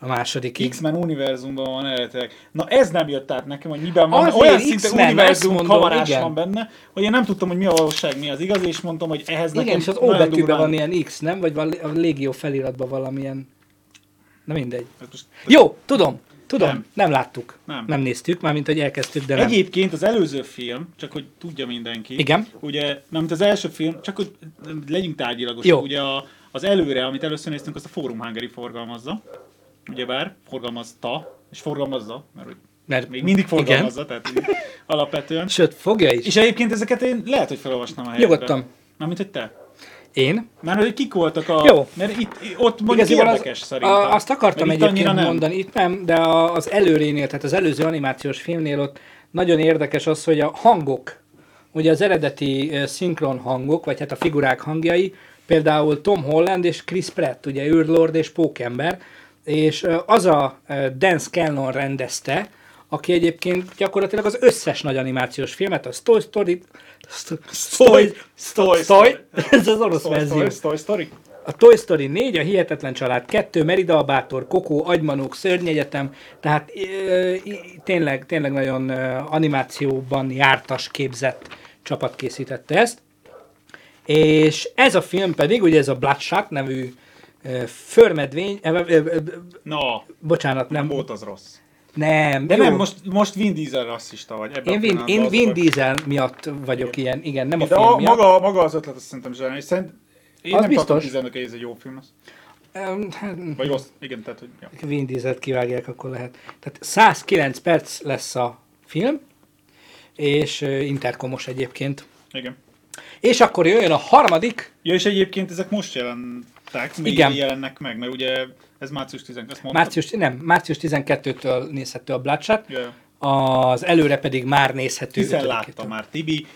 a másodikig. X-Men univerzumban van eredetileg. Na ez nem jött át nekem, hogy miben van. Azért Olyan szinte univerzum mondom, kavarás igen. van benne, hogy én nem tudtam, hogy mi a valóság, mi az igaz, és mondtam, hogy ehhez nekem Igen, és az O betűben van ilyen X, nem? Vagy van a Légió feliratban valamilyen... Na mindegy. Hát most- Jó, tudom, tudom, nem, Nem. láttuk. Nem. nem néztük, mármint, hogy elkezdtük, de nem. Egyébként az előző film, csak hogy tudja mindenki. Igen. Ugye, nem, az első film, csak hogy legyünk tárgyilagosak. Ugye a, az előre, amit először néztünk, azt a Forum Hungary forgalmazza. Ugyebár forgalmazta, és forgalmazza, mert hogy Mert, még mindig igen. forgalmazza, tehát így alapvetően. Sőt, fogja is. És egyébként ezeket én lehet, hogy felolvasnám a helyetben. Nyugodtan. Mármint, hogy te. Én? Mert hogy kik voltak a... Jó. Mert itt, ott mondjuk Igaziból érdekes az, szerintem. a, azt akartam Mert egyébként nem. mondani, itt nem, de az előrénél, tehát az előző animációs filmnél ott nagyon érdekes az, hogy a hangok, ugye az eredeti szinkron hangok, vagy hát a figurák hangjai, például Tom Holland és Chris Pratt, ugye űrlord és pókember, és az a Dan Scanlon rendezte, aki egyébként gyakorlatilag az összes nagy animációs filmet, a Toy Story, Story, Story, Story, ez az orosz verzió. Story, Story. A Toy Story 4, a Hihetetlen Család 2, Merida a Bátor, Kokó, Agymanók, Szörnyegyetem, tehát ö, tényleg, tényleg nagyon ö, animációban jártas képzett csapat készítette ezt. És ez a film pedig, ugye ez a Bloodshot nevű förmedvény, Na, bocsánat, nem, volt az rossz. nem, De jó. nem, most, most Vin Diesel rasszista vagy. Ebben én Vin, én az Vin. Diesel miatt vagyok ilyen, igen, nem a De film a, miatt. maga, maga az ötlet, azt szerintem zseniális. Szerint én Az nem biztos. tartom Dieselnek, hogy ez egy jó film. Öm, hát, Vagy rossz. Igen, tehát, hogy... Ja. Vin Dieselt kivágják, akkor lehet. Tehát 109 perc lesz a film, és interkomos egyébként. Igen. És akkor jöjjön a harmadik, Ja, és egyébként ezek most jelentek, még Igen. jelennek meg, mert ugye ez március 10 ezt mondtad? március, nem, március 12-től nézhető a Bloodshot, ja. az előre pedig már nézhető. Hiszen látta már Tibi,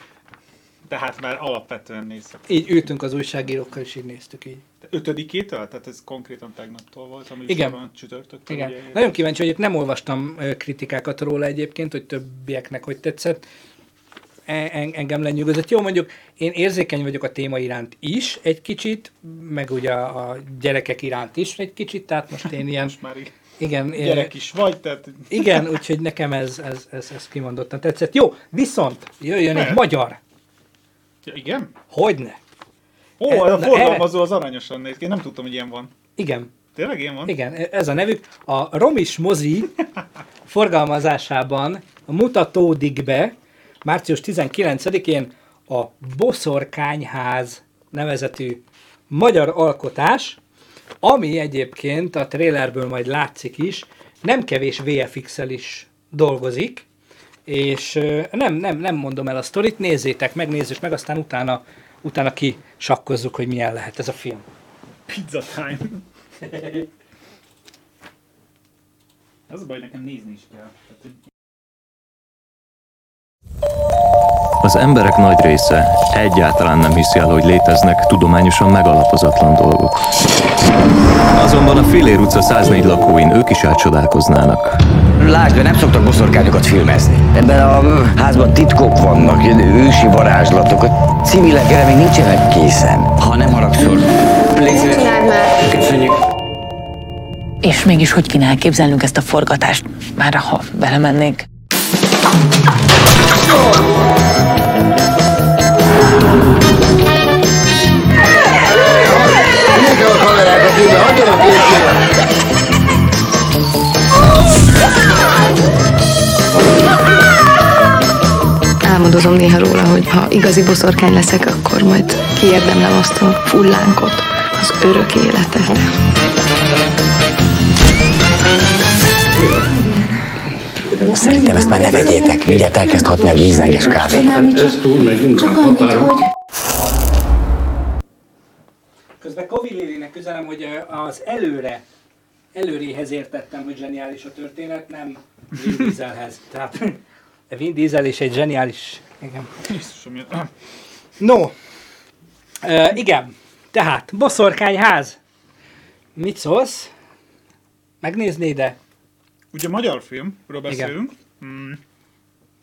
tehát már alapvetően nézhet. Így ültünk az újságírókkal, és így néztük így. Ötödikétől? Tehát ez konkrétan tegnattól volt, ami Igen. csütörtöktől. Igen. ugye? Nagyon kíváncsi vagyok, nem olvastam kritikákat róla egyébként, hogy többieknek hogy tetszett. E- en- engem lenyűgözött. Jó, mondjuk én érzékeny vagyok a téma iránt is egy kicsit, meg ugye a gyerekek iránt is egy kicsit, tehát most én ilyen, Most már igen. Gyerek is vagy, tehát igen, úgyhogy nekem ez, ez, ez, ez kimondottan tetszett. Jó, viszont jöjjön egy Mehet. magyar. ja, igen? Hogyne? Ó, E- a na, forgalmazó az aranyosan néz ki. Én nem tudtam, hogy ilyen van. Igen, Tényleg ilyen van? Igen, ez a nevük. A Romis mozi forgalmazásában mutatódik be március 19-én a Boszorkányház nevezetű magyar alkotás, ami egyébként a trailerből majd látszik is, nem kevés VFX-el is dolgozik, és nem, nem, nem mondom el a sztorit, nézzétek meg, meg, aztán utána, utána kisakkozzuk, hogy milyen lehet ez a film. Pizza time. Az a baj, nekem nézni is kell. Az emberek nagy része egyáltalán nem hiszi el, hogy léteznek tudományosan megalapozatlan dolgok. Azonban a Filér utca 104 lakóin ők is elcsodálkoznának. Lásd, nem szoktak boszorkányokat filmezni. Ebben a házban titkok vannak, ősi varázslatok. A civilek erre még nincsenek készen. Ha nem haragszol. Légy szíves. Köszönjük. És mégis hogy kéne elképzelnünk ezt a forgatást? Már ha vele mennénk. Álmodozom néha róla, hogy ha igazi boszorkány leszek, akkor majd kiérdemlem azt a fullánkot, az örök életet. Szerintem ezt már ne vegyétek. Mindjárt elkezd hatni a vízlenges kávé. Ez túl megyünk a határon. Közben Kovi Lilinek üzenem, hogy az előre, előréhez értettem, hogy zseniális a történet, nem Vin Dieselhez. Tehát Vin Diesel is egy zseniális... Igen. No, ö, igen, tehát Boszorkányház. Mit szólsz? Megnézné ide? Ugye magyar filmről beszélünk. Mm.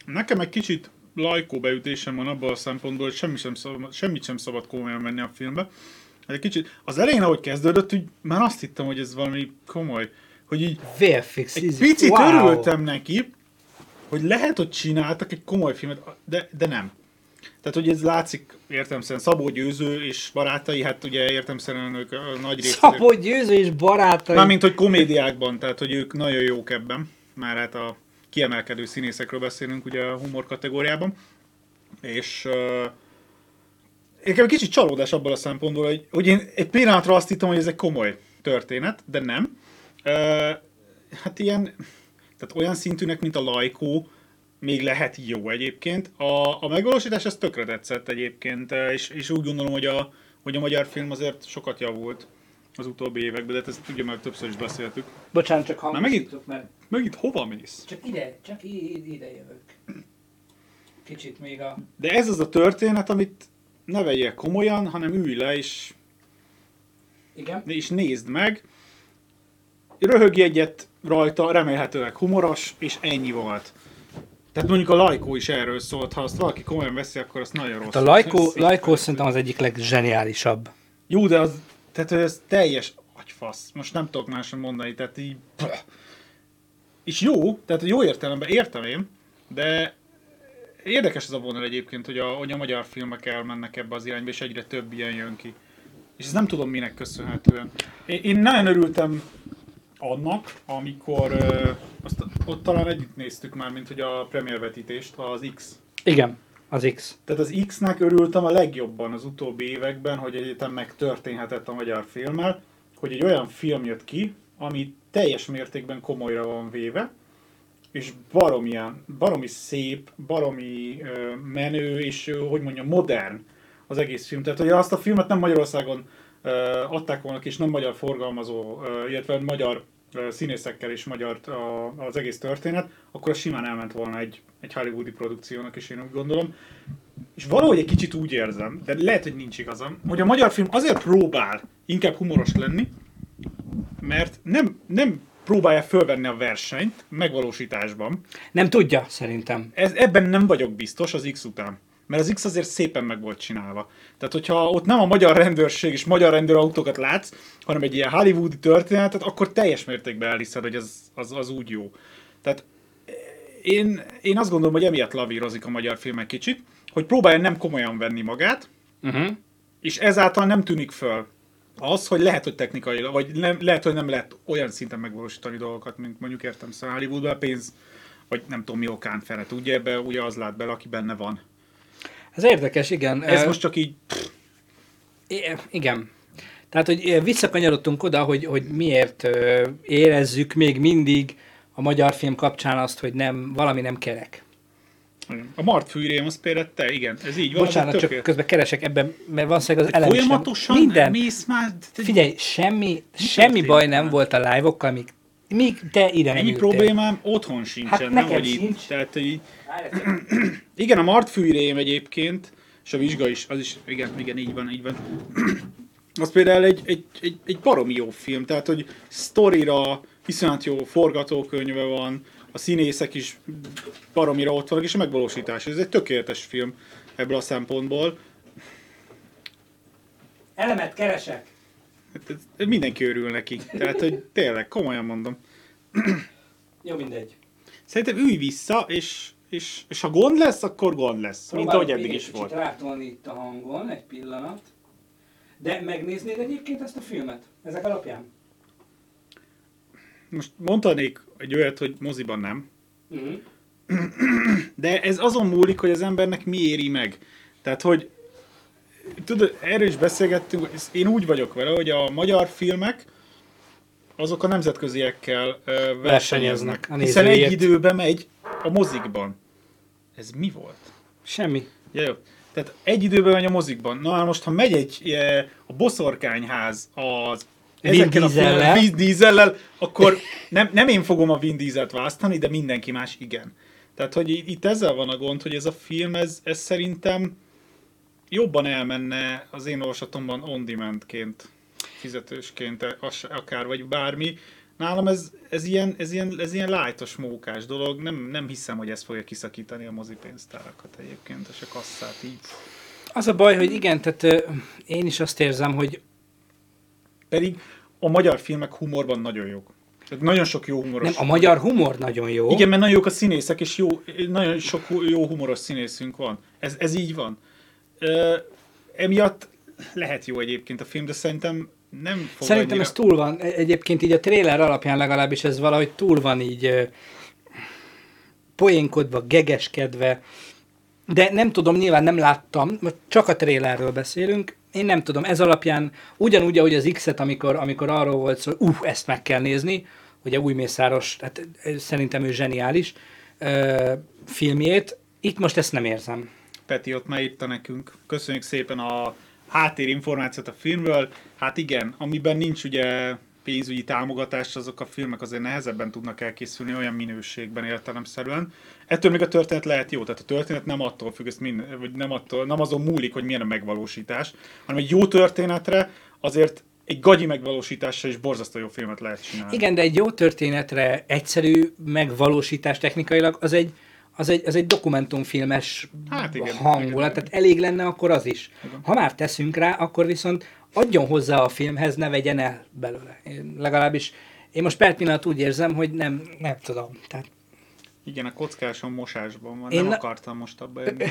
Nekem egy kicsit lajkó beütésem van abban a szempontból, hogy semmi sem szabad, semmit sem szabad komolyan menni a filmbe. Egy kicsit, az elején, ahogy kezdődött, úgy már azt hittem, hogy ez valami komoly. Hogy így VFX. egy picit wow. örültem neki, hogy lehet, hogy csináltak egy komoly filmet, de, de nem. Tehát, hogy ez látszik értemszerűen Szabó Győző és barátai, hát ugye értemszerűen ők a nagy részt... Szabó Győző és barátai. Mármint, hogy komédiákban, tehát, hogy ők nagyon jók ebben. Már hát a kiemelkedő színészekről beszélünk ugye a humor kategóriában. És uh, nekem egy kicsit csalódás abban a szempontból, hogy, hogy én egy pillanatra azt hittem, hogy ez egy komoly történet, de nem. Uh, hát ilyen, tehát olyan szintűnek, mint a Lajkó, még lehet jó egyébként. A, a megvalósítás ez tökre tetszett egyébként, eh, és, és úgy gondolom, hogy a, hogy a magyar film azért sokat javult az utóbbi években, de hát ezt ugye már többször is beszéltük. Bocsánat, csak Na megint, hangosítok, mert megint hova mész? csak ide, csak ide jövök. Kicsit még a... De ez az a történet, amit ne vegyél komolyan, hanem ülj le és, Igen? és nézd meg. Röhögj egyet rajta, remélhetőleg humoros, és ennyi volt. Tehát mondjuk a Lajkó is erről szólt, ha azt valaki komolyan veszi, akkor azt nagyon rossz. Hát a Lajkó, Lajkó szerintem az egyik legzseniálisabb. Jó, de az, tehát ez teljes agyfasz. Most nem tudok máson mondani, tehát így... És jó, tehát jó értelemben értem én, de érdekes ez a vonal egyébként, hogy a, hogy a magyar filmek elmennek ebbe az irányba, és egyre több ilyen jön ki. És ezt nem tudom minek köszönhetően. Én, én nagyon örültem annak, amikor ö, azt, ott talán együtt néztük már, mint hogy a premiervetítést, az X. Igen, az X. Tehát az X-nek örültem a legjobban az utóbbi években, hogy egyetem meg történhetett a magyar filmmel, hogy egy olyan film jött ki, ami teljes mértékben komolyra van véve, és baromi, baromi szép, baromi ö, menő, és ö, hogy mondjam, modern az egész film. Tehát, hogy azt a filmet nem Magyarországon ö, adták volna ki, és nem magyar forgalmazó, ö, illetve magyar színészekkel és magyar a, az egész történet, akkor az simán elment volna egy, egy hollywoodi produkciónak, és én úgy gondolom. És valahogy egy kicsit úgy érzem, de lehet, hogy nincs igazam, hogy a magyar film azért próbál inkább humoros lenni, mert nem, nem próbálja fölvenni a versenyt megvalósításban. Nem tudja, szerintem. Ez, ebben nem vagyok biztos az X után. Mert az X azért szépen meg volt csinálva. Tehát, hogyha ott nem a magyar rendőrség és magyar rendőrautókat látsz, hanem egy ilyen hollywoodi történetet, akkor teljes mértékben elhiszed, hogy az, az, az úgy jó. Tehát én, én azt gondolom, hogy emiatt lavírozik a magyar film egy kicsit, hogy próbálja nem komolyan venni magát, uh-huh. és ezáltal nem tűnik föl az, hogy lehet, hogy technikai, vagy nem, lehet, hogy nem lehet olyan szinten megvalósítani dolgokat, mint mondjuk értem szóval Hollywoodban pénz, vagy nem tudom mi okán fele tudja, ebbe ugye az lát bele, aki benne van. Ez érdekes, igen. Ez Ö, most csak így... Igen. Tehát, hogy visszakanyarodtunk oda, hogy, hogy miért érezzük még mindig a magyar film kapcsán azt, hogy nem, valami nem kerek. A Mart fűrém, az például te, igen, ez így van. Bocsánat, csak közben keresek ebben, mert valószínűleg az Hogy elem sem- Folyamatosan Minden. mész már... Figyelj, semmi, semmi történt baj nem volt a live-okkal, míg, míg te ide Ennyi ültél. problémám otthon sincsen, Hát nem nekem hogy itt. sincs. Tehát, így... Igen, a Mart fűrém egyébként, és a vizsga is, az is, igen, igen, így van, így van. Az például egy, egy, egy, egy baromi jó film, tehát, hogy sztorira iszonyat jó forgatókönyve van, a színészek is baromira ott vannak, és a megvalósítás. Ez egy tökéletes film ebből a szempontból. Elemet keresek. Hát Mindenki örül neki. Tehát, hogy tényleg, komolyan mondom. Jó, mindegy. Szerintem ülj vissza, és, és, és ha gond lesz, akkor gond lesz. Mint ahogy Próbálok eddig is volt. Rátolni itt a hangon, egy pillanat. De megnéznéd egyébként ezt a filmet? Ezek alapján? Most mondhanék egy olyat, hogy moziban nem. Uh-huh. De ez azon múlik, hogy az embernek mi éri meg. Tehát, hogy tudod, erről is beszélgettünk, én úgy vagyok vele, hogy a magyar filmek azok a nemzetköziekkel versenyeznek. A Hiszen egy időben megy a mozikban. Ez mi volt? Semmi. Ja, jó. Tehát egy időben megy a mozikban. Na hát most, ha megy egy e, a boszorkányház az ezekkel a Vin Diesellel, akkor nem, nem én fogom a Vin Dieselt választani, de mindenki más igen. Tehát, hogy itt ezzel van a gond, hogy ez a film, ez, ez szerintem jobban elmenne az én olvasatomban on-demandként, fizetősként, akár, vagy bármi. Nálam ez, ez, ilyen, ez, ilyen, ez ilyen lájtos, mókás dolog. Nem, nem hiszem, hogy ez fogja kiszakítani a mozipénztárakat egyébként, és a kasszát így. Az a baj, hogy igen, tehát ö, én is azt érzem, hogy Pedig a magyar filmek humorban nagyon jók. Tehát nagyon sok jó humoros. nem, a magyar humor nagyon jó. Igen, mert nagyon jók a színészek, és jó, nagyon sok jó humoros színészünk van. Ez, ez így van. Ö, emiatt lehet jó egyébként a film, de szerintem nem fog Szerintem annyira... ez túl van. E- Egyébként így a tréler alapján legalábbis ez valahogy túl van így poénkodva, gegeskedve. De nem tudom, nyilván nem láttam, csak a trélerről beszélünk. Én nem tudom, ez alapján ugyanúgy, ahogy az X-et, amikor, amikor arról volt szó, hogy uh, ezt meg kell nézni, ugye új Mészáros, hát szerintem ő zseniális ö, filmjét, itt most ezt nem érzem. Peti ott már írta nekünk. Köszönjük szépen a háttérinformációt a filmről. Hát igen, amiben nincs ugye pénzügyi támogatás, azok a filmek azért nehezebben tudnak elkészülni olyan minőségben értelemszerűen. Ettől még a történet lehet jó, tehát a történet nem attól függ, ezt mind, vagy nem, attól, nem azon múlik, hogy milyen a megvalósítás, hanem egy jó történetre azért egy gagyi megvalósítással is borzasztó jó filmet lehet csinálni. Igen, de egy jó történetre egyszerű megvalósítás technikailag az egy, az egy, az egy dokumentumfilmes Hát igen, hangulat, igen, tehát elég lenne akkor az is. Ha már teszünk rá, akkor viszont adjon hozzá a filmhez, ne vegyen el belőle. Én legalábbis én most per pillanat úgy érzem, hogy nem, nem tudom. Tehát Igen, a kockáson mosásban van, Én nem ne- akartam most abba jönni.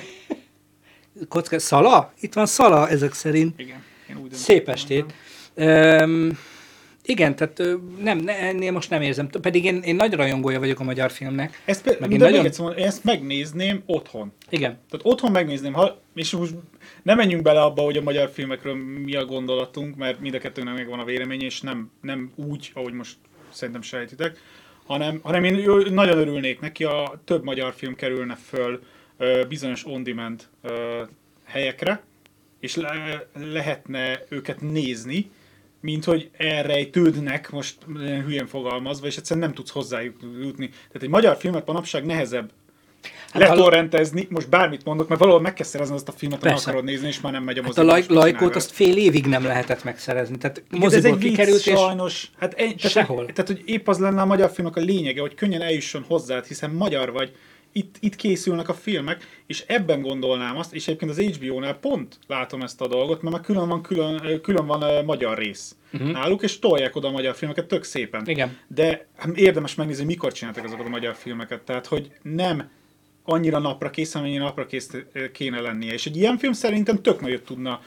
kocka, szala? Itt van szala ezek szerint. Igen, én úgy Szép estét. Üm, igen, tehát nem, ne, ennél most nem érzem. Pedig én, én nagy rajongója vagyok a magyar filmnek. Ezt, pe- Meg de én még nagyon- egyszer mondom, én ezt megnézném otthon. Igen. Tehát otthon megnézném, ha, és most nem menjünk bele abba, hogy a magyar filmekről mi a gondolatunk, mert mind a kettőnek megvan a vélemény, és nem, nem úgy, ahogy most szerintem sejtitek, hanem, hanem én nagyon örülnék neki, a több magyar film kerülne föl bizonyos on-demand helyekre, és le, lehetne őket nézni, mint hogy elrejtődnek, most hülyén fogalmazva, és egyszerűen nem tudsz hozzájuk jutni. Tehát egy magyar filmet manapság nehezebb Hát letorrentezni, most bármit mondok, mert valahol meg kell szerezni azt a filmet, Persze. akarod nézni, és már nem megy a Hát moziba. a laj, lajkót azt fél évig nem lehetett megszerezni. Tehát de ez moziból egy vicc, kikerült, és sajnos. Hát egy, tehát, Sehol. Tehát, hogy épp az lenne a magyar filmnek a lényege, hogy könnyen eljusson hozzád, hiszen magyar vagy, itt, itt készülnek a filmek, és ebben gondolnám azt, és egyébként az HBO-nál pont látom ezt a dolgot, mert már külön van, külön, külön van magyar rész uh-huh. náluk, és tolják oda a magyar filmeket tök szépen. Igen. De hát érdemes megnézni, mikor csináltak azokat a magyar filmeket, tehát hogy nem annyira napra kész, amennyire napra kész kéne lennie. És egy ilyen film szerintem tök nagyot tudna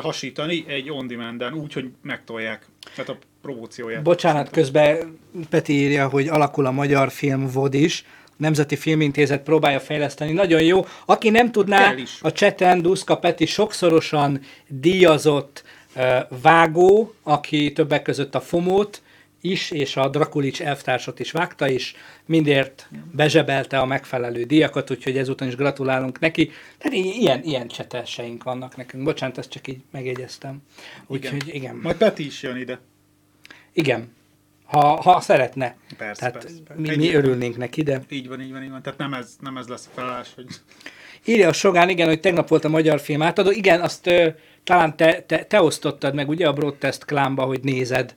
hasítani egy on-demand-en, úgy, hogy megtolják. Tehát a promócióját. Bocsánat, közben Peti írja, hogy alakul a magyar film VOD is. Nemzeti Filmintézet próbálja fejleszteni. Nagyon jó. Aki nem tudná, a cseten Duszka Peti sokszorosan díjazott uh, vágó, aki többek között a Fomót is, és a Drakulics elvtársat is vágta, és mindért bezsebelte a megfelelő díjakat, úgyhogy ezúton is gratulálunk neki. Tehát i- ilyen, ilyen csetelseink vannak nekünk. Bocsánat, ezt csak így megjegyeztem. Úgyhogy igen. igen. Majd Peti is jön ide. Igen. Ha, ha szeretne. Persze, Tehát persze, persze. Mi, mi örülnénk neki, de... Így van, így van, így van. Tehát nem ez, nem ez lesz a felállás, hogy Írja a Sogán, igen, hogy tegnap volt a magyar film átadó. Igen, azt ö, talán te, te, te osztottad meg ugye a Broadcast klánba, hogy nézed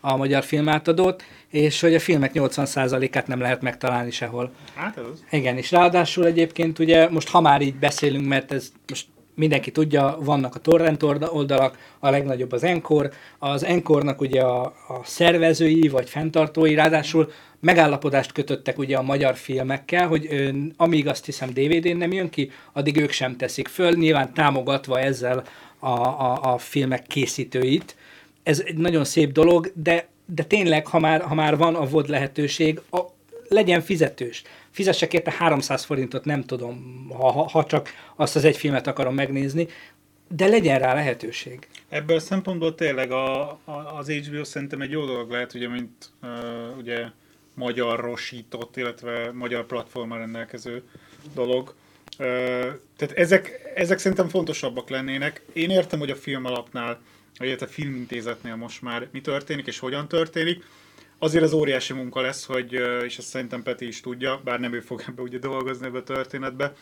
a magyar film átadót, és hogy a filmek 80%-át nem lehet megtalálni sehol. hát ez az. Igen, és ráadásul egyébként ugye most ha már így beszélünk, mert ez most mindenki tudja, vannak a torrent olda- oldalak, a legnagyobb az Encore, az Encore-nak ugye a, a szervezői vagy fenntartói, ráadásul megállapodást kötöttek ugye a magyar filmekkel, hogy ö, amíg azt hiszem DVD-n nem jön ki, addig ők sem teszik föl, nyilván támogatva ezzel a, a, a filmek készítőit. Ez egy nagyon szép dolog, de, de tényleg, ha már, ha már van a VOD lehetőség, a, legyen fizetős. Fizessek érte 300 forintot, nem tudom, ha, ha, csak azt az egy filmet akarom megnézni, de legyen rá lehetőség. Ebből a szempontból tényleg a, a, az HBO szerintem egy jó dolog lehet, ugye, mint uh, ugye magyarosított, illetve magyar platformmal rendelkező dolog. Uh, tehát ezek, ezek szerintem fontosabbak lennének. Én értem, hogy a film alapnál, illetve a filmintézetnél most már mi történik és hogyan történik. Azért az óriási munka lesz, hogy, és ezt szerintem Peti is tudja, bár nem ő fog ebbe ugye dolgozni ebbe a történetbe,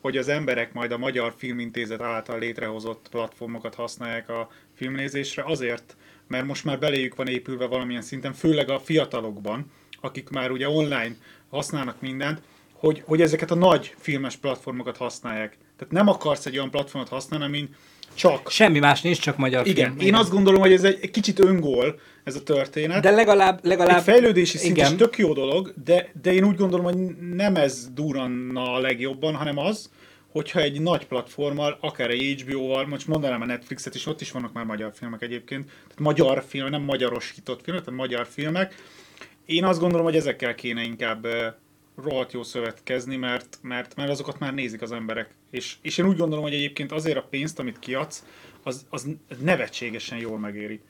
hogy az emberek majd a Magyar Filmintézet által létrehozott platformokat használják a filmnézésre azért, mert most már beléjük van épülve valamilyen szinten, főleg a fiatalokban, akik már ugye online használnak mindent, hogy, hogy ezeket a nagy filmes platformokat használják. Tehát nem akarsz egy olyan platformot használni, amin csak... Semmi más nincs, csak magyar Igen, film. én azt gondolom, hogy ez egy kicsit öngól, ez a történet. De legalább... legalább Egy fejlődési szint igen. is tök jó dolog, de, de én úgy gondolom, hogy nem ez duranna a legjobban, hanem az, hogyha egy nagy platformmal, akár egy HBO-val, most mondanám a Netflixet is, ott is vannak már magyar filmek egyébként, tehát magyar film, nem magyarosított filmek, tehát magyar filmek. Én azt gondolom, hogy ezekkel kéne inkább rohadt jó szövetkezni, mert, mert, mert azokat már nézik az emberek. És, és én úgy gondolom, hogy egyébként azért a pénzt, amit kiadsz, az, az nevetségesen jól megéri.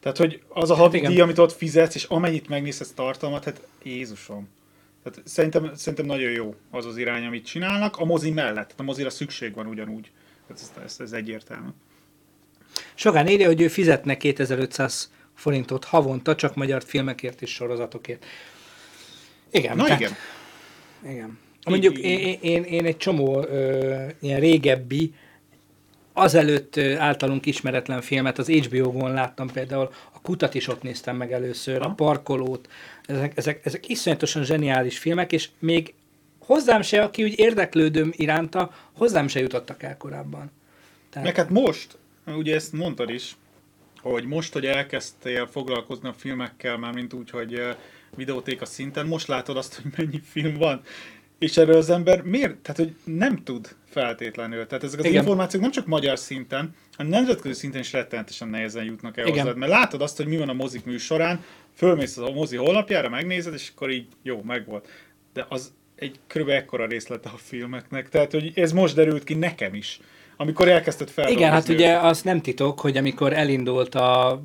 Tehát, hogy az a havi Hát igen. díj, amit ott fizetsz, és amennyit megnézsz ezt tartalmat, hát Jézusom. Tehát szerintem, szerintem nagyon jó az az irány, amit csinálnak. A mozi mellett, tehát a mozira szükség van ugyanúgy. Tehát ez, ez, ez egyértelmű. Sokan írja, hogy ő fizetne 2500 forintot havonta, csak magyar filmekért és sorozatokért. Igen. Na tehát- igen. Igen. Mondjuk én, én, én egy csomó ö, ilyen régebbi, azelőtt általunk ismeretlen filmet az HBO-gon láttam például, a Kutat is ott néztem meg először, a Parkolót, ezek, ezek, ezek iszonyatosan zseniális filmek, és még hozzám se, aki úgy érdeklődöm iránta, hozzám se jutottak el korábban. Tehát, Meg hát most, ugye ezt mondtad is, hogy most, hogy elkezdtél foglalkozni a filmekkel, már mint úgy, hogy videótéka szinten, most látod azt, hogy mennyi film van. És erről az ember miért? Tehát, hogy nem tud feltétlenül. Tehát ezek az Igen. Információk nem csak magyar szinten, hanem nemzetközi szinten is rettenetesen nehezen jutnak el Igen. hozzád. Mert látod azt, hogy mi van a mozik műsorán, fölmész a mozi honlapjára, megnézed, és akkor így jó, megvolt. De az egy kb. ekkora részlete a filmeknek. Tehát, hogy ez most derült ki nekem is. Amikor elkezdted feldolgozni. Igen, hát ugye az nem titok, hogy amikor elindult a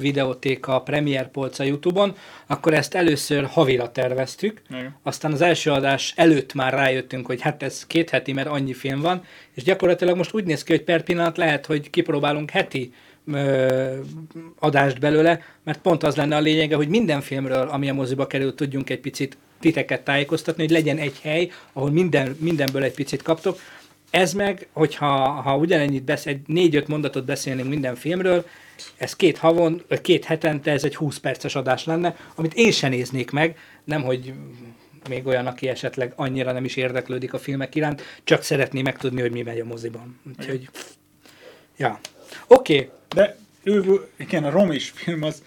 videótéka Premier polca YouTube-on, akkor ezt először havira terveztük, Igen. aztán az első adás előtt már rájöttünk, hogy hát ez két heti, mert annyi film van, és gyakorlatilag most úgy néz ki, hogy per pillanat lehet, hogy kipróbálunk heti ö, adást belőle, mert pont az lenne a lényege, hogy minden filmről, ami a moziba kerül, tudjunk egy picit titeket tájékoztatni, hogy legyen egy hely, ahol minden, mindenből egy picit kaptok. Ez meg, hogyha ha ugyanennyit besz, egy négy-öt mondatot beszélnénk minden filmről, ez két havon, két hetente, ez egy 20 perces adás lenne, amit én se néznék meg, nem hogy még olyan, aki esetleg annyira nem is érdeklődik a filmek iránt, csak szeretné megtudni, hogy mi megy a moziban. Úgyhogy, ja. Oké, okay. De ő, igen, a romis film az,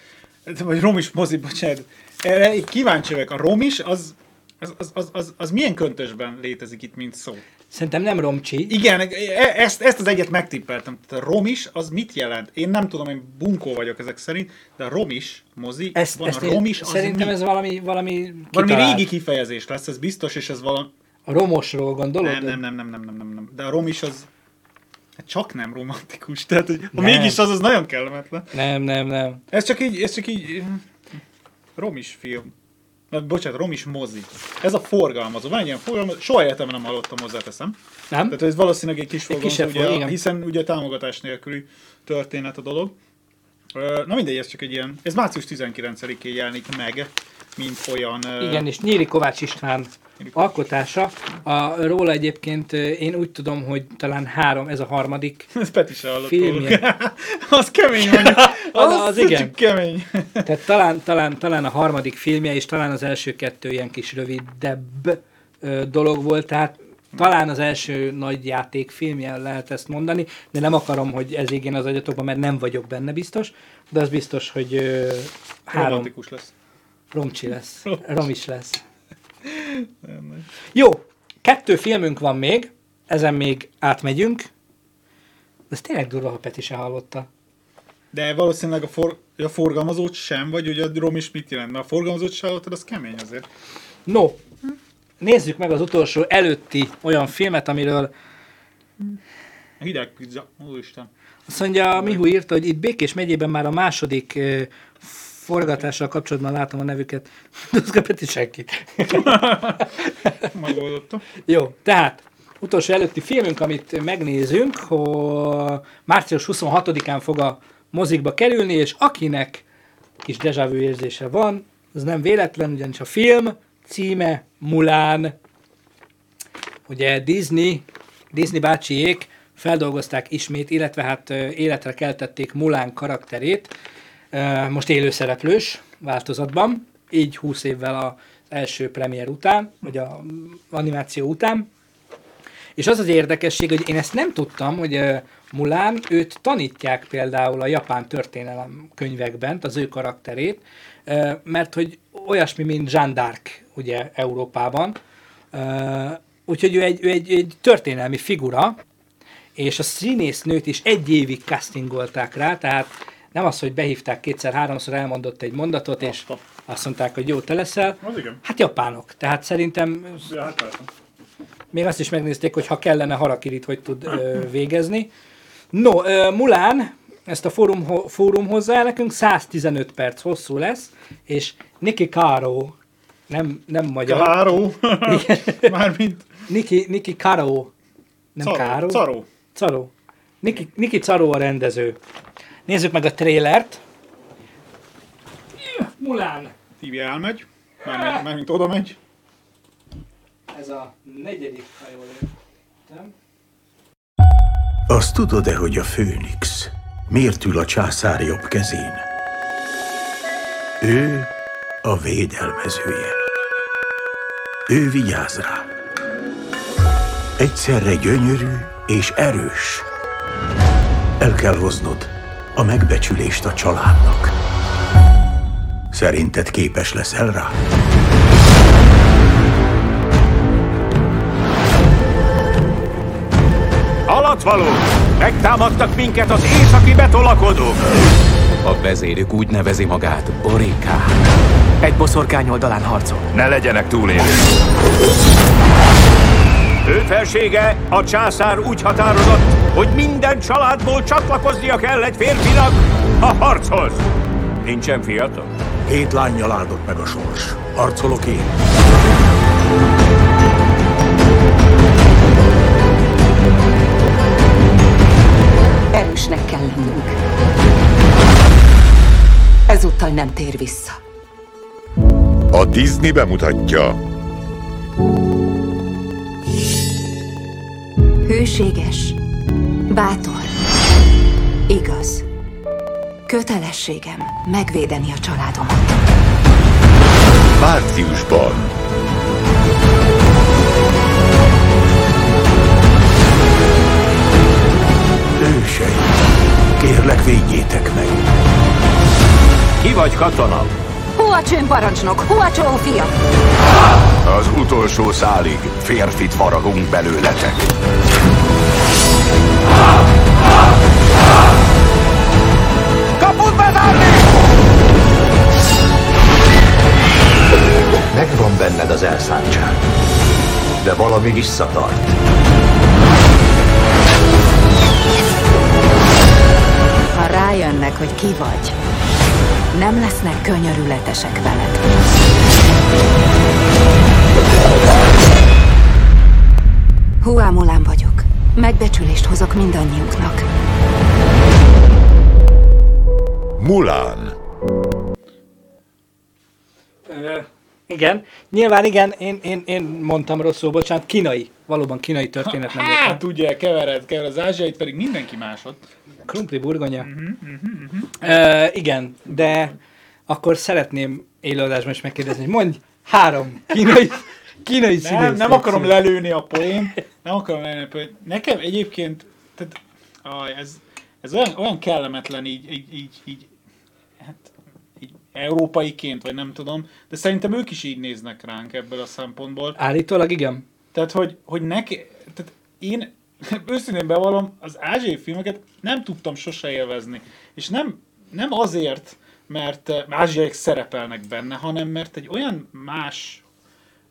vagy romis mozi, bocsánat. Erre kíváncsi vagyok. A romis az, az, az, az, az, az milyen köntösben létezik itt, mint szó? Szerintem nem romcsi. Igen, e- ezt, ezt az egyet megtippeltem. Tehát a romis az mit jelent? Én nem tudom, én bunkó vagyok ezek szerint, de a romis mozi, Ezt, van ezt a romis, az szerintem mi? ez valami, valami, Valami kitalált. régi kifejezés lesz, ez biztos, és ez valami... A romosról gondolod? Nem, nem, nem, nem, nem, nem, nem, nem. De a romis az hát csak nem romantikus. Tehát, hogy ha Nem. mégis az, az nagyon kellemetlen. Nem, nem, nem. Ez csak így, ez csak így... Romis film. Na, bocsánat, romis mozi. Ez a forgalmazó. Van egy ilyen forgalmazó, soha életemben nem hallottam hozzáteszem. Nem? Tehát ez valószínűleg egy kis forgalmazó, ugye, for- igen. hiszen ugye támogatás nélküli történet a dolog. Na mindegy, ez csak egy ilyen, ez március 19-én jelenik meg, mint olyan... Igen, és Nyíri Kovács István alkotása. A, róla egyébként ö, én úgy tudom, hogy talán három, ez a harmadik Ez Peti se filmje. az kemény. Az, Az, az igen. kemény. Tehát talán, talán, talán a harmadik filmje, és talán az első kettő ilyen kis rövidebb ö, dolog volt, tehát talán az első nagy játékfilmje lehet ezt mondani, de nem akarom, hogy ez égjen az agyatokban, mert nem vagyok benne biztos, de az biztos, hogy ö, három Romantikus lesz. romcsi lesz, rom is lesz. Jó, kettő filmünk van még, ezen még átmegyünk. Ez tényleg durva, ha Peti se hallotta. De valószínűleg a, for, a forgalmazót sem, vagy hogy a rom is mit jelent? Mert a forgalmazót sem hallottad, az kemény azért. No, nézzük meg az utolsó előtti olyan filmet, amiről hideg pizza, úristen. azt mondja, a Mihu írta, hogy itt Békés megyében már a második forgatással kapcsolatban látom a nevüket. Duszka Peti senkit. Megoldottam. Jó, tehát utolsó előtti filmünk, amit megnézünk, hogy március 26-án fog a mozikba kerülni, és akinek kis déjà vu érzése van, az nem véletlen, ugyanis a film címe Mulán. Ugye Disney, Disney bácsiék feldolgozták ismét, illetve hát életre keltették Mulán karakterét, most élőszereplős változatban, így 20 évvel az első premier után, vagy a animáció után. És az az érdekesség, hogy én ezt nem tudtam, hogy Mulán őt tanítják például a japán történelem könyvekben, az ő karakterét, mert hogy olyasmi, mint Jeanne d'Arc, ugye Európában. Úgyhogy ő egy, ő egy, egy történelmi figura, és a színésznőt is egy évig castingolták rá, tehát nem az, hogy behívták kétszer-háromszor, elmondott egy mondatot, és azt mondták, hogy jó, te leszel. Az igen. Hát japánok, tehát szerintem Ja, hát még azt is megnézték, hogy ha kellene harakirit, hogy tud ö, végezni. No, ö, Mulán, ezt a fórum, ho- fórum hozzá nekünk, 115 perc hosszú lesz, és Niki Caro, nem, nem magyar. Igen. Mármint Niki, Niki Caro. Nem Caro, Caro. Caro. Caro. Niki, Niki Caro a rendező. Nézzük meg a trélert. Mulán. Tibi elmegy, mármint, mármint oda megy. Ez a negyedik, ha jól értem. Azt tudod-e, hogy a főnix miért ül a császár jobb kezén? Ő a védelmezője. Ő vigyáz rá. Egyszerre gyönyörű és erős. El kell hoznod a megbecsülést a családnak. Szerinted képes leszel rá? Alatvalók! Megtámadtak minket az északi betolakodók! A vezérük úgy nevezi magát Boriká. Egy boszorkány oldalán harcol. Ne legyenek túlélők. Ő felsége, a császár úgy határozott, hogy minden családból csatlakoznia kell egy férfinak a harchoz. Nincsen fiatal? Hét lányjal áldott meg a sors. Harcolok én. Erősnek kell lennünk. Ezúttal nem tér vissza. A Disney bemutatja. Hőséges, bátor, igaz. Kötelességem megvédeni a családomat. Márciusban. Ősei, kérlek védjétek meg. Ki vagy katona? Hua parancsnok, Hua Chou fia. Az utolsó szálig férfit faragunk belőletek. Kaput bezárni! Megvan benned az elszántság, de valami visszatart. Ha rájönnek, hogy ki vagy, nem lesznek könyörületesek veled. Hua Mulan vagyok. Megbecsülést hozok mindannyiuknak. Mulán. Igen. Nyilván igen, én, én, én mondtam rosszul, bocsánat, kínai. Valóban kínai történet nem. Hát ugye, kevered, kevered az ázsiait, pedig mindenki másod. Krumpli burgonya. Mhm, mhm. Ö, igen, de akkor szeretném élőadásban is megkérdezni, hogy mondj három kínai, kínai Nem, színész. nem akarom lelőni a poént. Nem akarom lelőni a poént. Nekem egyébként, tehát, aj, ez, ez olyan, olyan kellemetlen így, így, így, így európaiként, vagy nem tudom, de szerintem ők is így néznek ránk ebből a szempontból. Állítólag igen. Tehát, hogy, hogy neki, tehát én őszintén bevallom, az ázsiai filmeket nem tudtam sose élvezni. És nem, nem azért, mert ázsiaiak szerepelnek benne, hanem mert egy olyan más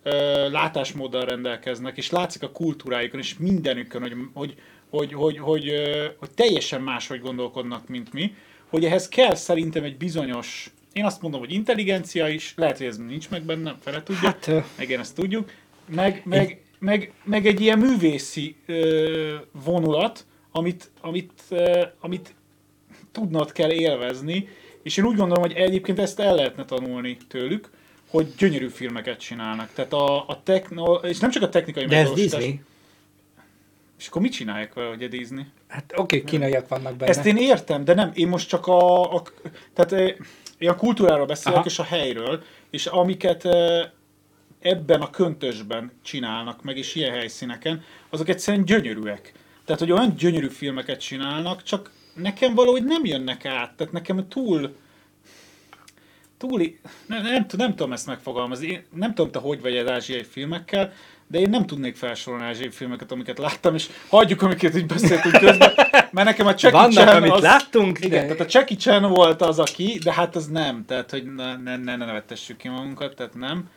ö, látásmóddal rendelkeznek, és látszik a kultúrájukon, és mindenükön, hogy, hogy, hogy, hogy, hogy, ö, hogy teljesen máshogy gondolkodnak, mint mi, hogy ehhez kell szerintem egy bizonyos, én azt mondom, hogy intelligencia is, lehet, hogy ez nincs meg benne, fele tudja, Hát, meg én ezt tudjuk, meg, meg, meg, meg egy ilyen művészi ö, vonulat, amit, amit, ö, amit tudnod kell élvezni, és én úgy gondolom, hogy egyébként ezt el lehetne tanulni tőlük, hogy gyönyörű filmeket csinálnak. Tehát a, a techno, és nem csak a technikai De ez Disney. És akkor mit csinálják vele, hogy a Disney? Hát oké, okay, kínaiak vannak benne. Ezt én értem, de nem, én most csak a, a tehát eh, én a kultúráról beszélek, Aha. és a helyről, és amiket ebben a köntösben csinálnak meg, és ilyen helyszíneken, azok egyszerűen gyönyörűek. Tehát, hogy olyan gyönyörű filmeket csinálnak, csak nekem valahogy nem jönnek át, tehát nekem túl, túl, nem, nem, tud- nem tudom ezt megfogalmazni, én nem tudom, te hogy vagy az ázsiai filmekkel, de én nem tudnék felsorolni ázsiai filmeket, amiket láttam, és hagyjuk, amiket így beszéltünk közben, mert nekem a Jackie Vannak, Chan amit az, láttunk, igen, de- tehát a Jackie Chan volt az, aki, de hát az nem, tehát hogy ne, ne, ne, ne nevettessük ki magunkat, tehát nem.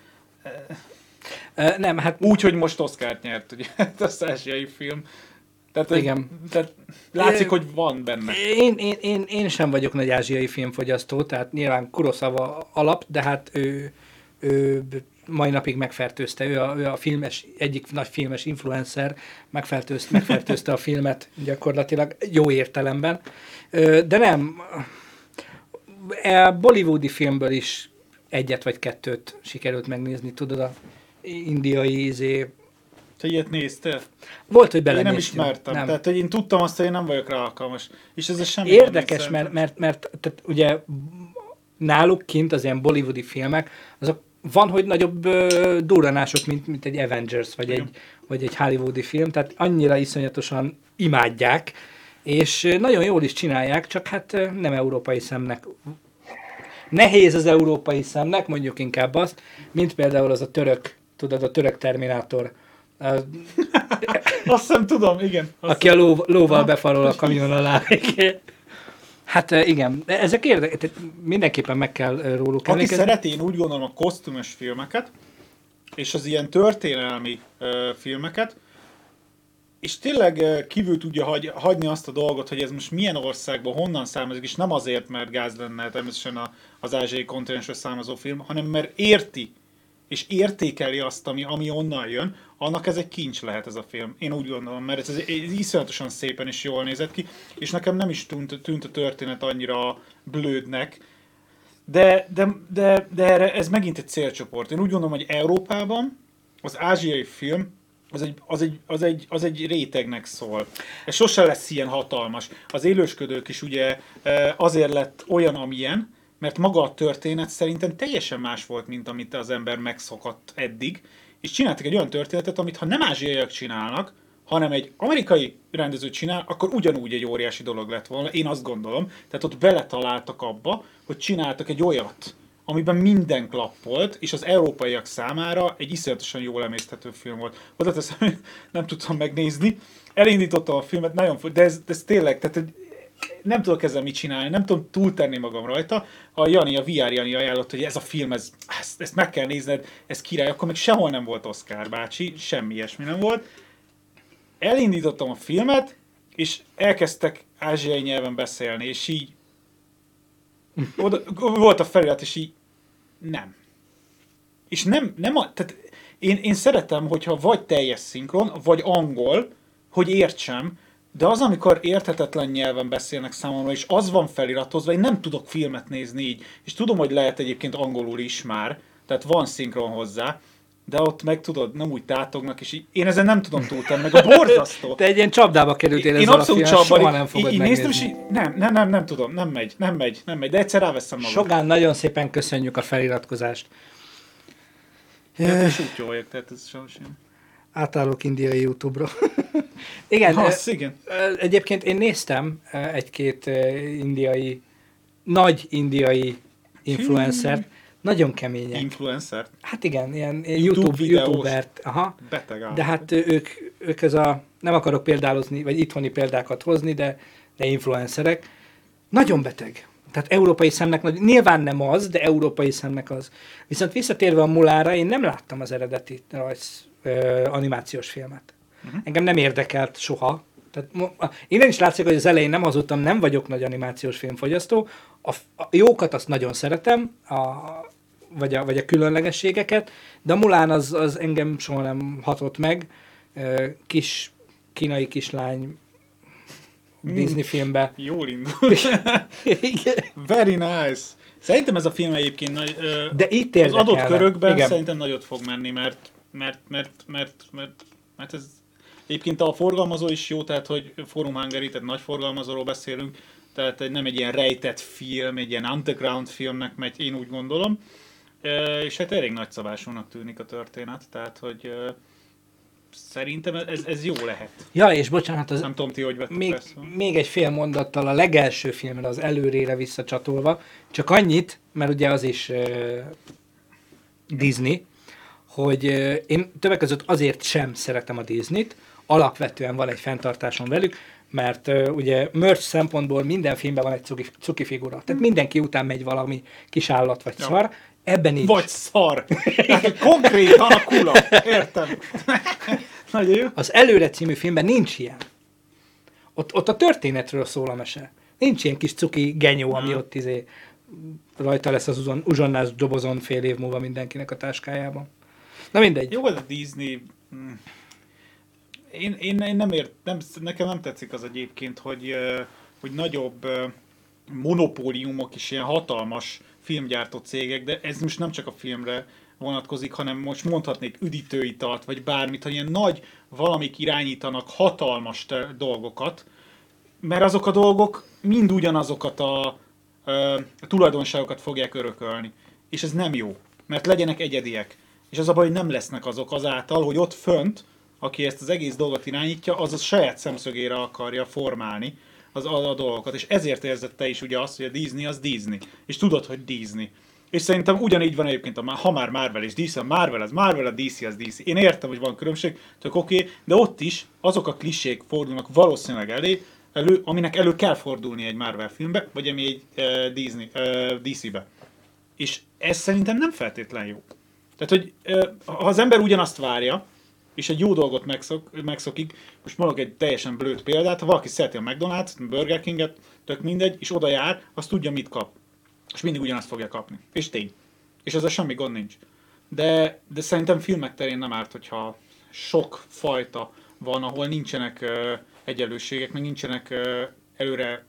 Nem, hát... Úgy, hogy most Oscar-t nyert, ugye, az ázsiai film. Tehát, Igen. tehát látszik, hogy van benne. Én, én, én, én sem vagyok nagy ázsiai filmfogyasztó, tehát nyilván Kurosawa alap, de hát ő, ő mai napig megfertőzte. Ő a, ő a filmes, egyik nagy filmes influencer, megfertőzte, megfertőzte a filmet gyakorlatilag jó értelemben. De nem, a bollywoodi filmből is egyet vagy kettőt sikerült megnézni, tudod, a indiai izé, Te ilyet néztél? Volt, hogy Én nem ismertem. Nem. Tehát, hogy én tudtam azt, hogy én nem vagyok rá alkalmas. És ez semmi Érdekes, mert, mert, mert tehát ugye náluk kint az ilyen bollywoodi filmek, azok van, hogy nagyobb ö, durranások, mint, mint egy Avengers, vagy egy, vagy egy hollywoodi film, tehát annyira iszonyatosan imádják, és nagyon jól is csinálják, csak hát nem európai szemnek. Nehéz az európai szemnek, mondjuk inkább azt, mint például az a török, tudod, a török Terminátor, Azt hiszem tudom, igen. Azt aki a ló, lóval befarol a kamion alá. Hát igen, ezek érdekes, mindenképpen meg kell róluk Aki emlékezni. szereti, én úgy gondolom a kosztümös filmeket, és az ilyen történelmi ö, filmeket, és tényleg ö, kívül tudja hagy, hagyni azt a dolgot, hogy ez most milyen országból, honnan származik, és nem azért, mert gáz lenne természetesen a, az ázsiai kontinensről származó film, hanem mert érti, és értékeli azt, ami, ami onnan jön, annak ez egy kincs lehet ez a film. Én úgy gondolom, mert ez, ez, iszonyatosan szépen és jól nézett ki, és nekem nem is tűnt, tűnt a történet annyira blődnek, de, de, de, de erre ez megint egy célcsoport. Én úgy gondolom, hogy Európában az ázsiai film az egy, az, egy, az, egy, az egy rétegnek szól. Ez sose lesz ilyen hatalmas. Az élősködők is ugye eh, azért lett olyan, amilyen, mert maga a történet szerintem teljesen más volt, mint amit az ember megszokott eddig, és csináltak egy olyan történetet, amit ha nem ázsiaiak csinálnak, hanem egy amerikai rendező csinál, akkor ugyanúgy egy óriási dolog lett volna, én azt gondolom. Tehát ott beletaláltak abba, hogy csináltak egy olyat, amiben minden klappolt, és az európaiak számára egy iszonyatosan jól emészthető film volt. Oda teszem, nem tudtam megnézni. Elindítottam a filmet, nagyon de ez, de ez tényleg, tehát hogy nem tudok ezzel mit csinálni, nem tudom túltenni magam rajta. A Jani, a VR Jani ajánlott, hogy ez a film, ez, ezt, ezt meg kell nézned, ez király, akkor még sehol nem volt Oscar bácsi, semmi ilyesmi nem volt. Elindítottam a filmet, és elkezdtek ázsiai nyelven beszélni, és így oda, volt a felirat, és így nem. És nem, nem a, tehát én, én szeretem, hogyha vagy teljes szinkron, vagy angol, hogy értsem, de az, amikor érthetetlen nyelven beszélnek számomra, és az van feliratozva, én nem tudok filmet nézni így. És tudom, hogy lehet egyébként angolul is már, tehát van szinkron hozzá, de ott meg tudod, nem úgy tátognak, és így, én ezen nem tudom túltenni, meg a borzasztó. Te egy ilyen csapdába kerültél Én ezzel a abszolút csapba, soha nem fogod így, így néztem, és így, nem, nem, nem, nem tudom, nem megy, nem megy, nem megy, de egyszer ráveszem magam. Sogán, nagyon szépen köszönjük a feliratkozást. Ja, és úgy jó vagyok, tehát ez sajnos ilyen. Átállok indiai YouTube-ra. igen, ö, igen. egyébként én néztem egy-két indiai, nagy indiai influencert, nagyon kemények. Influencer. Hát igen, ilyen YouTube YouTube. YouTubert. Aha. Beteg állat. De hát ők, ők ez a, nem akarok példálozni, vagy itthoni példákat hozni, de, de influencerek. Nagyon beteg. Tehát európai szemnek, nagy- nyilván nem az, de európai szemnek az. Viszont visszatérve a Mulára, én nem láttam az eredeti rajz, ö, animációs filmet. Uh-huh. Engem nem érdekelt soha. Tehát innen is látszik, hogy az elején nem hazudtam, nem vagyok nagy animációs filmfogyasztó. A, a jókat azt nagyon szeretem, a, vagy, a, vagy a különlegességeket, de a Mulán az, az engem soha nem hatott meg. Kis kínai kislány Disney filmbe. Jól indul. Very nice. Szerintem ez a film egyébként nagy, ö, De itt az adott körökben Igen. szerintem nagyot fog menni, mert, mert, mert, mert, mert, mert ez egyébként a forgalmazó is jó, tehát hogy Forum Hungary, tehát nagy forgalmazóról beszélünk, tehát egy- nem egy ilyen rejtett film, egy ilyen underground filmnek megy, én úgy gondolom. Ö, És hát elég nagyszabásúnak tűnik a történet, tehát hogy ö, szerintem ez, ez jó lehet. Ja, és bocsánat, az, Nem tudom ti, hogy vettek még, persze. még egy fél mondattal a legelső filmre, az előrére visszacsatolva, csak annyit, mert ugye az is uh, Disney, hogy én többek között azért sem szeretem a Disney-t, alapvetően van egy fenntartásom velük, mert uh, ugye merch szempontból minden filmben van egy cuki, cuki figura. Tehát mindenki után megy valami kis állat vagy Ja. szar, ebben nincs. Vagy szar. Tehát konkrétan a kula. Értem. Nagyon jó. Az Előre című filmben nincs ilyen. Ott, ott a történetről szól a mese. Nincs ilyen kis cuki genyó, ami ott izé rajta lesz az uzon, uzsonnás dobozon fél év múlva mindenkinek a táskájában. Na mindegy. Jó, ez a Disney... mm. Én, én, én nem ért, nem, nekem nem tetszik az egyébként, hogy, hogy nagyobb monopóliumok is ilyen hatalmas filmgyártó cégek, de ez most nem csak a filmre vonatkozik, hanem most mondhatnék üdítőitalt, vagy bármit, hogy ilyen nagy valamik irányítanak hatalmas dolgokat, mert azok a dolgok mind ugyanazokat a, ö, a tulajdonságokat fogják örökölni. És ez nem jó, mert legyenek egyediek. És az a baj, hogy nem lesznek azok azáltal, hogy ott fönt, aki ezt az egész dolgot irányítja, az a saját szemszögére akarja formálni az a, a dolgokat. És ezért érzed te is ugye azt, hogy a Disney az Disney. És tudod, hogy Disney. És szerintem ugyanígy van egyébként, a, ha már Marvel és DC, a Marvel az Marvel, a DC az DC. Én értem, hogy van különbség, tök oké, okay, de ott is azok a klisék fordulnak valószínűleg elé, elő, aminek elő kell fordulni egy Marvel filmbe, vagy ami egy uh, Disney, uh, DC-be. És ez szerintem nem feltétlen jó. Tehát, hogy ha az ember ugyanazt várja, és egy jó dolgot megszok, megszokik, most mondok egy teljesen blőtt példát, ha valaki szereti a McDonald's, Burger King-et, tök mindegy, és oda jár, az tudja, mit kap. És mindig ugyanazt fogja kapni. És tény. És ezzel semmi gond nincs. De, de szerintem filmek terén nem árt, hogyha sok fajta van, ahol nincsenek uh, egyenlőségek, meg nincsenek uh, előre,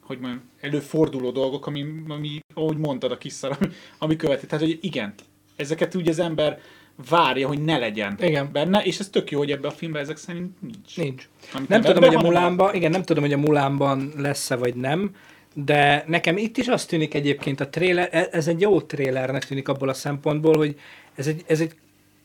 hogy mondjam, előforduló dolgok, ami, ami ahogy mondtad a kis szar, ami, ami követi. Tehát, hogy igen, ezeket úgy az ember várja, hogy ne legyen Igen. benne, és ez tök jó, hogy ebben a filmben ezek szerint nincs. Nincs. Amit Nem tudom, hogy a Mulánban, igen, nem tudom, hogy a Mulánban lesz-e vagy nem, de nekem itt is azt tűnik egyébként a trailer, e- ez egy jó trailernek tűnik abból a szempontból, hogy ez egy, ez egy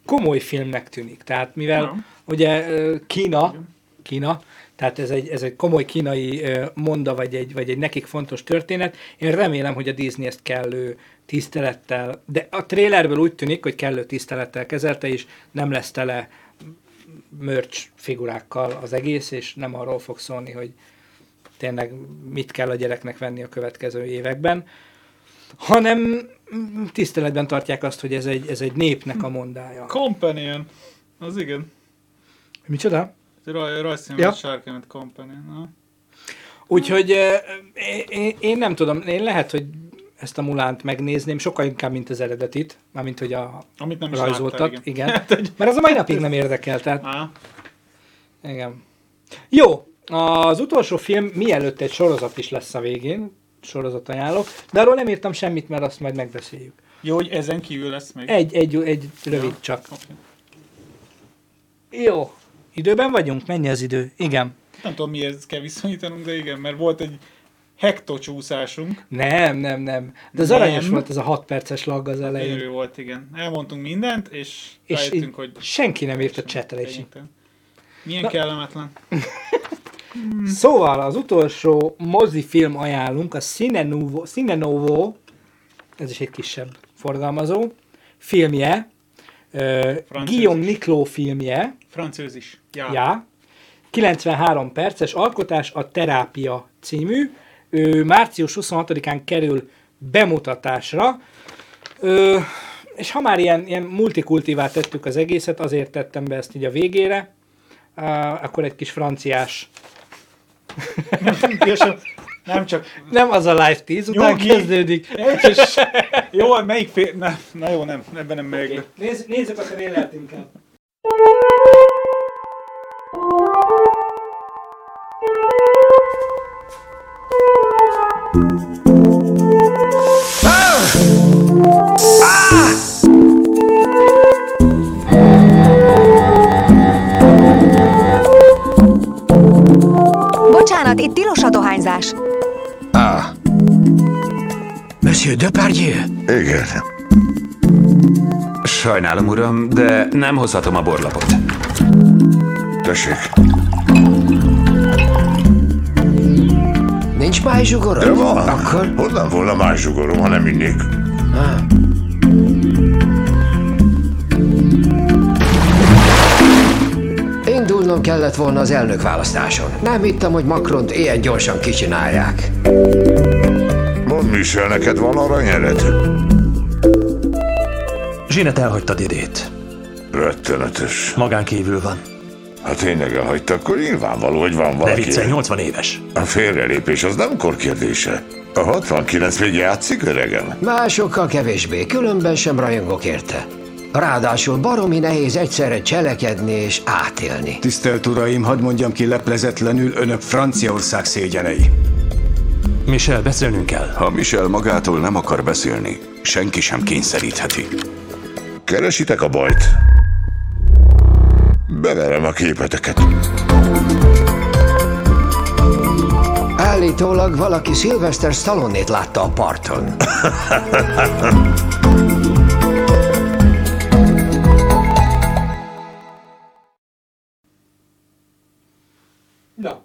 komoly filmnek tűnik. Tehát mivel Ja. ugye Kína, Kína, tehát ez egy, ez egy komoly kínai monda, vagy egy, vagy egy nekik fontos történet. Én remélem, hogy a Disney ezt kellő tisztelettel, de a trailerből úgy tűnik, hogy kellő tisztelettel kezelte, és nem lesz tele merch figurákkal az egész, és nem arról fog szólni, hogy tényleg mit kell a gyereknek venni a következő években, hanem tiszteletben tartják azt, hogy ez egy, ez egy népnek a mondája. Companion. Az igen. Micsoda? Raj, rajzfilm Ja. sárkányt Companion. Úgyhogy én, én nem tudom, én lehet, hogy ezt a Mulánt megnézném, sokkal inkább, mint az eredetit, mármint, hogy a Amit nem is rajzoltak. láttál, igen. igen. igen. Mert az a mai napig nem érdekel, tehát Á, igen. Jó, az utolsó film mielőtt egy sorozat is lesz a végén, sorozat ajánlok, de arról nem írtam semmit, mert azt majd megbeszéljük. jó, hogy ezen kívül lesz még. Egy, egy, egy rövid Ja, csak. oké. Jó. Időben vagyunk? Mennyi az idő? Igen. Nem tudom, mihez kell viszonyítanunk, de igen, mert volt egy hektocsúszásunk. Nem, nem, nem. De az Nem. aranyos volt ez a 6 perces lag az elején. Gyönyörű volt, igen. Elmondtunk mindent, és, És rájöttünk, hogy senki nem írt a lényegtelen. Milyen Na. kellemetlen. Szóval az utolsó mozifilm ajánlunk, a Cine Novo, Cine Novo ez is egy kisebb forgalmazó, filmje, uh, Guillaume. Nikló filmje, Francőz is. Ja. ja, 93 perces alkotás, a Terápia című, ő március 26-án kerül bemutatásra, Ö, és ha már ilyen, ilyen multikultivát tettük az egészet, azért tettem be ezt így a végére, uh, akkor egy kis franciás nem csak... Nem az a live 10, után Nyugi. kezdődik. És, jó, melyik fél... Na, na jó, nem, ebben nem le. Nézz, nézzük a trailert inkább. Bocsánat, itt tilos a dohányzás. Ah, Monsieur Depardieu. igen. Sajnálom, uram, de nem hozhatom a borlapot. Tessék. Nincs májzsugorom? De van. Akkor... Honnan volna más zsugorom, ha nem innék? Ah. Indulnom kellett volna az elnök választáson. Nem hittem, hogy Macront ilyen gyorsan kicsinálják. Mondd, Michel, neked van aranyered? Zsinet elhagyta Didét. Rettenetes. Magán kívül van. Ha tényleg elhagyta, akkor nyilvánvaló, hogy van valaki. viccelj, 80 éves. A félrelépés az nem kor kérdése. A 69 még játszik, öregem? Másokkal kevésbé, különben sem rajongok érte. Ráadásul baromi nehéz egyszerre cselekedni és átélni. Tisztelt uraim, hadd mondjam ki leplezetlenül, önök Franciaország szégyenei. Michel, beszélnünk kell. Ha Michel magától nem akar beszélni, senki sem kényszerítheti. Keresitek a bajt? Beverem a képeteket. Állítólag valaki Sylvester Stallone-ét látta a parton. Na.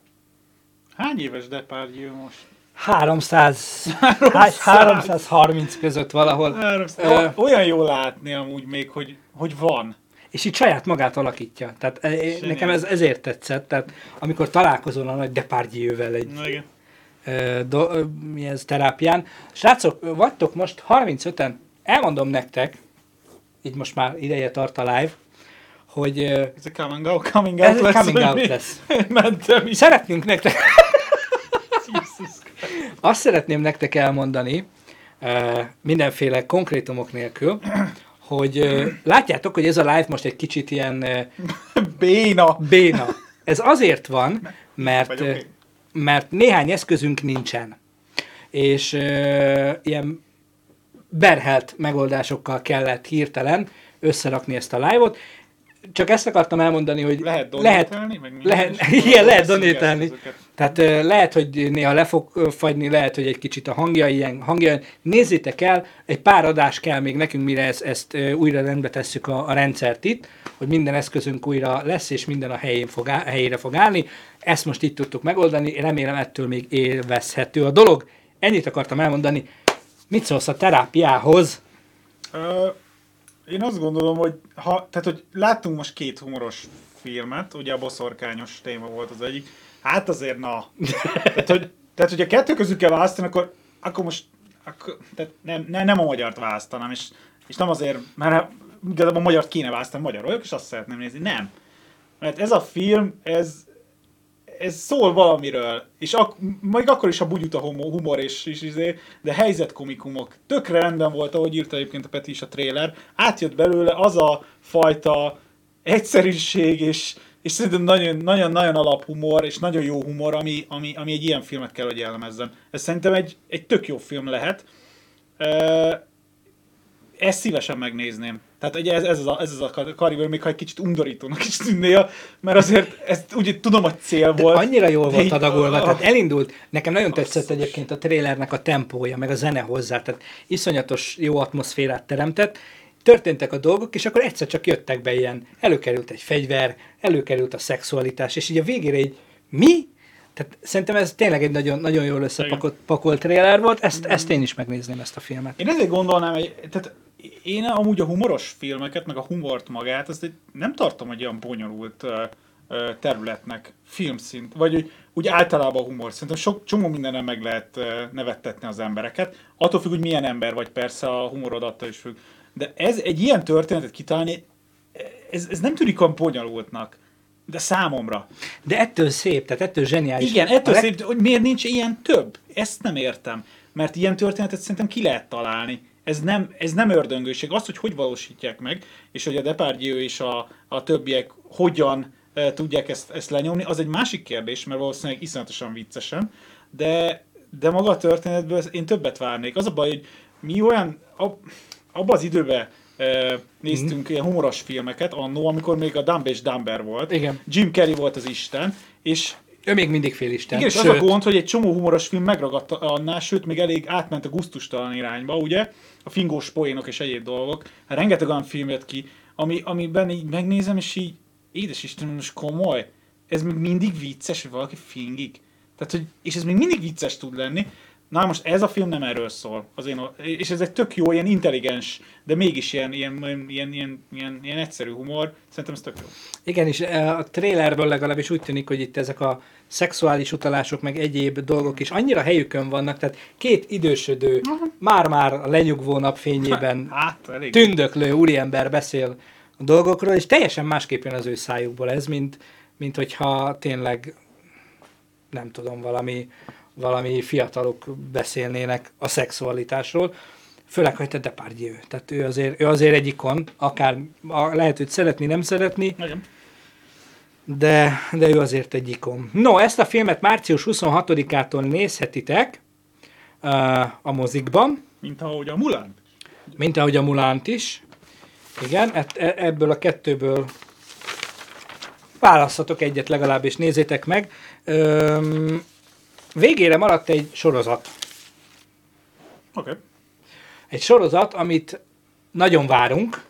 Hány éves Depardieu most? 300, 300. 330 között valahol. Háromszor. Ö, Olyan jó látni amúgy még, hogy, hogy van. És így saját magát alakítja. Tehát e, e, nekem ez ezért tetszett. Tehát amikor találkozol a nagy Depardieu-vel egy Na igen. ö, do, ö, mi ez, terápián. Srácok, vagytok most 35-en, elmondom nektek, így most már ideje tart a live, hogy Ez a coming out, coming out ez lesz. coming out lesz. Mentem is. Szeretnénk nektek... Azt szeretném nektek elmondani, mindenféle konkrétumok nélkül, hogy látjátok, hogy ez a live most egy kicsit ilyen béna. béna. Ez azért van, mert, mert néhány eszközünk nincsen. És ilyen berhelt megoldásokkal kellett hirtelen összerakni ezt a live-ot. Csak ezt akartam elmondani, hogy Lehet lehet, donételni, lehet, és igen, lehet donételni. Tehát lehet, hogy néha le fog fagyni, lehet, hogy egy kicsit a hangja ilyen hangja. Nézzétek el, egy pár adás kell még nekünk, mire ezt, ezt újra rendbe tesszük a, a rendszert itt, hogy minden eszközünk újra lesz, és minden a helyén fog áll, helyére fog állni. Ezt most itt tudtuk megoldani, remélem ettől még élvezhető a dolog. Ennyit akartam elmondani. Mit szólsz a terápiához? Ö, én azt gondolom, hogy ha, tehát, hogy láttunk most két humoros filmet, ugye a boszorkányos téma volt az egyik, hát azért na. tehát, hogy, tehát, hogy a kettő közül kell választani, akkor, akkor most akkor, tehát nem, nem, nem a magyart választanám, és, és nem azért, mert igazából a magyart kéne választani, magyar vagyok, és azt szeretném nézni. Nem. Mert ez a film, ez, ez szól valamiről, és ak- még akkor is a bugyuta humor és, és izé, de helyzetkomikumok. Tökre rendben volt, ahogy írta egyébként a Peti is a trailer. Átjött belőle az a fajta egyszerűség, és, és szerintem nagyon, nagyon, nagyon alaphumor, és nagyon jó humor, ami, ami, ami egy ilyen filmet kell, hogy jellemezzen. Ez szerintem egy, egy tök jó film lehet. Ö, ezt szívesen megnézném. Tehát ugye ez, ez, az a, ez az a kariből, még ha egy kicsit undorítónak is tűnnél, mert azért ezt ugye tudom, hogy cél De volt. annyira jól de volt adagolva, ah, tehát elindult, nekem nagyon tetszett egyébként a trailernek a tempója, meg a zene hozzá, tehát iszonyatos jó atmoszférát teremtett, történtek a dolgok, és akkor egyszer csak jöttek be ilyen, előkerült egy fegyver, előkerült a szexualitás, és így a végére így, mi? Tehát szerintem ez tényleg egy nagyon, nagyon jól összepakolt pakolt trailer volt, ezt, ezt én is megnézném, ezt a filmet. Én ezért gondolnám, hogy tehát én amúgy a humoros filmeket, meg a humort magát, azt egy, nem tartom egy olyan bonyolult területnek, filmszint, vagy úgy, úgy általában a humor. Szerintem sok csomó mindenem meg lehet nevettetni az embereket. Attól függ, hogy milyen ember vagy, persze a humorod attól is függ. De ez egy ilyen történetet kitalálni, ez, ez nem tűnik olyan bonyolultnak. De számomra. De ettől szép, tehát ettől zseniális. Igen, ettől leg- szép, hogy miért nincs ilyen több. Ezt nem értem. Mert ilyen történetet szerintem ki lehet találni. Ez nem, ez nem ördöngőség. Az, hogy hogy valósítják meg, és hogy a Depardieu és a, a többiek hogyan e, tudják ezt, ezt lenyomni, az egy másik kérdés, mert valószínűleg iszonyatosan viccesen, de, de maga a történetből én többet várnék. Az a baj, hogy mi olyan, ab, abban az időben e, néztünk ilyen humoros filmeket annó, amikor még a Dumb és Dumber volt. Igen. Jim Carrey volt az Isten, és Ő még mindig félisten. igen, és az a gond, hogy egy csomó humoros film megragadta annál, sőt, még elég átment a gusztustalan irányba, ugye? A fingós poénok és egyéb dolgok. Hát rengeteg olyan film jött ki, ami, amiben így megnézem, és így, édes Istenem, most komoly. Ez még mindig vicces, hogy valaki fingik. Tehát, hogy, és ez még mindig vicces tud lenni. Na most ez a film nem erről szól. Az én, és ez egy tök jó, ilyen intelligens, de mégis ilyen, ilyen, ilyen, ilyen, ilyen, ilyen egyszerű humor. Szerintem ez tök jó. Igen, és eh, a trailerből legalábbis úgy tűnik, hogy itt ezek a szexuális utalások, meg egyéb dolgok is annyira helyükön vannak, tehát két idősödő, már-már a lenyugvó napfényében Hát, elég. tündöklő úriember beszél a dolgokról, és teljesen másképp jön az ő szájukból ez, mint, mint hogyha tényleg nem tudom, valami, valami fiatalok beszélnének a szexualitásról. Főleg, hogy te Depardieu. Tehát ő azért, ő azért egy ikon, akár a, lehet, hogy szeretni, nem szeretni, Igen. De, de ő azért egy ikon. No, ezt a filmet március 26-ától nézhetitek uh, a mozikban, Mint ahogy a Mulan. mint ahogy a Mulánt is. Igen, et, e- ebből a kettőből választhatok egyet legalább, és nézzétek meg. Öm, végére maradt egy sorozat. Oké. Okay. Egy sorozat, amit nagyon várunk.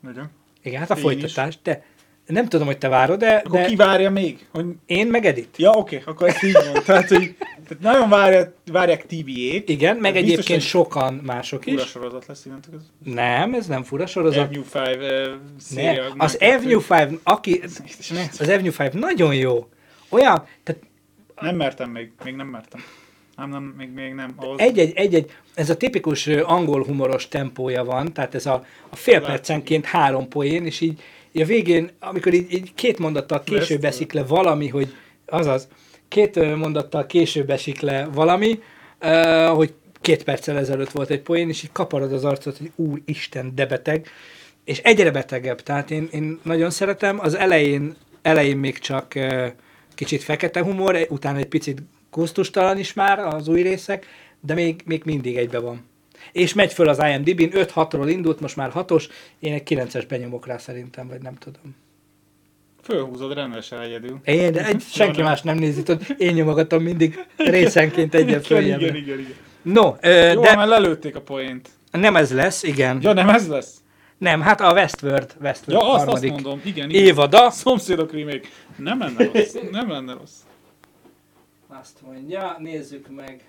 Nagyon. Igen, hát a Én folytatás, de nem tudom, hogy te várod, de... Akkor de ki várja még? Hogy... Én meg Edith. Ja, oké, okay, akkor ezt így van. Tehát, hogy tehát nagyon várják, várják TVA-t. Igen, meg Biztos, egyébként hogy sokan mások Fura is. sorozat lesz innentől ez. Nem, ez nem fura sorozat. Avenue 5 uh, Ne, az Avenue 5, aki, ne, az Avenue 5 nagyon jó. Olyan, tehát Nem mertem még, még nem mertem. Nem, nem, még, még nem. Ahhoz... egy-egy, egy-egy, ez a tipikus angol humoros tempója van, tehát ez a, a fél percenként három poén, és így a végén, amikor így, így két mondattal később esik le valami, hogy azaz, két mondattal később esik le valami, uh, hogy két perccel ezelőtt volt egy poén, és így kaparod az arcot, hogy úristen, de beteg, és egyre betegebb, tehát én, én nagyon szeretem, az elején, elején még csak uh, kicsit fekete humor, utána egy picit gusztustalan is már az új részek, de még, még mindig egybe van. És megy föl az IMDb-n, 5-6-ról indult, most már 6-os, én egy 9-es benyomok rá szerintem, vagy nem tudom. Fölhúzod rendesen egyedül. Én, de egy, senki nem. más nem nézi, tudod, én nyomogatom mindig részenként egyet Igen, följebbre. igen, igen, igen. No, ö, Jó, de már lelőtték a poént. nem ez lesz, igen. Ja, nem ez lesz? Nem, hát a Westworld, Westworld Ja, azt, azt harmadik mondom. Igen, igen. évada. Szomszédok remake. Nem lenne rossz. Nem lenne rossz. Azt mondja, nézzük meg.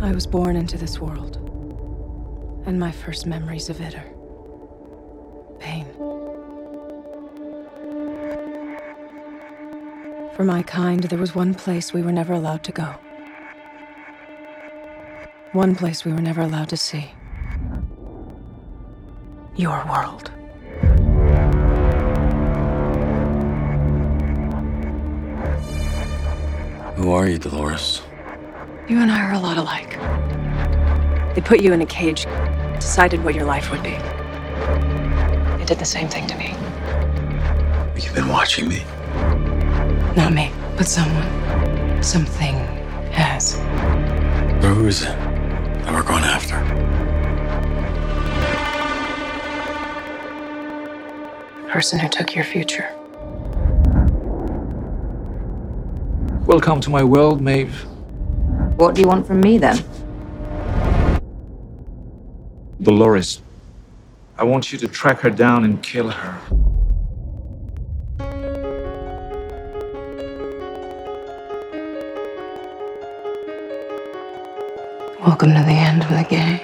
I was born into this world, and my first memories of it are pain. For my kind, there was one place we were never allowed to go. One place we were never allowed to see. Your world. Who are you, Dolores? You and I are a lot alike. They put you in a cage, decided what your life would be. They did the same thing to me. You've been watching me. Not me, but someone. Something has. Who is it that we're going after? The person who took your future. Welcome to my world, Maeve. What do you want from me then? Dolores. I want you to track her down and kill her. Welcome to the end of the game.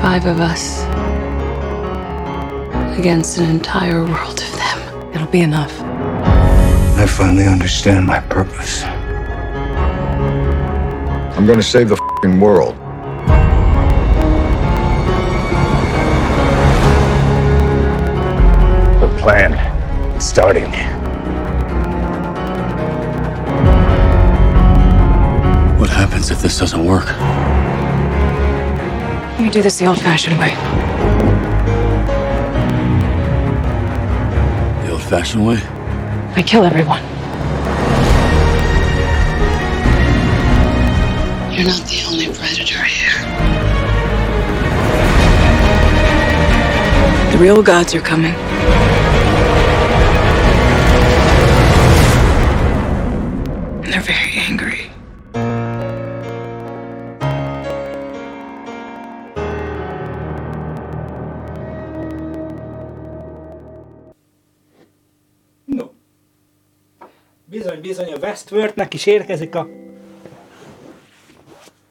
Five of us against an entire world of them. It'll be enough. I finally understand my purpose. I'm gonna save the fing world. The plan is starting. What happens if this doesn't work? You do this the old fashioned way. The old fashioned way? I kill everyone. You're not the only predator here. The real gods are coming. And they're very angry. Westworldnek is érkezik a...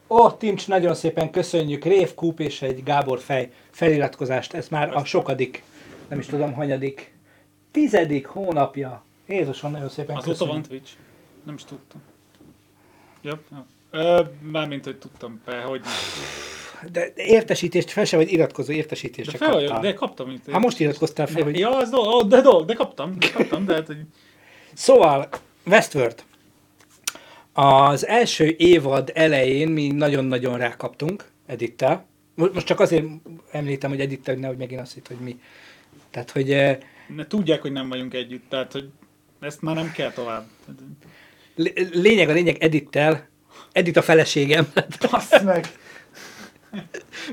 Ó, Timcs, nagyon szépen köszönjük. Rév Kúp és egy Gábor fej feliratkozást. Ez már a sokadik, nem is tudom, hanyadik, tizedik hónapja. Jézusom, nagyon szépen Azóta köszönjük. van Twitch? Nem is tudtam. Ja, ja. Ö, mármint, hogy tudtam be, hogy De értesítést fel se vagy iratkozó értesítést De fel vagyok, kaptál. de kaptam itt. Hát most iratkoztál fel, hogy... Ja, az do, de, do, de kaptam, de kaptam, de hát, hogy Szóval, Westworld. Az első évad elején mi nagyon-nagyon rákaptunk Edittel. Mo- Most csak azért említem, hogy Edittel, hogy nehogy megint azt hitt, hogy mi. Tehát, hogy eh, ne tudják, hogy nem vagyunk együtt, tehát, hogy ezt már nem kell tovább. L- lényeg a lényeg Edittel, Edit a feleségem. Basz meg!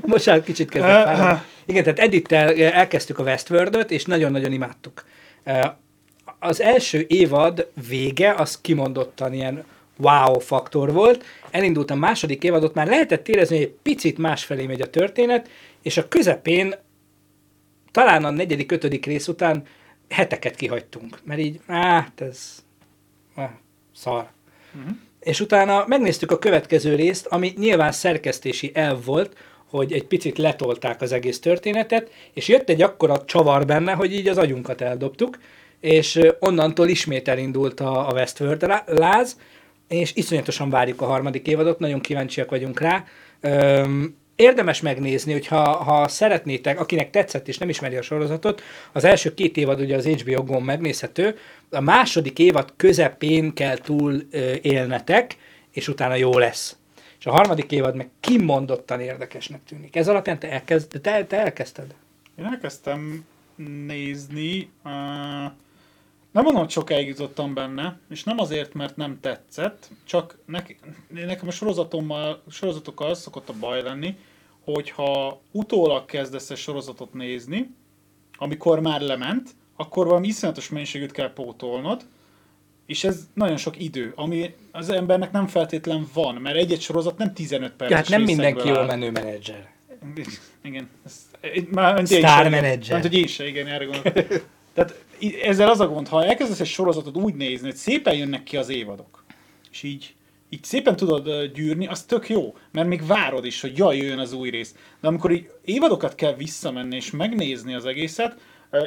Most már kicsit kezdek fáradni. Igen, tehát Edittel elkezdtük a Westworld-öt, és nagyon-nagyon imádtuk. Eh, Az első évad vége, az kimondottan ilyen wow faktor volt. Elindult a második évadot, már lehetett érezni, hogy egy picit másfelé megy a történet, és a közepén, talán a negyedik, ötödik rész után heteket kihagytunk. Mert így, hát ez ah, szar. Mhm. És utána megnéztük a következő részt, ami nyilván szerkesztési elv volt, hogy egy picit letolták az egész történetet, és jött egy akkora csavar benne, hogy így az agyunkat eldobtuk, és onnantól ismét elindult a, Westworld lá- láz, és iszonyatosan várjuk a harmadik évadot, nagyon kíváncsiak vagyunk rá. Öm, érdemes megnézni, hogyha ha szeretnétek, akinek tetszett és nem ismeri a sorozatot, az első két évad ugye az HBO Go megnézhető, a második évad közepén kell túl ö, élnetek, és utána jó lesz. És a harmadik évad meg kimondottan érdekesnek tűnik. Ez alapján te, elkezd, te, te elkezdted? Én elkezdtem nézni, uh, nem mondom, hogy sokáig jutottam benne, és nem azért, mert nem tetszett, csak nek, nekem a sorozatommal, sorozatokkal szokott a baj lenni, hogyha utólag kezdesz egy sorozatot nézni, amikor már lement, akkor valami iszonyatos mennyiségűt kell pótolnod, és ez nagyon sok idő, ami az embernek nem feltétlen van, mert egy-egy sorozat nem 15 perces Ja, hát nem mindenki jól menő menedzser. Igen. Ez, már, Star manager. Hát, hogy én se, igen, erre gondolok. Tehát ezzel az a gond, ha elkezdesz egy sorozatot úgy nézni, hogy szépen jönnek ki az évadok, és így, így szépen tudod gyűrni, az tök jó, mert még várod is, hogy jaj, jöjjön az új rész. De amikor így évadokat kell visszamenni és megnézni az egészet,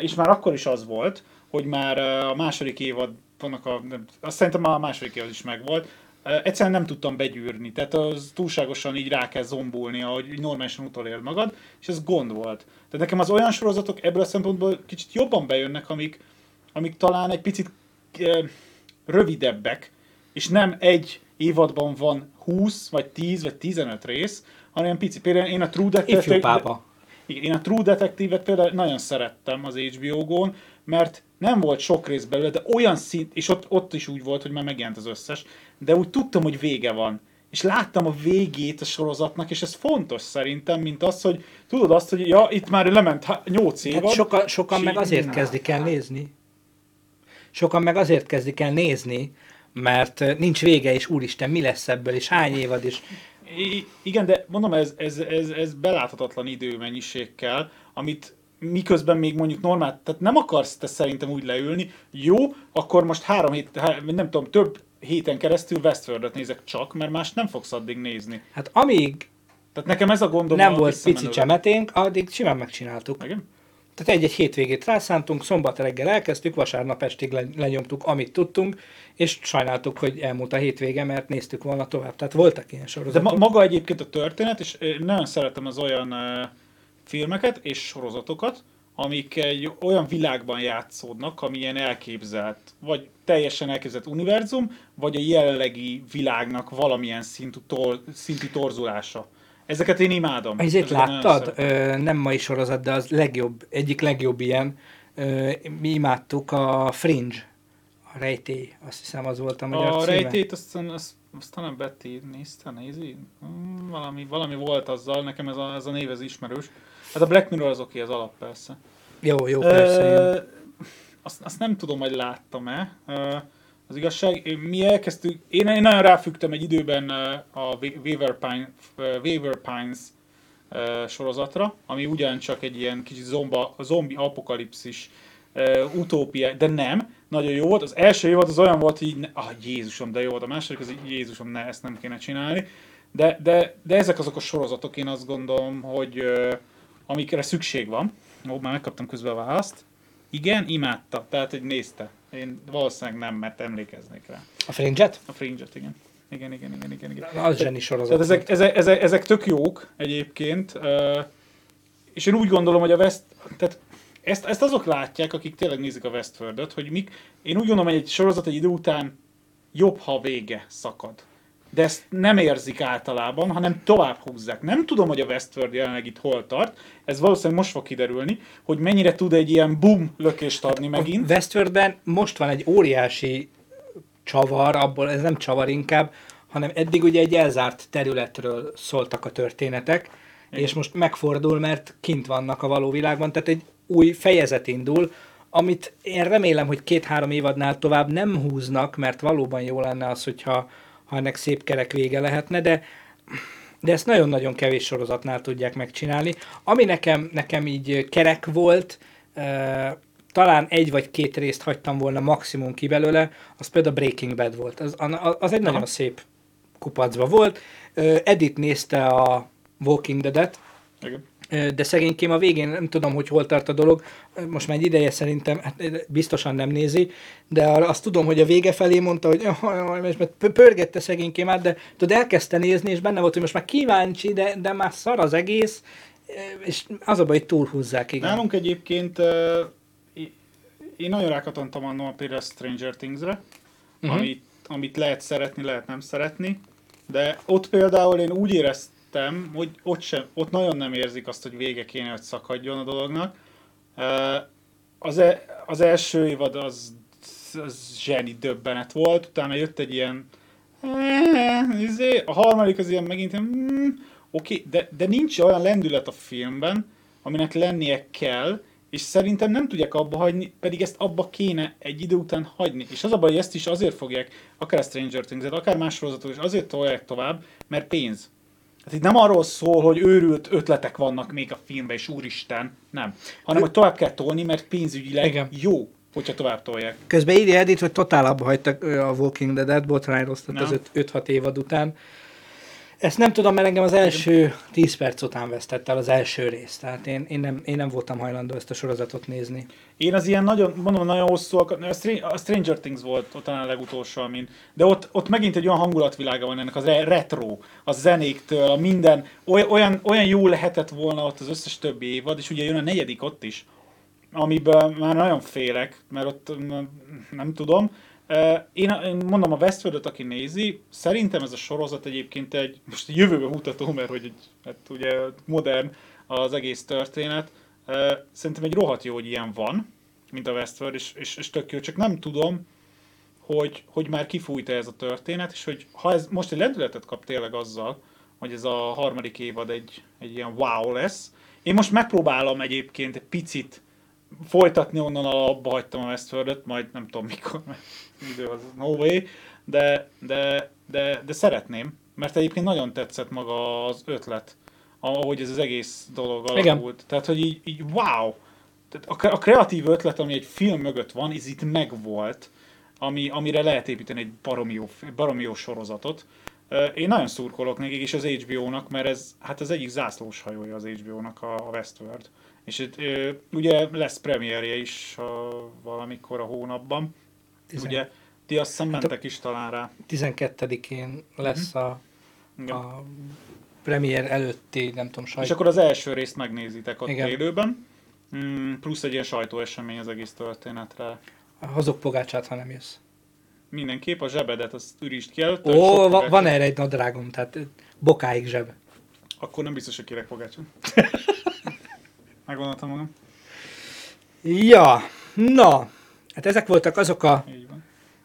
és már akkor is az volt, hogy már a második évadnak a, nem- azt szerintem már a második évad is megvolt, egyszerűen nem tudtam begyűrni, tehát az túlságosan így rá kell zombulni, ahogy normálisan utolérd magad, és ez gond volt. Tehát nekem az olyan sorozatok ebből a szempontból kicsit jobban bejönnek, amik, amik talán egy picit ö, rövidebbek, és nem egy évadban van 20, vagy 10, vagy 15 rész, hanem pici. Például én a True Detective... Igen, én a True Detective-et például nagyon szerettem az HBO Go-n, mert nem volt sok rész belőle, de olyan szint, és ott, ott is úgy volt, hogy már megjelent az összes, de úgy tudtam, hogy vége van. És láttam a végét a sorozatnak, és ez fontos szerintem, mint az, hogy tudod azt, hogy ja, itt már lement 8 évad. Hát sokan, sokan meg azért kezdik el nézni. Sokan meg azért kezdik el nézni, mert nincs vége, és úristen, mi lesz ebből, és hány évad, és I- igen, de mondom, ez, ez, ez, ez beláthatatlan időmennyiség kell, amit miközben még mondjuk normál, tehát nem akarsz te szerintem úgy leülni, jó, akkor most három hét, nem tudom, több héten keresztül Westworld-et nézek csak, mert más nem fogsz addig nézni. hát amíg Tehát nekem ez a gondom nem a volt pici csemeténk, addig simán megcsináltuk. Igen? Tehát egy-egy hétvégét rászántunk, szombat reggel elkezdtük, vasárnap estig le- lenyomtuk, amit tudtunk, és sajnáltuk, hogy elmúlt a hétvége, mert néztük volna tovább. Tehát voltak ilyen De sorozatok. ma, maga egyébként a történet, és nagyon szeretem az olyan uh, filmeket és sorozatokat, amik egy olyan világban játszódnak, ami ilyen elképzelt, vagy teljesen elképzelt univerzum, vagy a jelenlegi világnak valamilyen szintű, tor, szintű torzulása. Ezeket én imádom. Ezért láttad? Ö, nem mai sorozat, de az legjobb, egyik legjobb ilyen. Ö, mi imádtuk a Fringe, a rejtély, azt hiszem az volt a magyar A címe. rejtét aztán, azt, aztán a Betty nézte, nézi? Hmm, valami, valami volt azzal, nekem ez a, ez a név ez ismerős. Hát a Black Mirror az oké, az alap persze. Jó, jó, persze, Ö, azt, azt nem tudom, hogy láttam-e. Ö, Az igazság, mi elkezdtük, én, én nagyon ráfügtem egy időben a Waver, Pine, Waver Pines sorozatra, ami ugyancsak egy ilyen kicsit zomba, zombi apokalipszis utópia, de nem, nagyon jó volt. Az első évad az olyan volt, hogy így, ah, Jézusom, de jó volt. A második az így, Jézusom, ne, ezt nem kéne csinálni. De, de, de ezek azok a sorozatok, én azt gondolom, hogy amikre szükség van. Ó, már megkaptam közben a választ. Igen, imádta, tehát hogy nézte. Én valószínűleg nem, mert emlékeznék rá. A Fringe-et? A Fringe-et, igen. Igen, igen, igen, igen. igen. Na, az zseni sorozat Tehát ezek, ezek, ezek, ezek tök jók egyébként, és én úgy gondolom, hogy a West, tehát ezt, ezt azok látják, akik tényleg nézik a Westworld-öt, hogy mik, én úgy gondolom, hogy egy sorozat egy idő után jobb, ha vége szakad. De ezt nem érzik általában, hanem tovább húzzák. Nem tudom, hogy a Westworld jelenleg itt hol tart, ez valószínűleg most fog kiderülni, hogy mennyire tud egy ilyen boom lökést adni megint. A Westworldben most van egy óriási csavar, abból ez nem csavar inkább, hanem eddig ugye egy elzárt területről szóltak a történetek, Igen. és most megfordul, mert kint vannak a való világban, tehát egy új fejezet indul, amit én remélem, hogy két-három évadnál tovább nem húznak, mert valóban jó lenne az, hogyha ha ennek szép kerek vége lehetne, de de ezt nagyon-nagyon kevés sorozatnál tudják megcsinálni. Ami nekem, nekem így kerek volt, talán egy vagy két részt hagytam volna maximum ki belőle, az például Breaking Bad volt. Az, az egy Aha. nagyon szép kupacba volt. Edith nézte a Walking Dead-et, Igen de szegénykém a végén nem tudom, hogy hol tart a dolog, most már egy ideje szerintem hát biztosan nem nézi, de azt tudom, hogy a vége felé mondta, hogy mert pörgette szegénykém át, de tudod, elkezdte nézni, és benne volt, hogy most már kíváncsi, de, de már szar az egész, és az a baj, hogy túlhúzzák, igen. Nálunk egyébként én nagyon rákatontam annól például a Stranger Things-re, uh-huh. amit, amit lehet szeretni, lehet nem szeretni, de ott például én úgy éreztem, éreztem, hogy ott, sem, ott nagyon nem érzik azt, hogy vége kéne, hogy szakadjon a dolognak. Az, e, az első évad az, az zseni döbbenet volt, utána jött egy ilyen izé, a harmadik az ilyen megint mm, oké, de, de nincs olyan lendület a filmben, aminek lennie kell, és szerintem nem tudják abba hagyni, pedig ezt abba kéne egy idő után hagyni. És az a baj, hogy ezt is azért fogják, akár a Stranger Things-et, akár más sorozatot is azért tolják tovább, mert pénz. Hát itt nem arról szól, hogy őrült ötletek vannak még a filmben, és úristen, nem. Hanem, hogy tovább kell tolni, mert pénzügyileg Igen. jó, hogyha tovább tolják. Közben írja Edith, hogy totál abba hagytak a Walking Dead-et, botrányoztat az 5-6 évad után. Ezt nem tudom, mert engem az első 10 perc után vesztett el az első rész. Tehát én, én, nem, én nem voltam hajlandó ezt a sorozatot nézni. Én az ilyen nagyon, mondom, nagyon hosszú, a Stranger Things volt ott a legutolsó, amin, de ott, ott megint egy olyan hangulatvilága van ennek, az retro, a zenéktől, a minden, olyan, olyan jó lehetett volna ott az összes többi évad, és ugye jön a negyedik ott is, amiben már nagyon félek, mert ott nem tudom, én, mondom a westworld aki nézi, szerintem ez a sorozat egyébként egy, most jövőbe mutató, mert hogy egy, hát ugye modern az egész történet, szerintem egy rohadt jó, hogy ilyen van, mint a Westworld, és, és, és tök jó, csak nem tudom, hogy, hogy már kifújta ez a történet, és hogy ha ez most egy lendületet kap tényleg azzal, hogy ez a harmadik évad egy, egy ilyen wow lesz. Én most megpróbálom egyébként egy picit folytatni onnan, abba hagytam a Westworld-öt, majd nem tudom mikor, mert idő az no way, de, de, de, de szeretném, mert egyébként nagyon tetszett maga az ötlet, ahogy ez az egész dolog alakult. Igen. Tehát, hogy így, így wow! Tehát a, a kreatív ötlet, ami egy film mögött van, ez itt megvolt, ami, amire lehet építeni egy baromi jó, baromi jó sorozatot. Én nagyon szurkolok nekik is az HBO-nak, mert ez hát az egyik zászlós hajója az HBO-nak a Westworld. És itt ugye lesz premierje is valamikor a hónapban. Tizen... Ugye ti azt hiszem hát mentek is talán rá. 12-én lesz a, a premier előtti, nem tudom, sajtó. És akkor az első részt megnézitek ott Igen. élőben. Mm, plusz egy ilyen sajtóesemény az egész történetre. Hozok pogácsát, ha nem jössz. Mindenképp a zsebedet, azt ürítsd ki előtt. Ó, va- van erre egy nadrágom, tehát bokáig zseb. Akkor nem biztos, hogy kérek pogácsot. Meggondoltam magam. Ja, na, hát ezek voltak azok a... Így.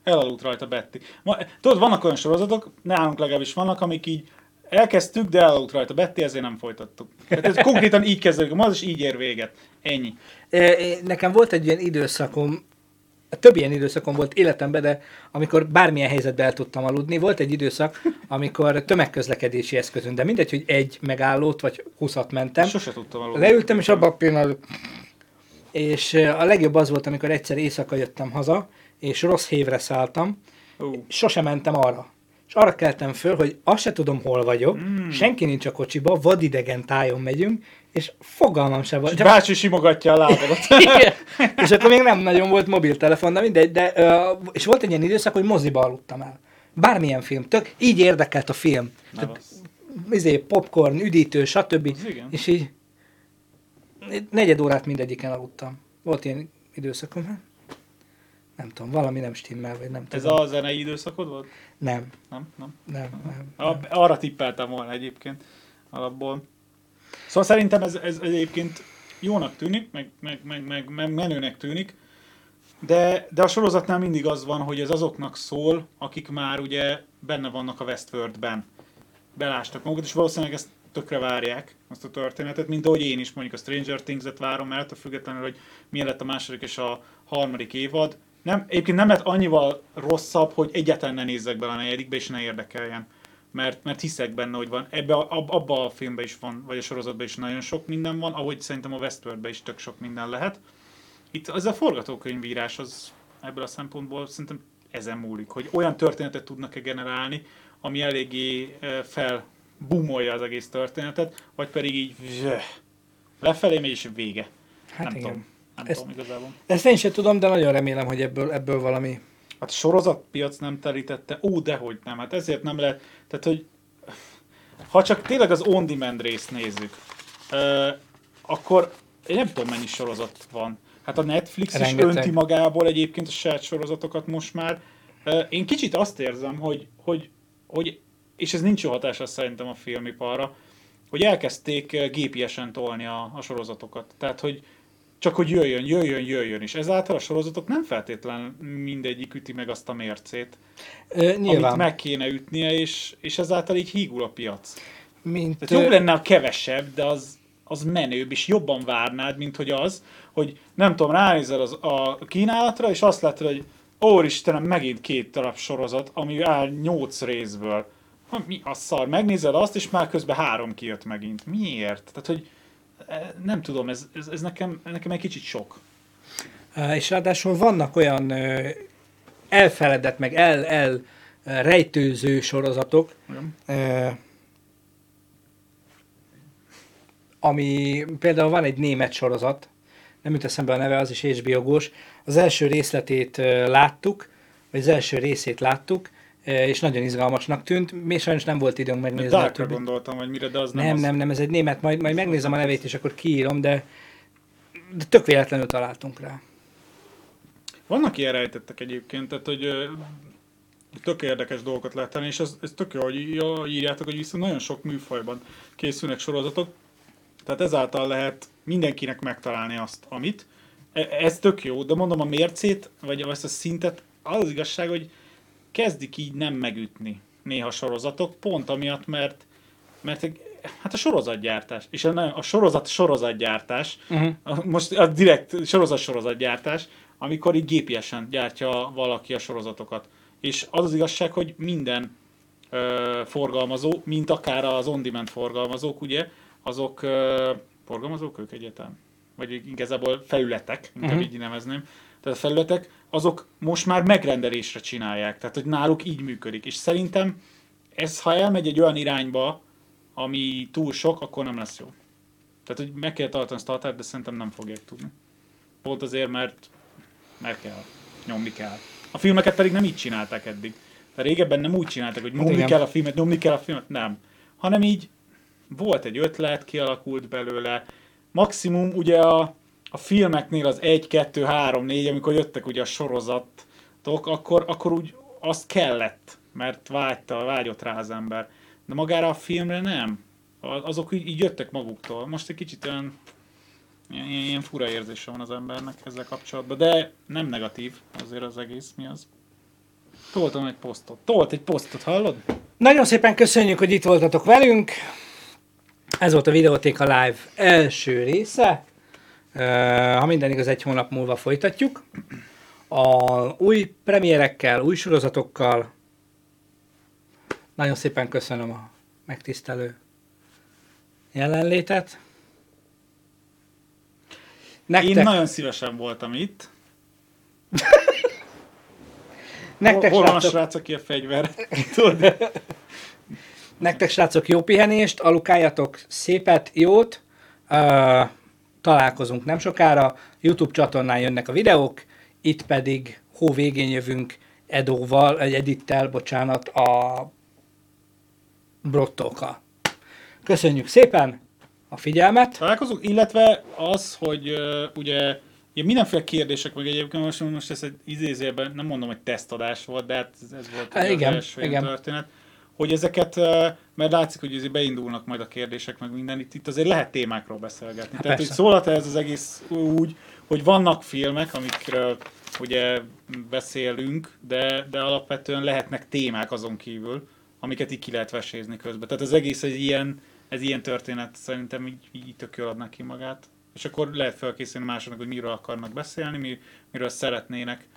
Elaludt rajta Betty. Ma, tudod, vannak olyan sorozatok, nálunk legalábbis vannak, amik így elkezdtük, de elaludt rajta Betty, ezért nem folytattuk. Hát ez konkrétan így kezdődik, az is így ér véget. Ennyi. Nekem volt egy ilyen időszakom, több ilyen időszakom volt életemben, de amikor bármilyen helyzetben el tudtam aludni, volt egy időszak, amikor tömegközlekedési eszközön, de mindegy, hogy egy megállót vagy húszat mentem. Sose tudtam aludni. Leültem, és abban a pillanatban és a legjobb az volt, amikor egyszer éjszaka jöttem haza, és rossz hévre szálltam, uh. sose mentem arra. És arra keltem föl, hogy azt se tudom, hol vagyok, mm. senki nincs a kocsiba, vadidegen tájon megyünk, és fogalmam sem volt. És bácsi simogatja a lábadat. és akkor még nem nagyon volt mobiltelefon, de mindegy, de, és volt egy ilyen időszak, hogy moziba aludtam el. Bármilyen film, tök, így érdekelt a film. Tehát, izé, popcorn, üdítő, stb. És így negyed órát mindegyiken aludtam. Volt ilyen időszakom, hát nem tudom, valami nem stimmel, vagy nem Ez tudom. a zenei időszakod volt? Nem. Nem? Nem? Nem, nem. A- Arra tippeltem volna egyébként alapból. Szóval szerintem ez, ez egyébként jónak tűnik, meg, meg, meg, meg, meg menőnek tűnik, de, de a sorozatnál mindig az van, hogy ez azoknak szól, akik már ugye benne vannak a Westworldben. Belástak magukat, és valószínűleg ezt tökre várják, azt a történetet, mint ahogy én is mondjuk a Stranger Things-et várom, mert attól függetlenül, hogy milyen lett a második és a harmadik évad. Nem, egyébként nem lett annyival rosszabb, hogy egyáltalán ne nézzek bele a negyedikbe, és ne érdekeljen. Mert, mert hiszek benne, hogy van. Ebbe a, ab, abba a filmben is van, vagy a sorozatban is nagyon sok minden van, ahogy szerintem a Westworldben is tök sok minden lehet. Itt az a forgatókönyvírás az ebből a szempontból szerintem ezen múlik, hogy olyan történetet tudnak-e generálni, ami eléggé felbumolja az egész történetet, vagy pedig így lefelé megy és vége. Hát nem igen. tudom. Nem Ezt- tudom igazából. Ezt én sem tudom, de nagyon remélem, hogy ebből, ebből valami... Hát a sorozatpiac nem terítette, ó, dehogy nem, hát ezért nem lehet, tehát hogy ha csak tényleg az on-demand részt nézzük, ö, akkor én nem tudom mennyi sorozat van. Hát a Netflix is Rengeteg. önti magából egyébként a saját sorozatokat most már. Ö, Én kicsit azt érzem, hogy, hogy, hogy és ez nincs jó hatása szerintem a filmiparra, hogy elkezdték gépiesen tolni a, a sorozatokat. Tehát, hogy csak hogy jöjjön, jöjjön, jöjjön, és ezáltal a sorozatok nem feltétlen mindegyik üti meg azt a mércét, Ö, nyilván. amit meg kéne ütnie, és, és ezáltal így hígul a piac. Mint, Tehát jobb lenne a kevesebb, de az, az menőbb, és jobban várnád, mint hogy az, hogy nem tudom, ránézel az, a kínálatra, és azt látod, hogy Óristenem, megint két darab sorozat, ami áll nyolc részből. Ha, mi a szar? Megnézed azt, és már közben három kijött megint. Miért? Tehát, hogy nem tudom, ez, ez, ez nekem, nekem egy kicsit sok. És ráadásul vannak olyan elfeledett, meg el, el rejtőző sorozatok, Igen. ami például van egy német sorozat, nem jut eszembe a neve, az is HBO-gós. Az első részletét láttuk, vagy az első részét láttuk, és nagyon izgalmasnak tűnt. Mi sajnos nem volt időnk megnézni. Darkra többit. gondoltam, vagy mire, de az nem, Nem, az. nem, nem, ez egy német, majd, majd megnézem a nevét, és akkor kiírom, de, de tök véletlenül találtunk rá. Vannak ilyen rejtettek egyébként, tehát hogy tök érdekes dolgokat lehet tenni, és ez, ez tök jó, hogy írjátok, hogy viszont nagyon sok műfajban készülnek sorozatok, tehát ezáltal lehet mindenkinek megtalálni azt, amit. E- Ez tök jó, de mondom a mércét, vagy ezt a szintet, az az igazság, hogy kezdik így nem megütni néha sorozatok, pont amiatt, mert mert hát a sorozatgyártás, és a, a sorozat sorozatgyártás, a, most a direkt sorozat sorozatgyártás, amikor így gépiesen gyártja valaki a sorozatokat. És az az igazság, hogy minden ö, forgalmazó, mint akár az on-demand forgalmazók, ugye, azok ö, forgalmazók ők egyetem? Vagy igazából felületek, inkább Mhm. így nevezném. Tehát a felületek, azok most már megrendelésre csinálják. Tehát, hogy náluk így működik. És szerintem ez, ha elmegy egy olyan irányba, ami túl sok, akkor nem lesz jó. Tehát, hogy meg kell tartani ezt a határt, de szerintem nem fogják tudni. Pont azért, mert, mert kell. Nyomni kell. A filmeket pedig nem így csinálták eddig. De régebben nem úgy csinálták, hogy nyomni igen. kell a filmet, nyomni kell a filmet, nem. Hanem így volt egy ötlet, kialakult belőle. Maximum ugye a, a filmeknél az 1, 2, 3, 4, amikor jöttek ugye a sorozatok, akkor, akkor úgy azt kellett, mert vágyta, vágyott rá az ember. De magára a filmre nem. Azok így, így jöttek maguktól. Most egy kicsit olyan ilyen ilyen fura érzése van az embernek ezzel kapcsolatban, de nem negatív azért az egész, mi az. Toltam egy posztot. Tolt egy posztot, hallod? Nagyon szépen köszönjük, hogy itt voltatok velünk. Ez volt a Videótéka Live első része. Ha minden igaz, egy hónap múlva folytatjuk. A új premierekkel, új sorozatokkal. Nagyon szépen köszönöm a megtisztelő jelenlétet. Nektek, Én nagyon szívesen voltam itt. nektek, Hol van a srác, aki a fegyver? Nektek srácok jó pihenést, alukáljatok szépet, jót. Ö, találkozunk nem sokára. YouTube csatornán jönnek a videók, itt pedig hó végén jövünk Edóval, egy Edittel, bocsánat, a Brottókkal. Köszönjük szépen a figyelmet. Találkozunk, illetve az, hogy uh, ugye ugye mindenféle kérdések, meg egyébként most, most ez egy idézőben, nem mondom, hogy tesztadás volt, de hát ez, ez volt Há, igen, az első ilyen igen. történet, hogy ezeket, mert látszik, hogy azért beindulnak majd a kérdések, meg minden, itt, itt azért lehet témákról beszélgetni. Hát Tehát, hogy persze. szólhat ez az egész úgy, hogy vannak filmek, amikről ugye beszélünk, de, de alapvetően lehetnek témák azon kívül, amiket így ki lehet vesézni közben. Tehát az egész egy ilyen, ez ilyen történet szerintem így, így tök jól adnak ki magát. És akkor lehet felkészülni másoknak, hogy miről akarnak beszélni, mi, miről szeretnének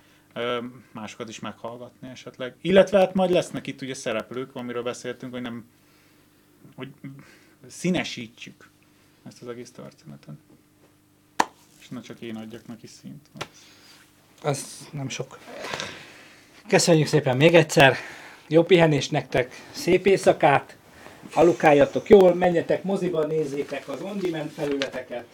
másokat is meghallgatni esetleg. Illetve hát majd lesznek itt ugye szereplők, amiről beszéltünk, hogy nem, hogy színesítsük ezt az egész történetet. És ne csak én adjak neki színt. Az nem sok. Köszönjük szépen még egyszer. Jó pihenést nektek, szép éjszakát, alukáljatok jól, menjetek moziba, nézzétek az on-demand felületeket.